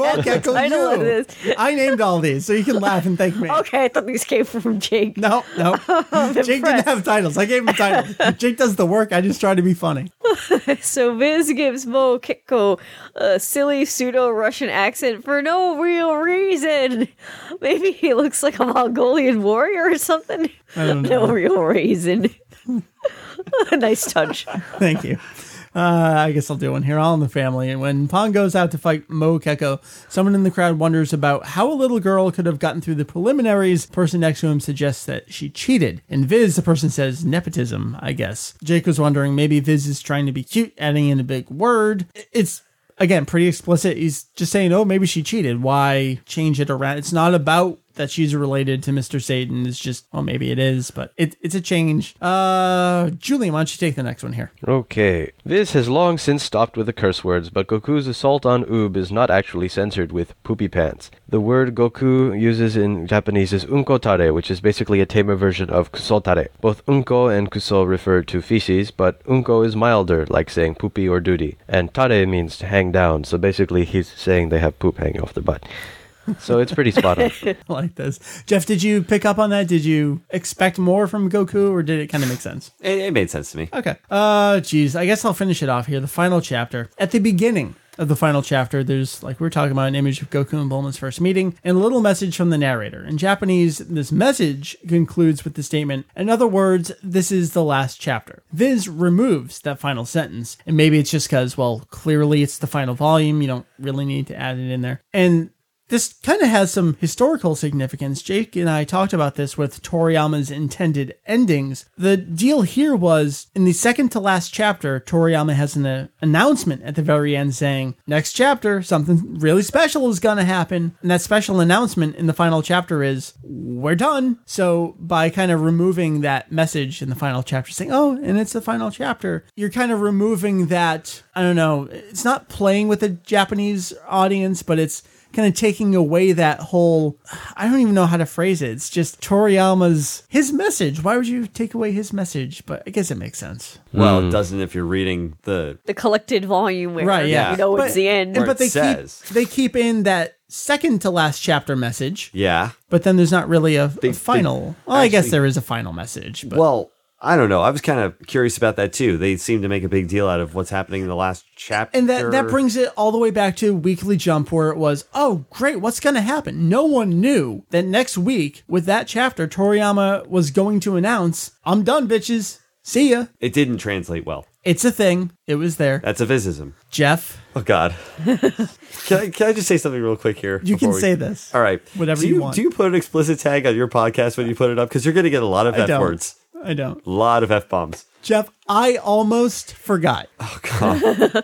at the Mokeko, title of you. this. I named all these, so you can laugh and thank me. Okay, I thought these came from Jake. No, no. Jake didn't have titles. I gave him titles. Jake does the work. I just try to be funny. So Viz gives Mokeko a silly pseudo Russian accent for no real reason. Maybe he looks like a Mongolian warrior or something. I don't know. No real reason. nice touch. Thank you. Uh, I guess I'll do one here. All in the family. And when Pan goes out to fight Mokeko, someone in the crowd wonders about how a little girl could have gotten through the preliminaries. Person next to him suggests that she cheated. In Viz, the person says nepotism, I guess. Jake was wondering maybe Viz is trying to be cute, adding in a big word. It's again pretty explicit. He's just saying, oh, maybe she cheated. Why change it around? It's not about that she's related to Mr. Satan is just, well, maybe it is, but it, it's a change. Uh, Julian, why don't you take the next one here? Okay. This has long since stopped with the curse words, but Goku's assault on Oob is not actually censored with poopy pants. The word Goku uses in Japanese is unkotare, which is basically a tamer version of kusotare. Both unko and kuso refer to feces, but unko is milder, like saying poopy or duty, and tare means to hang down, so basically he's saying they have poop hanging off their butt. So it's pretty spot on. I like this. Jeff, did you pick up on that? Did you expect more from Goku or did it kind of make sense? It, it made sense to me. Okay. Uh, geez, I guess I'll finish it off here. The final chapter. At the beginning of the final chapter, there's, like we are talking about, an image of Goku and Bulma's first meeting and a little message from the narrator. In Japanese, this message concludes with the statement, in other words, this is the last chapter. Viz removes that final sentence. And maybe it's just because, well, clearly it's the final volume. You don't really need to add it in there. And this kind of has some historical significance. Jake and I talked about this with Toriyama's intended endings. The deal here was in the second to last chapter, Toriyama has an uh, announcement at the very end saying, next chapter, something really special is going to happen. And that special announcement in the final chapter is, we're done. So by kind of removing that message in the final chapter, saying, oh, and it's the final chapter, you're kind of removing that, I don't know, it's not playing with the Japanese audience, but it's kind of taking away that whole I don't even know how to phrase it. It's just Toriyama's his message. Why would you take away his message? But I guess it makes sense. Well, it doesn't if you're reading the. The collected volume where Right, yeah. you know But- it's the end. Where but it they says. keep they keep in that second to last chapter message, Yeah. but then there's not really a, a They- they final. well, I guess actually- there is a final message, but Well, I don't know. I was kind of curious about that too. They seem to make a big deal out of what's happening in the last chapter. and that that brings it all the way back to Weekly Jump, where it was, oh great, what's going to happen? No one knew that next week with that chapter, Toriyama was going to announce, "I'm done, bitches. See ya." It didn't translate well. It's a thing. It was there. That's a visism. Jeff, Oh God. can I can I just say something real quick here? you can we- say this. All right. Whatever do you you want. Do you put an explicit tag on your podcast when you put it up? Because you're going to get a lot of f words, I don't. a lot of f bombs. Jeff, I almost forgot. Oh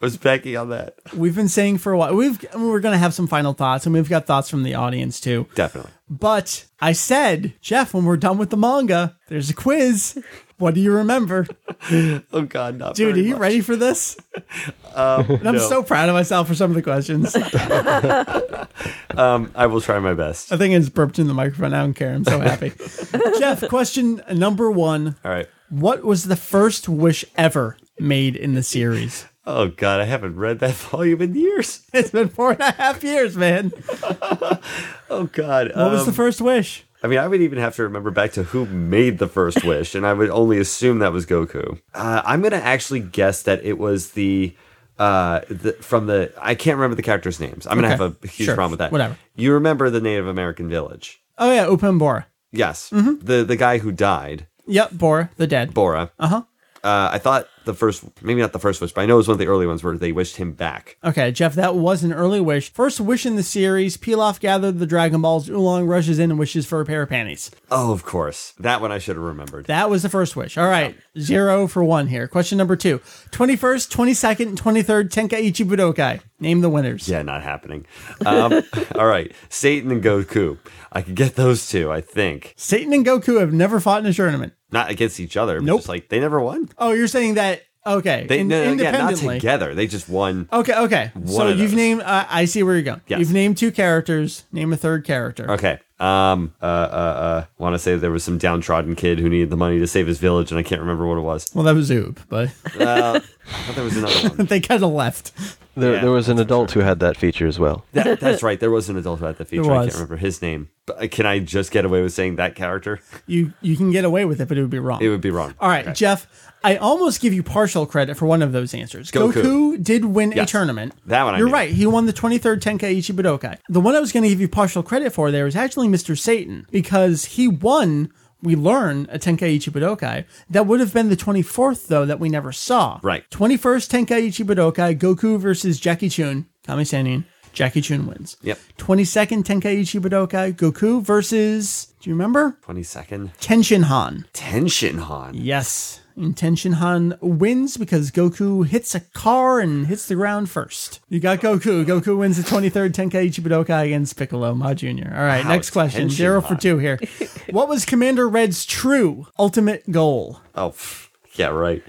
I was banking on that. We've been saying for a while. We've we're going to have some final thoughts, and we've got thoughts from the audience too. Definitely. But I said, Jeff, when we're done with the manga, there's a quiz. What do you remember, Oh God, not dude? Are you much. ready for this? and I'm no. so proud of myself for some of the questions. Um, I will try my best. I think I just burped in the microphone. I don't care. I'm so happy. Jeff, question number one: All right. What was the first wish ever made in the series? Oh God, I haven't read that volume in years. It's been four and a half years, man. Oh God. What was the first wish? I mean, I would even have to remember back to who made the first wish, and I would only assume that was Goku. Uh, I'm gonna actually guess that it was the, uh, the from the. I can't remember the characters' names. I'm gonna Okay. have a huge Sure. problem with that. Whatever. You remember the Native American village? Oh yeah, Upen Bora. Yes. Mm-hmm. The the guy who died, Yep, Bora, the dead. Bora. Uh-huh. Uh, I thought the first, maybe not the first wish, but I know it was one of the early ones where they wished him back. Okay, Jeff, that was an early wish. First wish in the series, Pilaf gathered the Dragon Balls, Oolong rushes in and wishes for a pair of panties. Oh, of course. That one I should have remembered. That was the first wish. All right, zero for one here. Question number two 21st, 22nd, and 23rd Tenkaichi Budokai. Name the winners. Yeah, not happening. Um, all right, Satan and Goku. I could get those two. I think Satan and Goku have never fought in a tournament. not against each other. But Nope. Just like they never won. Oh, you're saying that, okay, They in- no, no, yeah, not together. They just won. Okay, okay. so you've those. named, uh, I see where you're going. Yes. You've named two characters. Name a third character. Okay. Um. Uh. Uh. uh Want to say there was some downtrodden kid who needed the money to save his village, and I can't remember what it was. Well, that was Zoob, but Uh, I thought there was another one. they kind of left. There, Yeah. there was an adult who had that feature as well. That, that's right. There was an adult who had the feature. I can't remember his name. But uh, can I just get away with saying that character? You you can get away with it, but it would be wrong. It would be wrong. All right, Jeff. I almost give you partial credit for one of those answers. Goku, Goku. did win a tournament. That one I You're knew. right. He won the 23rd Tenkaichi Budokai. The one I was going to give you partial credit for there is actually Mr. Satan because he won. We learn a Tenkaichi Budokai. That would have been the 24th though that we never saw. Right. 21st Tenkaichi Budokai. Goku versus Jackie Chun. Kami Sennin. Jackie Chun wins. Yep. 22nd Tenkaichi Budokai. Goku versus. Do you remember? Twenty second. Tenshin Han. Tenshin Han. Yes. And Tenshin Han wins because Goku hits a car and hits the ground first. You got Goku. Goku wins the 23rd Tenkaichi Budokai against Piccolo, Ma Jr. All right, Wow, next question. Zero for two here. what was Commander Red's true ultimate goal? Oh, yeah, right.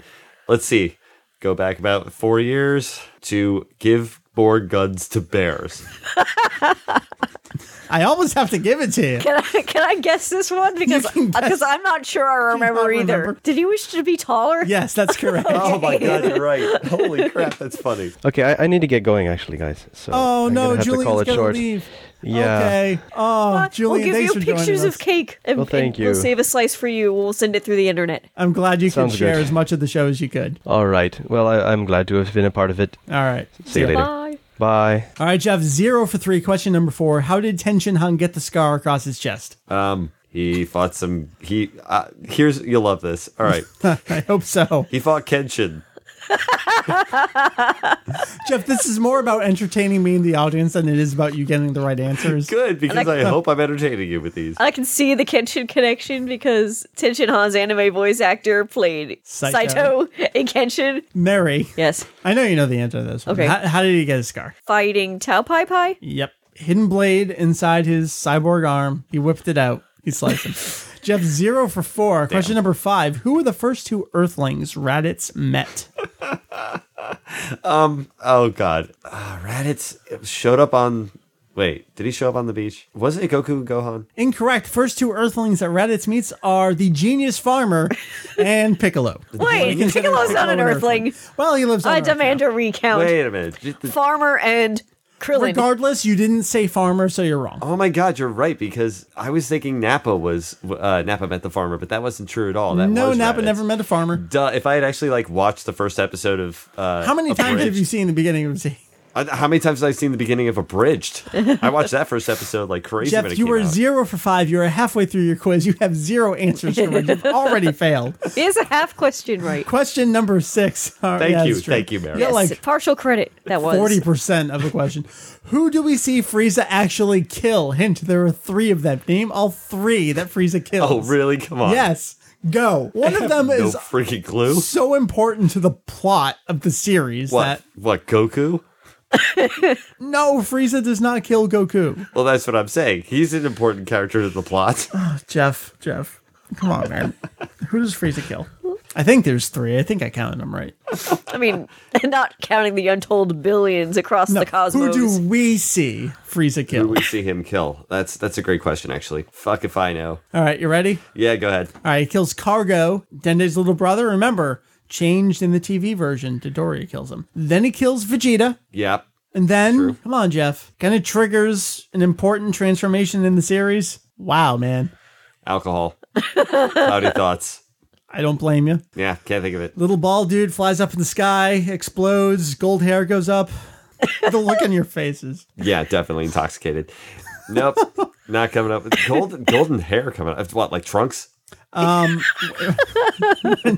Let's see. Go back about four years to give more guns to bears. I almost have to give it to you. Can I can I guess this one because because uh, I'm not sure I remember either. remember? Did he wish to be taller? Yes, that's correct. Oh my god, you're right. Holy crap, that's funny. Okay, I, I need to get going actually, guys. So Oh I'm no, gonna have to call it gonna short. leave. Yeah. Okay. Oh, We'll give thanks you for pictures of cake. And, Well, thank and We'll save a slice for you. We'll send it through the internet. I'm glad you could Sounds share good. as much of the show as you could. All right. Well, I, I'm glad to have been a part of it. All right. See you later. Bye. Bye. All right, Jeff. Zero for three. Question number four. How did Tenshin Han get the scar across his chest? Um, he fought some. He uh, here's you'll love this. All right, I hope so. he fought Kenshin. Jeff, this is more about entertaining me and the audience than it is about you getting the right answers. Good because I hope I'm entertaining you with these. I can see the Kenshin connection because Tenshin Han's anime voice actor played Saito. Saito, in Kenshin. Mary, Yes. I know you know the answer to this. One. Okay. How, how did he get his scar? Fighting Tao Pai Pai. Yep. Hidden blade inside his cyborg arm. He whipped it out. He sliced him. Jeff, zero for four. Question number five. Who were the first two Earthlings Raditz met? um. Oh god, uh, Raditz showed up on. Wait, did he show up on the beach? Wasn't it Goku and Gohan? Incorrect. First two Earthlings that Raditz meets are the genius farmer and Piccolo. Wait, You consider Piccolo's not an Piccolo Earthling. Well, he lives on I Earth demand now. a recount. Wait a minute. The- Farmer and Krillin. Regardless, you didn't say farmer, so you're wrong. Oh my god, you're right because I was thinking Nappa was uh, Nappa met the farmer, but that wasn't true at all. That no, was Nappa Raditz. never met a farmer. Duh, if I had actually like watched the first episode of uh, How many times have you seen the beginning of the Uh, How many times have I seen the beginning of Abridged? I watched that first episode like crazy when Jeff, it you came were out. zero for five. You are halfway through your quiz. You have zero answers correct. You've already failed. Here's a half question right. Question number six. All right, oh, Thank yeah, you, thank you, Mary. You got Yes, like partial credit. That was forty percent of the question. Who do we see Frieza actually kill? Hint: there are three of them. Name all three that Frieza kills. Oh, really? Come on. Yes. Go. One of them No is freaking clue. so important to the plot of the series What? that What? Goku? No, Frieza does not kill Goku. Well, that's what I'm saying. He's an important character to the plot. Oh, Jeff, Jeff, come on, man. Who does Frieza kill? I think there's three. I think I counted them right. I mean, not counting the untold billions across No, the cosmos. who do we see Frieza kill? Who kill? we see him kill? That's that's a great question, actually. Fuck if I know. All right, you ready? Yeah, go ahead. All right, he kills Cargo, Dende's little brother. Remember, changed in the TV version. Dodoria kills him. Then he kills Vegeta. Yep. And then, come on, Jeff, kind of triggers an important transformation in the series. Wow, man. Alcohol. Cloudy thoughts. I don't blame you. Yeah, can't think of it. Little ball dude flies up in the sky, explodes, gold hair goes up. the look on your faces. Yeah, definitely intoxicated. Nope, not coming up with golden golden hair coming up. What, like trunks? Um, totally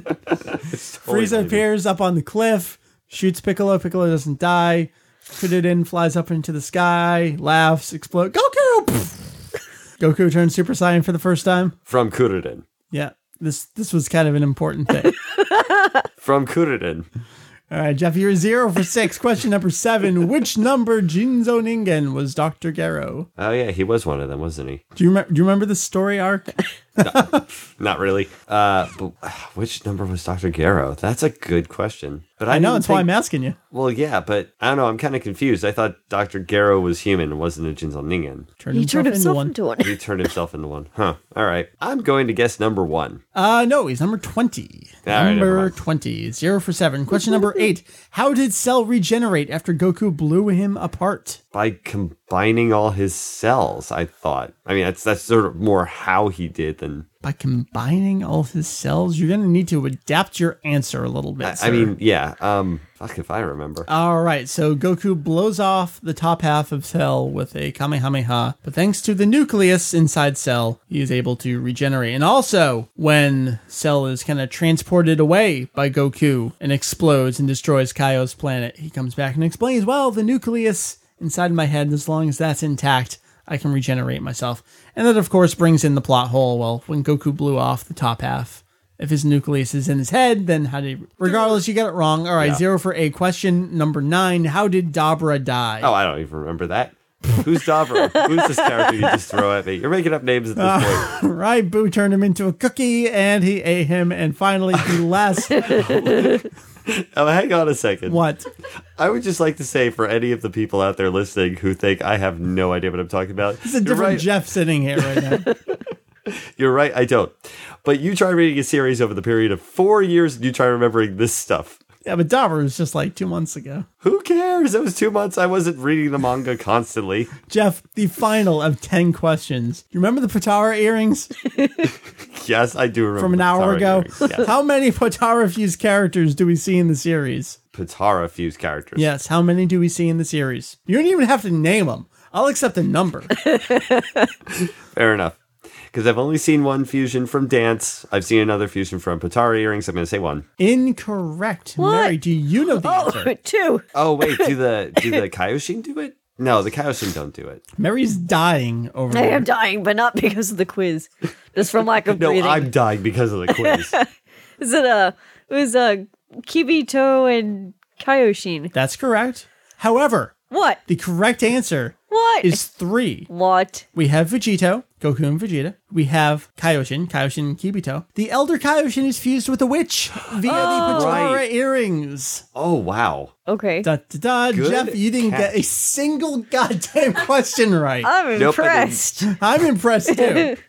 Frieza appears up on the cliff, shoots Piccolo. Piccolo doesn't die. Krillin flies up into the sky, laughs, explodes. Goku! Goku turns Super Saiyan for the first time. from Kuririn. Yeah, this this was kind of an important thing. From Kuririn. All right, Jeff, you're zero for six. Question number seven: Which number Jinzo Ningen was Doctor Gero? Oh yeah, he was one of them, wasn't he? Do you remember? Do you remember the story arc? Not really. Uh, but which number was Doctor Gero? That's a good question. But I, I know didn't that's why I'm asking you. Well, yeah, but I don't know. I'm kind of confused. I thought Doctor Gero was human and wasn't a Jinzo Ningen. Turned he turned himself one. into one. He turned himself into one. Huh. All right. I'm going to guess number one. Uh, no, he's number 20. All right, never number mind. 20. Zero for seven. Question number eight. How did Cell regenerate after Goku blew him apart? By combining all his cells, I thought. I mean, that's that's sort of more how he did than. By combining all his cells? You're going to need to adapt your answer a little bit. I, I mean, yeah. Um, fuck if I remember. All right, so Goku blows off the top half of Cell with a Kamehameha, but thanks to the nucleus inside Cell, he is able to regenerate. And also, when Cell is kind of transported away by Goku and explodes and destroys Kaio's planet, he comes back and explains, well, the nucleus inside my head, as long as that's intact, I can regenerate myself. And that, of course, brings in the plot hole. Well, when Goku blew off the top half, If his nucleus is in his head, then how did he, regardless, you got it wrong. All right, Yeah. zero for a question number nine. How did Dabra die? Oh, I don't even remember that. Who's Dabra? Who's this character you just throw at me? You're making up names at this uh, point. Right, Boo turned him into a cookie and he ate him. And finally, the last Oh, hang on a second. what? I would just like to say for any of the people out there listening who think I have no idea what I'm talking about, It's a different right. Jeff sitting here right now. You're right. I don't. But you try reading a series over the period of four years, and you try remembering this stuff. Yeah, but Dabra was just like two months ago. Who cares? It was two months. I wasn't reading the manga constantly. Jeff, the final of 10 questions. You remember the Potara earrings Yes, I do remember from an hour Potara ago? Yes. How many Potara fused characters do we see in the series? Potara fused characters. Yes, how many do we see in the series? You don't even have to name them. I'll accept a number. Fair enough. Because I've only seen one fusion from Dance. I've seen another fusion from Potara earrings. I'm going to say one. Incorrect. What? Mary, do you know the Oh, answer? two. Oh wait, do the do the Kaioshin do it? No, the Kaioshin don't do it. Mary's dying over I there. am dying, but not because of the quiz. Just from lack of No, breathing. I'm dying because of the quiz. Is it a? It was a Kibito and Kaioshin. That's correct. However, What? the correct answer What? is three. what? We have Vegito, Goku and Vegeta. We have Kaioshin, Kaioshin and Kibito. The Elder Kaioshin is fused with a witch via the Potara Right. earrings. oh wow. Okay. Da, da, da. Good Jeff, you didn't catch. get a single goddamn question right. I'm Nope, I didn't. impressed. I'm impressed too.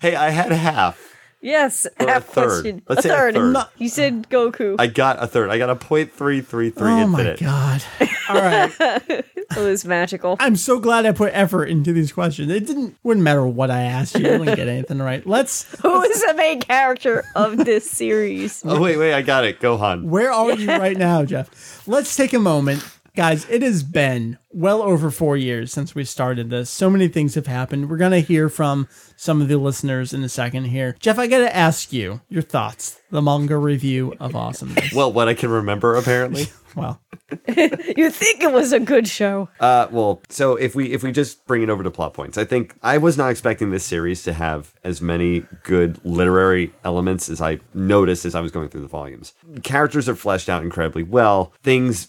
Hey, I had half. Yes. Or a third. question. Let's a say a third. third. You said Goku. I got a third. I got a point three three three three Oh my infinite. My god. All right. it was magical. I'm so glad I put effort into these questions. It didn't wouldn't matter what I asked you. You wouldn't get anything right. Let's Who is the main character of this series? Oh wait, wait, I got it. Gohan. Where are you right now, Jeff? Let's take a moment. Guys, it has been well over four years since we started this. So many things have happened. We're going to hear from some of the listeners in a second here. Jeff, I got to ask you your thoughts, the manga review of Awesomeness. Well, what I can remember apparently. well, You think it was a good show? Uh, well, so if we if we just bring it over to plot points, I think I was not expecting this series to have as many good literary elements as I noticed as I was going through the volumes. Characters are fleshed out incredibly well. Things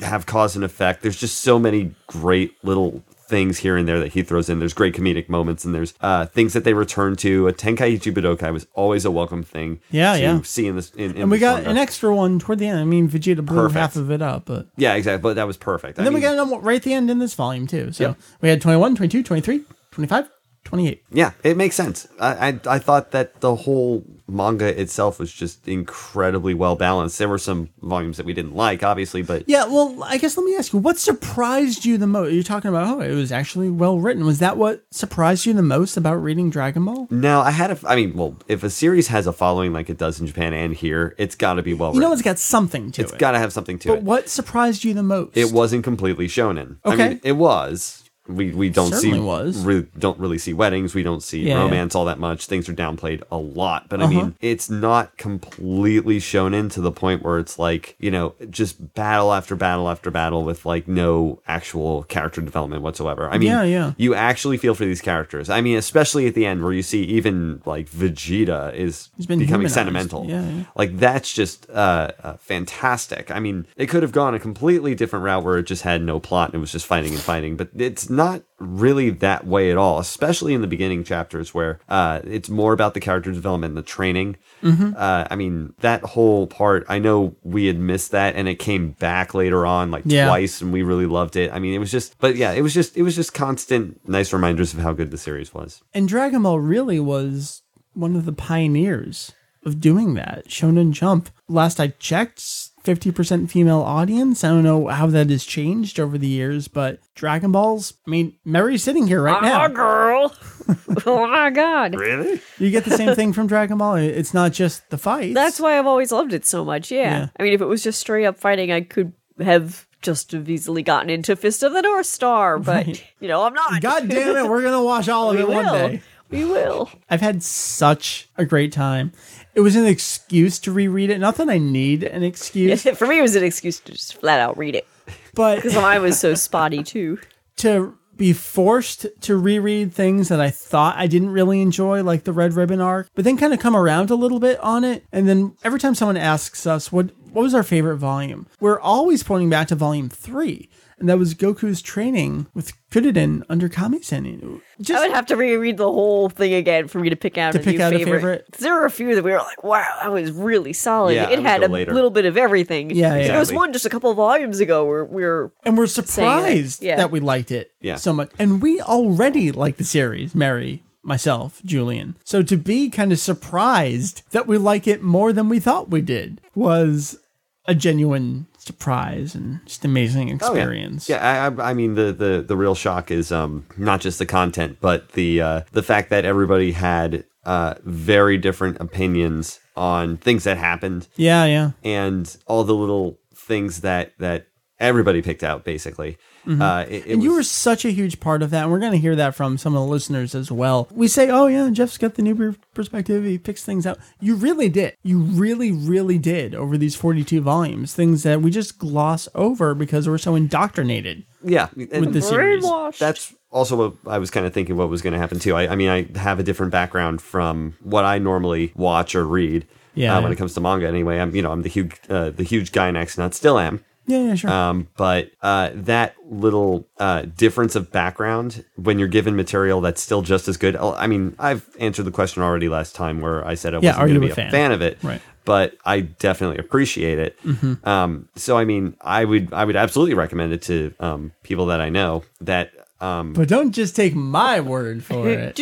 have cause and effect. There's just so many great little things here and there that he throws in. There's great comedic moments and there's uh, things that they return to. A Tenkaichi Budokai was always a welcome thing. Yeah, to yeah. See in this, in, in and we got manga. an extra one toward the end. I mean, Vegeta blew Perfect. half of it up, but yeah, exactly. But that was perfect. and then we got another right at the end in this volume too. So Yep. we had 21, 22, 23, 25, 28. Yeah, it makes sense. I, I I thought that the whole manga itself was just incredibly well balanced. There were some volumes that we didn't like, obviously, but Yeah, well, I guess let me ask you, what surprised you the most? You're talking about, oh, it was actually well written. Was that what surprised you the most about reading Dragon Ball? no, I had a. I mean, well, if a series has a following like it does in Japan and here, it's got to be well You know, it's got something to it's it. It's got to have something to but it. what surprised you the most? It wasn't completely shonen. I Okay. mean, it was. We we don't Certainly see was. Re, don't really see weddings. We don't see Yeah, Uh-huh. romance all that much. Things are downplayed a lot. But I mean, it's not completely shonen to the point where it's like you know just battle after battle after battle with like no actual character development whatsoever. I mean, Yeah, yeah. You actually feel for these characters. I mean, especially at the end where you see even like Vegeta is becoming humanized. sentimental. Yeah, yeah. Like that's just uh, uh, fantastic. I mean, it could have gone a completely different route where it just had no plot and it was just fighting and fighting, but it's not really that way at all. Especially in the beginning chapters where uh, it's more about the character development and the training. Mm-hmm. Uh, I mean, that whole part. I know we had missed that, and it came back later on, like Yeah. twice, and we really loved it. I mean, it was just, but yeah, it was just, it was just constant, nice reminders of how good the series was. And Dragon Ball really was one of the pioneers of doing that. Shonen Jump, last I checked, 50% female audience. I don't know how that has changed over the years, but Dragon Balls, I mean, Mary's sitting here right now. Oh, now. girl. oh my god. Really? You get the same thing from Dragon Ball. It's not just the fights. That's why I've always loved it so much. Yeah. Yeah. I mean, if it was just straight up fighting, I could have just have easily gotten into Fist of the North Star, but Right. you know, I'm not. God damn it, we're gonna watch all of we it will. one day. We will. I've had such a great time. It was an excuse to reread it. Not that I need an excuse, For me, it was an excuse to just flat out read it but because I was so spotty too. to be forced to reread things that I thought I didn't really enjoy, like the Red Ribbon arc, but then kind of come around a little bit on it. And then every time someone asks us what what was our favorite volume, we're always pointing back to volume three. And that was Goku's training with Kuririn under Kami-sen. Just I would have to reread the whole thing again for me to pick out To a pick new out a favorite. favorite? 'Cause There were a few that we were like, "Wow, that was really solid." Yeah, it had a later. little bit of everything. Yeah, yeah. There was one just a couple of volumes ago where we were and we're surprised that, yeah. that we liked it Yeah. so much. And we already like the series, Mary, myself, Julian. So to be kind of surprised that we like it more than we thought we did was a genuine surprise and just amazing Oh, yeah. experience. Yeah, I, I- I mean the, the the real shock is um not just the content, but the uh, the fact that everybody had uh very different opinions on things that happened Yeah, yeah. and all the little things that that everybody picked out basically. Uh, it, it Mm-hmm. And you was- were such a huge part of that. And we're going to hear that from some of the listeners as well. We say, oh, yeah, Jeff's got the new perspective. He picks things out. You really did. You really, really did over these 42 volumes. Things that we just gloss over because we're so indoctrinated yeah and with the series. that's also what I was kind of thinking what was going to happen too. I, I mean, I have a different background from what I normally watch or read. Yeah. uh, when it comes to manga, anyway, I'm you know I'm the huge uh, the huge guy next, and I still am. Yeah, yeah, sure. Um, but uh, that little uh, difference of background when you're given material that's still just as good. I mean, I've answered the question already last time where I said I Yeah, wasn't going to be a a fan? fan? of it, Right. But I definitely appreciate it. Um, so I mean, I would I would absolutely recommend it to um, people that I know that. Um, but don't just take my word for it.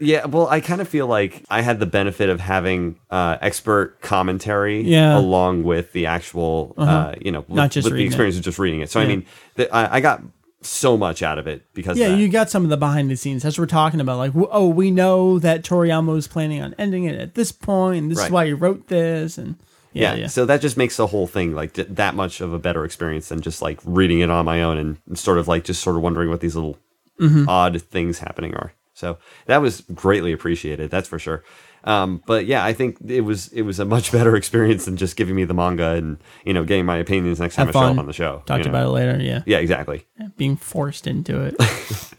Yeah, well, I kind of feel like I had the benefit of having uh, expert commentary Yeah. Uh-huh. along with the actual, uh, you know, Not with, just with the reading it. experience of just reading it. So I mean, the, I, I got so much out of it because Yeah, you got some of the behind the scenes. That's what we're talking about. Like, oh, we know that Toriyama was planning on ending it at this point. And this is why he wrote this. And yeah, yeah. So that just makes the whole thing like th- that much of a better experience than just like reading it on my own and sort of like just sort of wondering what these little Mm-hmm. odd things happening are. So that was greatly appreciated. That's for sure. Um, but yeah, I think it was it was a much better experience than just giving me the manga and you know getting my opinions next time Have I show fun. up on the show. Talked you know? about it later. Yeah. Yeah, exactly, Being forced into it.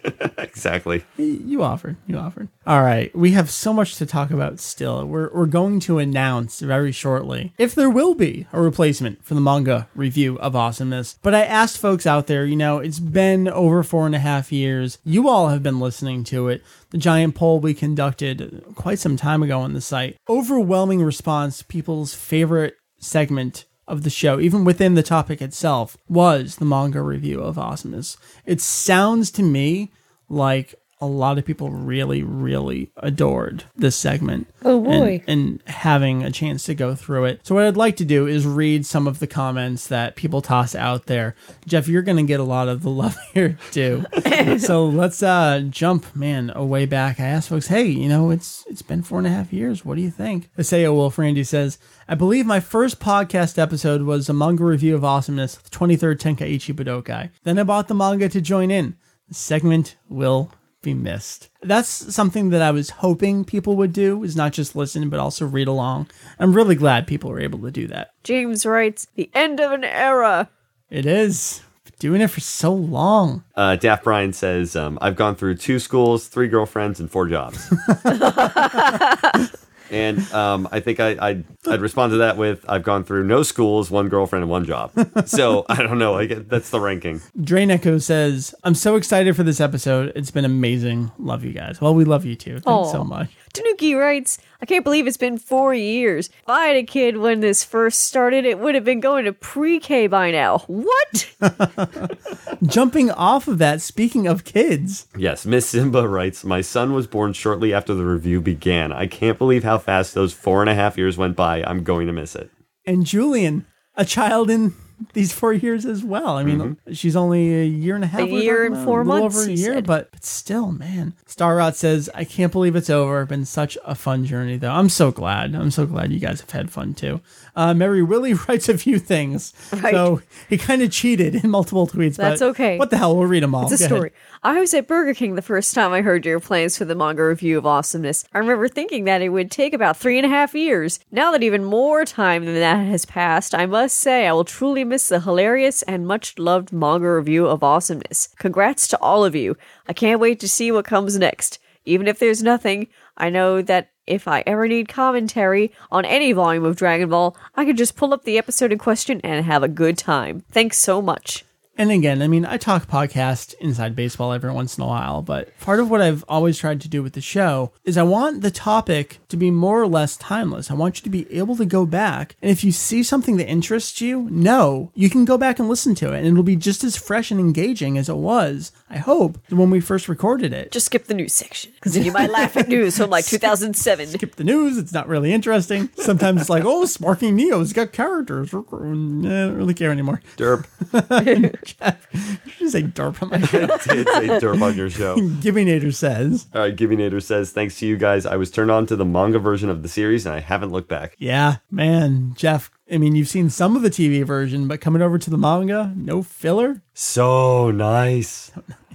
exactly. You offered. You offered. All right. We have so much to talk about still. We're, we're going to announce very shortly if there will be a replacement for the manga review of Awesomeness. But I asked folks out there, you know, it's been over four and a half years. You all have been listening to it. The giant poll we conducted quite some time ago on the site. Overwhelming response, people's favorite segment of the show, even within the topic itself, was the manga review of Awesomeness. It sounds to me like a lot of people really, really adored this segment. Oh, boy. And, and having a chance to go through it. So what I'd like to do is read some of the comments that people toss out there. Jeff, you're gonna get a lot of the love here too. so let's uh jump, man, away back. I asked folks, hey, you know, it's it's been four and a half years. What do you think? Aseo Wolf Randy says, I believe my first podcast episode was a manga review of awesomeness, the 23rd Tenkaichi Budokai. Then I bought the manga to join in. The segment will be missed. That's something that I was hoping people would do is not just listen but also read along. I'm really glad people were able to do that. James writes, "The end of an era." It is doing it for so long. Uh, Daft Brian says, um, "I've gone through two schools, three girlfriends, and four jobs." and um, I think I, I'd, I'd respond to that with, "I've gone through no schools, one girlfriend, and one job." So I don't know. I get, that's the ranking. Drain Echo says, I'm so excited for this episode. It's been amazing. Love you guys. Well, we love you too. Thanks Aw. so much. Tanuki writes, I can't believe it's been four years. If I had a kid when this first started, it would have been going to pre K by now. What? Jumping off of that, speaking of kids, Yes, Miss Simba writes, My son was born shortly after the review began. I can't believe how fast those four and a half years went by. I'm going to miss it. and Julian, a child in these four years as well. I mean, mm-hmm. she's only a year and a half. A year and four a little months, over a year, said. but, but still, man. Star Starrot says, I can't believe it's over. Been such a fun journey, though. I'm so glad. I'm so glad you guys have had fun too. Uh, Mary Willie writes a few things. Right. So he kind of cheated in multiple tweets. That's but okay. What the hell? We'll read them all. It's a Go ahead. story. I was at Burger King the first time I heard your plans for the manga review of Awesomeness. I remember thinking that it would take about three and a half years. Now that even more time than that has passed, I must say I will truly miss the hilarious and much loved manga review of Awesomeness. Congrats to all of you. I can't wait to see what comes next. Even if there's nothing, I know that if I ever need commentary on any volume of Dragon Ball, I can just pull up the episode in question and have a good time. Thanks so much. And again, I mean, I talk podcast inside baseball every once in a while, but part of what I've always tried to do with the show is I want the topic to be more or less timeless. I want you to be able to go back. And if you see something that interests you, no, you can go back and listen to it. And it'll be just as fresh and engaging as it was, I hope, when we first recorded it. Just skip the news section, because then you might laugh at news from like 2007. skip the news. It's not really interesting. Sometimes it's like, oh, Sparking Neo's got characters. Mm, I don't really care anymore. Derp. You should say derp on my show. did say derp on your show. Givinator says. All right, Givinator says, thanks to you guys, I was turned on to the manga version of the series and I haven't looked back. Yeah, man, Jeff. I mean, you've seen some of the TV version, but coming over to the manga, no filler. So nice.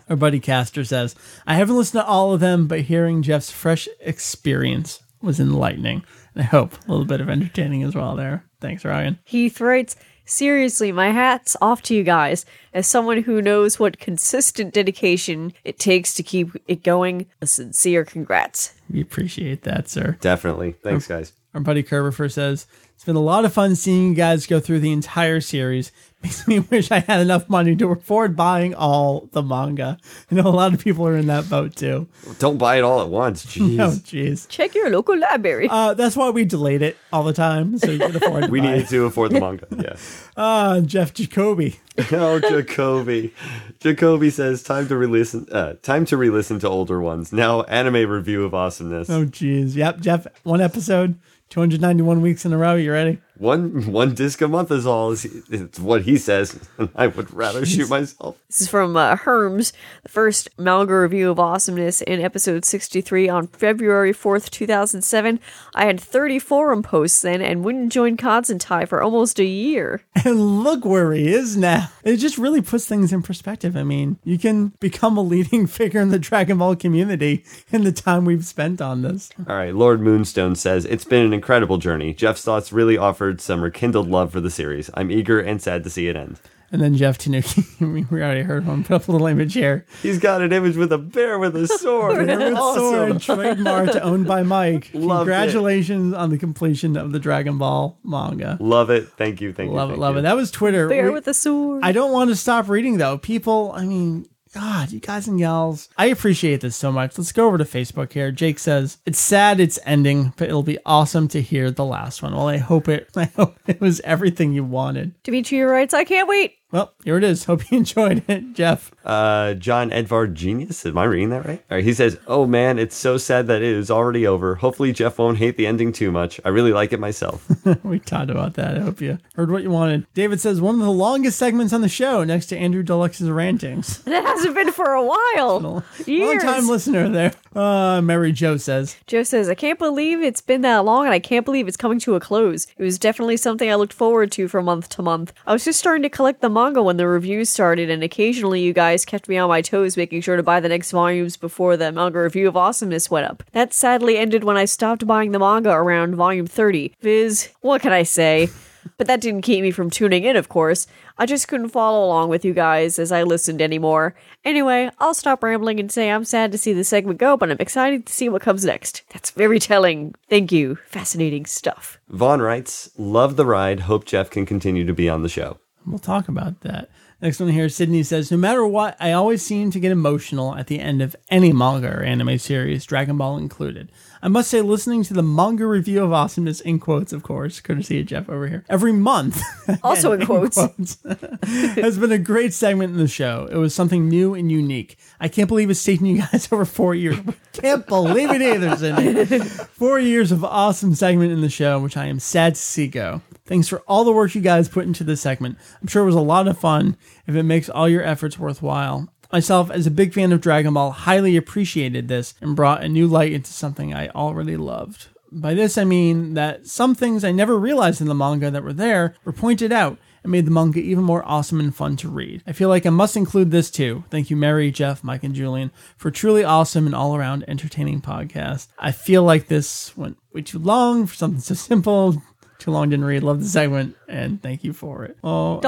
Our buddy Caster says, I haven't listened to all of them, but hearing Jeff's fresh experience was enlightening. And I hope a little bit of entertaining as well there. Thanks, Ryan. Heath writes, Seriously, my hat's off to you guys. As someone who knows what consistent dedication it takes to keep it going, a sincere congrats. We appreciate that, sir. Definitely. Thanks, guys. Our buddy Kerber says, It's been a lot of fun seeing you guys go through the entire series. Makes me wish I had enough money to afford buying all the manga. I know a lot of people are in that boat too. Don't buy it all at once. Jeez. Oh, jeez. Check your local library. Uh, that's why we delayed it all the time, so you can afford we needed to afford the manga. Yeah. Ah, Jeff Jacoby. oh, Jacoby. Jacoby says, time to re-listen, uh, time to re-listen to older ones. Now, anime review of awesomeness. Oh, jeez. Yep, Jeff, one episode, 291 weeks in a row. You ready? One one disc a month is all. Is it's what he says. I would rather shoot myself. This is from uh, Herms, the first manga review of awesomeness in episode 63 on February 4th, 2007. I had 30 forum posts then and wouldn't join Constantine for almost a year. And look where he is now. It just really puts things in perspective. I mean, you can become a leading figure in the Dragon Ball community in the time we've spent on this. All right, Lord Moonstone says it's been an incredible journey. Jeff's thoughts really offered some rekindled love for the series. I'm eager and sad to see it end. And then Jeff Tanuki, we already heard him, put up a little image here. He's got an image with a bear with a sword. With sword, trademarked, owned by Mike. Loved it. Congratulations on the completion of the Dragon Ball manga. Love it. Thank you. Thank you. Love it, love you. it. That was Twitter. Bear We- with a sword. I don't want to stop reading though. People, I mean, God, you guys and gals, I appreciate this so much. Let's go over to Facebook here. Jake says it's sad it's ending, but it'll be awesome to hear the last one. Well, I hope it. I hope it was everything you wanted. Dimitri writes, I can't wait. Well, here it is. Hope you enjoyed it, Jeff. Uh, John Edvard Genius. Am I reading that right? All right. He says, "Oh man, it's so sad that it is already over. Hopefully, Jeff won't hate the ending too much. I really like it myself." we talked about that. I hope you heard what you wanted. David says one of the longest segments on the show, next to Andrew Deluxe's rantings. And it hasn't been for a while. Long Years. time listener there. Uh, Mary Jo says, Joe says, I can't believe it's been that long and I can't believe it's coming to a close. It was definitely something I looked forward to from month to month. I was just starting to collect the manga when the reviews started, and occasionally you guys kept me on my toes making sure to buy the next volumes before the manga review of awesomeness went up. That sadly ended when I stopped buying the manga around volume 30. Viz, what can I say? But that didn't keep me from tuning in, of course. I just couldn't follow along with you guys as I listened anymore. Anyway, I'll stop rambling and say I'm sad to see the segment go, but I'm excited to see what comes next. That's very telling. Thank you. Fascinating stuff. Vaughn writes, "Love the ride. Hope Jeff can continue to be on the show." We'll talk about that. Next one here, Sydney says, No matter what, I always seem to get emotional at the end of any manga or anime series, Dragon Ball included. I must say, listening to the manga review of awesomeness, in quotes, of course, courtesy of Jeff over here, every month, Also in quotes. has been a great segment in the show. It was something new and unique. I can't believe it's taken you guys over four years. Can't believe it either, Sydney. Four years of awesome segment in the show, which I am sad to see go. Thanks for all the work you guys put into this segment. I'm sure it was a lot of fun if it makes all your efforts worthwhile. Myself, as a big fan of Dragon Ball, highly appreciated this and brought a new light into something I already loved. By this, I mean that some things I never realized in the manga that were there were pointed out and made the manga even more awesome and fun to read. I feel like I must include this too. Thank you, Mary, Jeff, Mike, and Julian, for a truly awesome and all around entertaining podcast. I feel like this went way too long for something so simple. Too long didn't read. Love the segment, and thank you for it. Oh,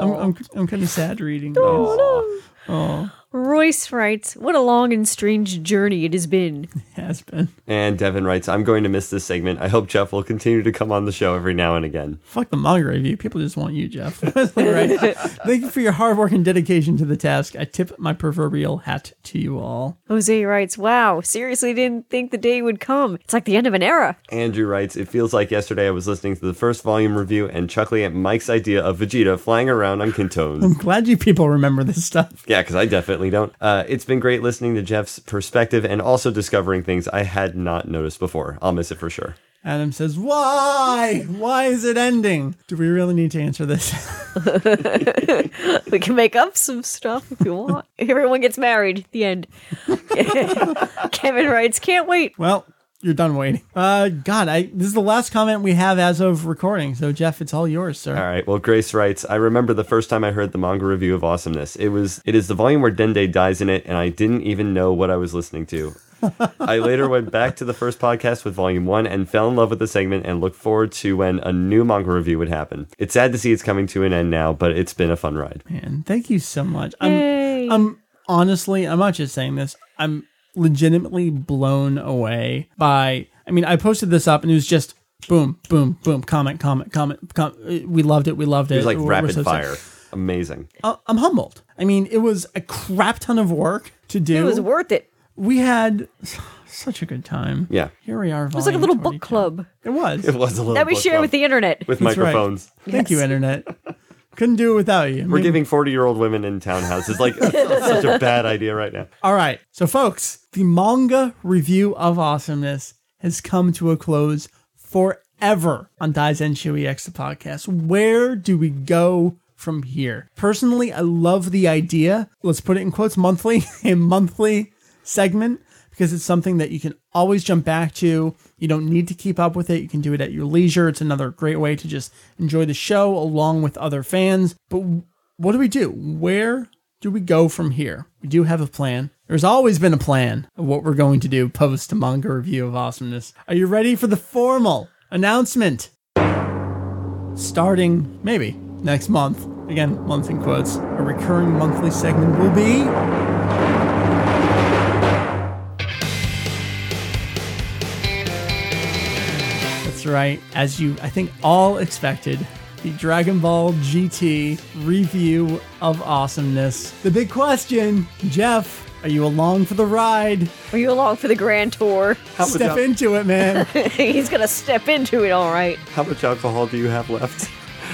I'm, I'm, I'm, I'm kind of sad reading. this. 哦。Royce writes, What a long and strange journey it has been. It Has been. And Devin writes, I'm going to miss this segment. I hope Jeff will continue to come on the show every now and again. Fuck the manga review. People just want you, Jeff. right. Thank you for your hard work and dedication to the task. I tip my proverbial hat to you all. Jose writes, Wow, seriously didn't think the day would come. It's like the end of an era. Andrew writes, It feels like yesterday I was listening to the first volume review and chuckling at Mike's idea of Vegeta flying around on Kinto'un. I'm glad you people remember this stuff. Yeah, because I definitely don't. Uh, it's been great listening to Jeff's perspective and also discovering things I had not noticed before. I'll miss it for sure. Adam says, Why? Why is it ending? Do we really need to answer this? We can make up some stuff if you want. Everyone gets married. The end. Kevin writes, Can't wait. well, you're done waiting. Uh, God, I this is the last comment we have as of recording. So, Jeff, it's all yours, sir. All right. Well, Grace writes, I remember the first time I heard the manga review of Awesomeness. It was it is the volume where Dende dies in it, and I didn't even know what I was listening to. I later went back to the first podcast with volume one and fell in love with the segment and looked forward to when a new manga review would happen. It's sad to see it's coming to an end now, but it's been a fun ride. Man, thank you so much. I'm, Yay. I'm honestly, I'm not just saying this. I'm legitimately blown away by. I mean, I posted this up and it was just boom, boom, boom, comment, comment, comment. com- we loved it. We loved it. It was like We're- we're rapid so fire. excited. Amazing. Uh, I'm humbled. I mean, it was a crap ton of work to do. It was worth it. we had such a good time. Yeah. Here we are. It was like a little book club It was. It was a little that we book share with the internet. with That's right. microphones. Thank you, internet. Couldn't do it without you. I We're mean, giving 40 year old women in townhouses like such a bad idea right now. All right. So, folks, the manga review of awesomeness has come to a close forever on Daizenshu EX, the podcast. Where do we go from here? Personally, I love the idea. Let's put it in quotes monthly, a monthly segment, because it's something that you can always jump back to. You don't need to keep up with it. You can do it at your leisure. It's another great way to just enjoy the show along with other fans. But what do we do? Where do we go from here? We do have a plan. There's always been a plan of what we're going to do post manga review of awesomeness. Are you ready for the formal announcement? Starting maybe next month. Again, month in quotes. A recurring monthly segment will be That's right. As you, I think, all expected, the Dragon Ball GT review of awesomeness. The big question, Jeff, are you along for the ride? Are you along for the grand tour? Step into it, man. He's gonna step into it, all right. How much alcohol do you have left?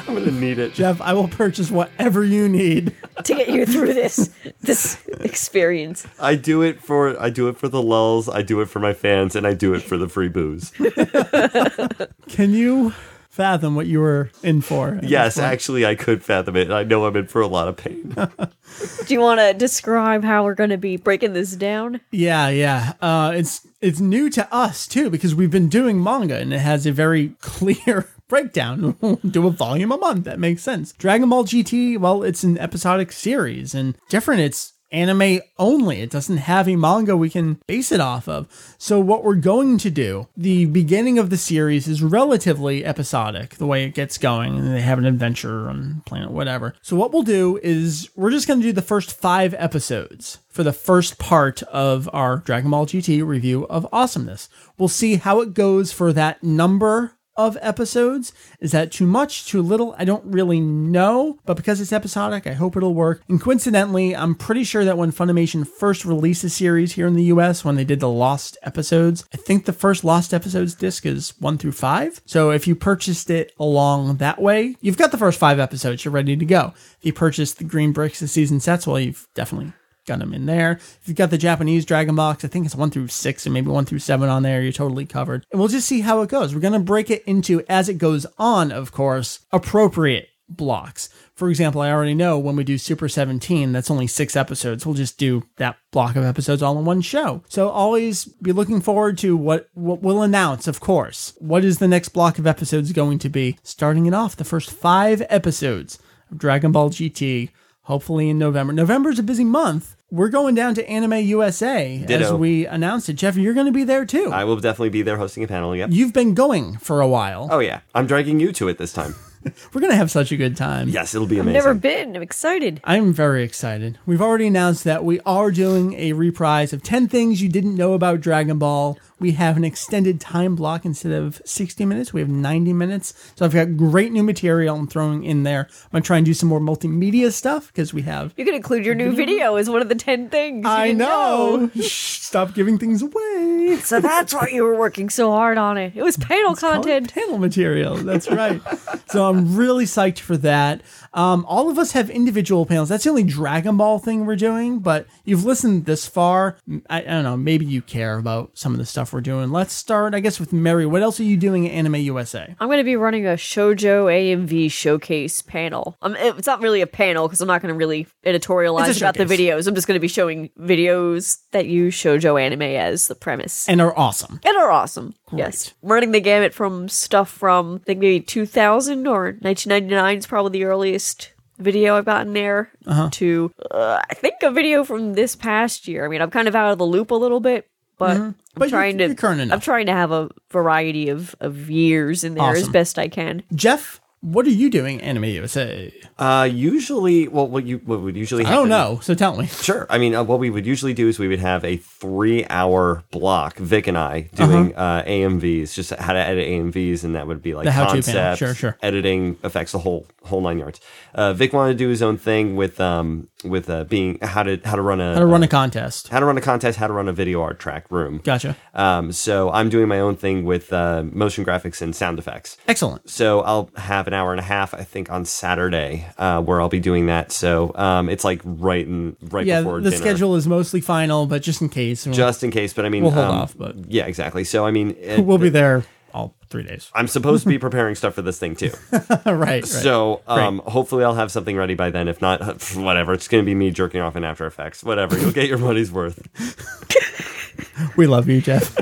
I'm going to need it. Jeff, I will purchase whatever you need. to get you through this this experience. I do it for I do it for the lulls, I do it for my fans, and I do it for the free booze. Can you fathom what you were in for? yes, actually I could fathom it. I know I'm in for a lot of pain. Do you want to describe how we're going to be breaking this down? Yeah, yeah. Uh, it's it's new to us too because we've been doing manga and it has a very clear breakdown. Do a volume a month. That makes sense. Dragon Ball GT, well, it's an episodic series and different. It's anime only. It doesn't have a manga we can base it off of. So what we're going to do, the beginning of the series is relatively episodic, the way it gets going, and they have an adventure on planet whatever. So what we'll do is we're just going to do the first 5 episodes for the first part of our Dragon Ball GT review of awesomeness. We'll see how it goes for that number of episodes. Is that too much, too little? I don't really know, but because it's episodic, I hope it'll work. And coincidentally, I'm pretty sure that when Funimation first released the series here in the US, when they did the Lost episodes, I think the first Lost episodes disc is one through five. So if you purchased it along that way, you've got the first five episodes, you're ready to go. If you purchased the Green Bricks, the season sets, well, you've definitely got them in there. If you've got the Japanese Dragon Box, I think it's one through six and maybe one through seven on there, you're totally covered. And we'll just see how it goes. We're going to break it into, as it goes on, of course, appropriate blocks. For example, I already know when we do Super 17, that's only six episodes. We'll just do that block of episodes all in one show. So always be looking forward to what, what we'll announce, of course. What is the next block of episodes going to be? Starting it off, the first five episodes of Dragon Ball GT hopefully in November. November's a busy month. We're going down to Anime USA as we announced it. Jeff, you're going to be there too. I will definitely be there hosting a panel. Yep. You've been going for a while. Oh yeah, I'm dragging you to it this time. We're going to have such a good time. Yes, it'll be amazing. Never been. I'm excited. I'm very excited. We've already announced that we are doing a reprise of 10 things you didn't know about Dragon Ball. We have an extended time block instead of 60 minutes. We have 90 minutes. So I've got great new material I'm throwing in there. I'm going to try and do some more multimedia stuff because we have. You can include your new video as one of the 10 things. you I didn't know. Stop giving things away. So that's why you were working so hard on it. It was panel content. Panel material. That's right. so I'm really psyched for that. Um, all of us have individual panels. That's the only Dragon Ball thing we're doing, but you've listened this far. I, I don't know. Maybe you care about some of the stuff we're doing. Let's start, I guess, with Mary. What else are you doing at Anime USA? I'm going to be running a Shoujo AMV showcase panel. Um, it's not really a panel because I'm not going to really editorialize about the videos. I'm just going to be showing videos that use shoujo anime as the premise. And are awesome. and are awesome. Yes. Running the gamut from stuff from, I think maybe 2000 or 1999 is probably the earliest video I've gotten there Uh-huh. to, uh, I think a video from this past year. I mean, I'm kind of out of the loop a little bit, but I'm. But you're- trying to, you're current enough. I'm trying to have a variety of, of years in there as best I can. Jeff, what are you doing at Anime USA? Uh, usually, well, what you what would usually I don't know, so tell me. Sure. I mean, uh, what we would usually do is we would have a three-hour block. Vic and I doing uh AMVs, just how to edit AMVs, and that would be like The how-to concept, Sure, sure. editing, effects, the whole whole nine yards. Uh, Vic wanted to do his own thing with um with uh, being how to how to run a How to run a contest. how to run a contest, how to run a video art track room. Gotcha. Um, so I'm doing my own thing with uh, motion graphics and sound effects. Excellent. So I'll have an hour and a half, I think, on Saturday, uh, where I'll be doing that. So um, it's like right in right Yeah, before the dinner. schedule is mostly final, but just in case, we'll, just in case. But I mean, We'll hold um, off, but- yeah, exactly. So I mean, it- we'll be there all three days. I'm supposed to be preparing stuff for this thing too. right, right. So um, hopefully I'll have something ready by then. If not, whatever. It's going to be me jerking off in After Effects. Whatever. You'll get your money's worth. We love you, Jeff.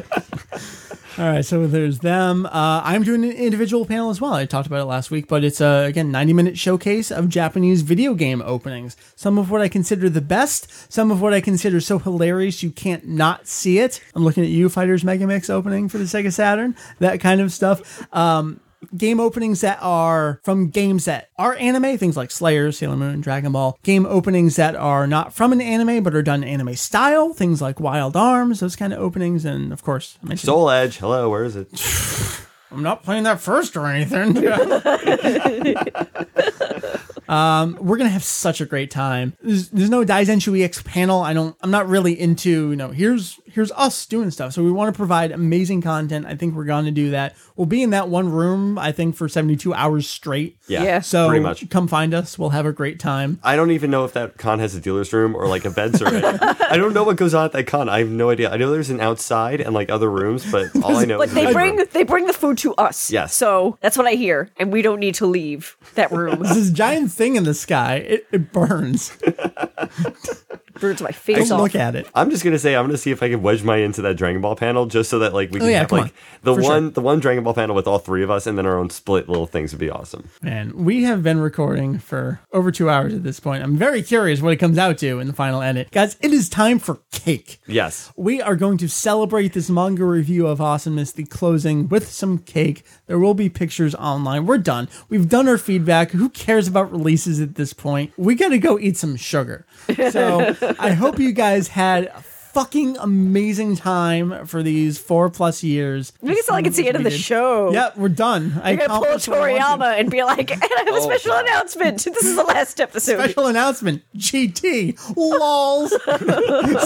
All right, so there's them. Uh, I'm doing an individual panel as well. I talked about it last week, but it's a again 90 minute showcase of Japanese video game openings. Some of what I consider the best, some of what I consider so hilarious you can't not see it. I'm looking at you, Fighters Mega Mix opening for the Sega Saturn, that kind of stuff. Um, game openings that are from games that are anime, things like Slayer, Sailor Moon, Dragon Ball. Game openings that are not from an anime but are done anime style, things like Wild Arms, those kind of openings. And of course, I mentioned Soul Edge. Hello. Where is it? I'm not playing that first or anything. um, we're gonna have such a great time. There's, there's no Daizenshu EX panel. I don't. I'm not really into. You know, here's here's us doing stuff. So we want to provide amazing content. I think we're gonna do that. We'll be in that one room. I think for 72 hours straight. Yeah. Yeah. So pretty much. come find us. We'll have a great time. I don't even know if that con has a dealer's room or like events or anything. I don't know what goes on at that con. I have no idea. I know there's an outside and like other rooms, but all I know But is they bring room. they bring the food to us. Yes. So that's what I hear, and we don't need to leave that room. This giant thing in the sky. It, it burns. Burns my face Don't off. look at it. I'm just gonna say I'm gonna see if I can wedge my into that Dragon Ball panel just so that like we oh, can Oh, yeah, have like on. the For one sure. the one Dragon Ball panel with all three of us and then our own split little things would be awesome. Man, we have been recording for over two hours at this point. I'm very curious what it comes out to in the final edit. Guys, it is time for cake. Yes. We are going to celebrate this manga review of Awesomeness, the closing, with some cake. There will be pictures online. We're done. We've done our feedback. Who cares about releases at this point? We got to go eat some sugar. So I hope you guys had a fucking amazing time for these four plus years. Make it sound like it's the end of the show. Yeah, we're done. I You're gonna pull a accomplished what I wanted. Toriyama and be like, and I have a oh, special announcement. This is the last episode. Special announcement. GT. Lols.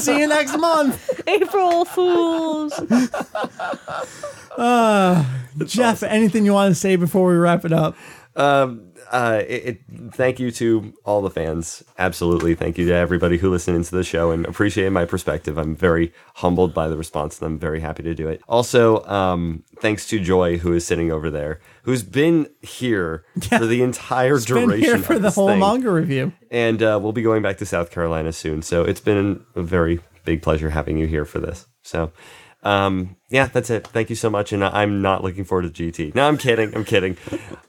See you next month. April Fools. Uh, Jeff, anything you want to say before we wrap it up? Um, uh, it, it, thank you to all the fans. Absolutely. Thank you to everybody who listened into the show and appreciate my perspective. I'm very humbled by the response and I'm very happy to do it. Also, um, thanks to Joy, who is sitting over there, who's been here for the entire Been duration here for the whole thing. manga review. And uh, we'll be going back to South Carolina soon. So it's been a very big pleasure having you here for this. So Um, yeah, that's it. Thank you so much, and I- I'm not looking forward to GT. No, I'm kidding. I'm kidding.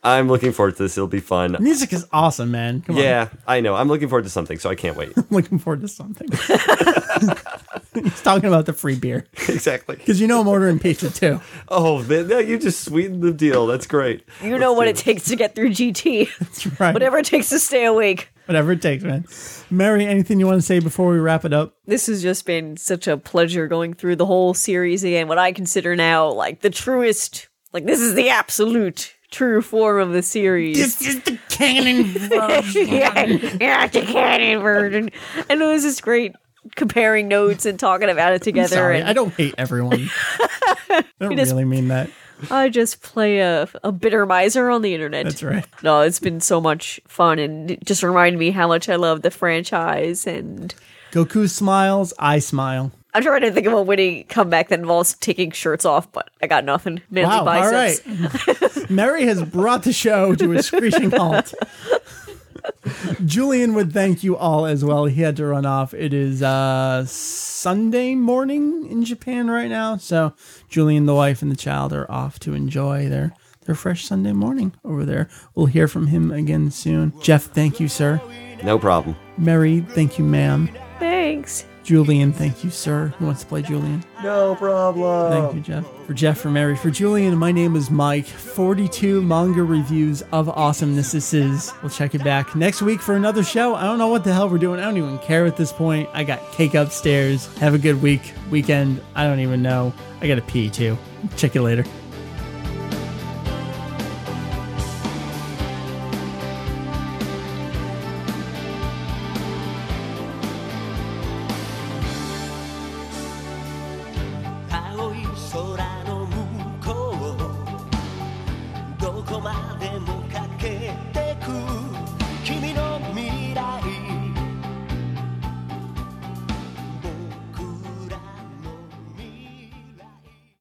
I'm looking forward to this. It'll be fun. Music is awesome, man. Come on. Yeah, I know. I'm looking forward to something, so I can't wait. I'm looking forward to something. He's talking about the free beer. exactly. Because you know I'm ordering pizza too. Oh, man, no, you just sweetened the deal. That's great. You know what it takes to get through GT. That's right. Whatever it takes to stay awake. Whatever it takes, man. Mary, anything you want to say before we wrap it up? This has just been such a pleasure going through the whole series again. What I consider now like the truest, like this is the absolute true form of the series. is the canon version. yeah, yeah, the canon version. And it was just great comparing notes and talking about it together. Sorry, and I don't hate everyone. I don't just- really mean that. I just play a, a bitter miser on the internet. That's right. No, it's been so much fun and it just reminded me how much I love the franchise. And Goku smiles, I smile. I'm trying to think of a witty comeback that involves taking shirts off, but I got nothing. Wow, all right. Mary has brought the show to a screeching halt. Julian would thank you all as well. He had to run off. It is uh, Sunday morning in Japan right now. So Julian, the wife, and the child are off to enjoy their, their fresh Sunday morning over there. We'll hear from him again soon. Jeff, thank you, sir. No problem. Mary, thank you, ma'am. Thanks. Julian, thank you, sir. Who wants to play Julian? No problem. Thank you, Jeff. For Jeff, for Mary, for Julian, my name is Mike. 42 manga reviews of awesomeness this is. We'll check it back next week for another show. I don't know what the hell we're doing. I don't even care at this point. I got cake upstairs. Have a good week, weekend. I don't even know. I got to pee too. Check you later.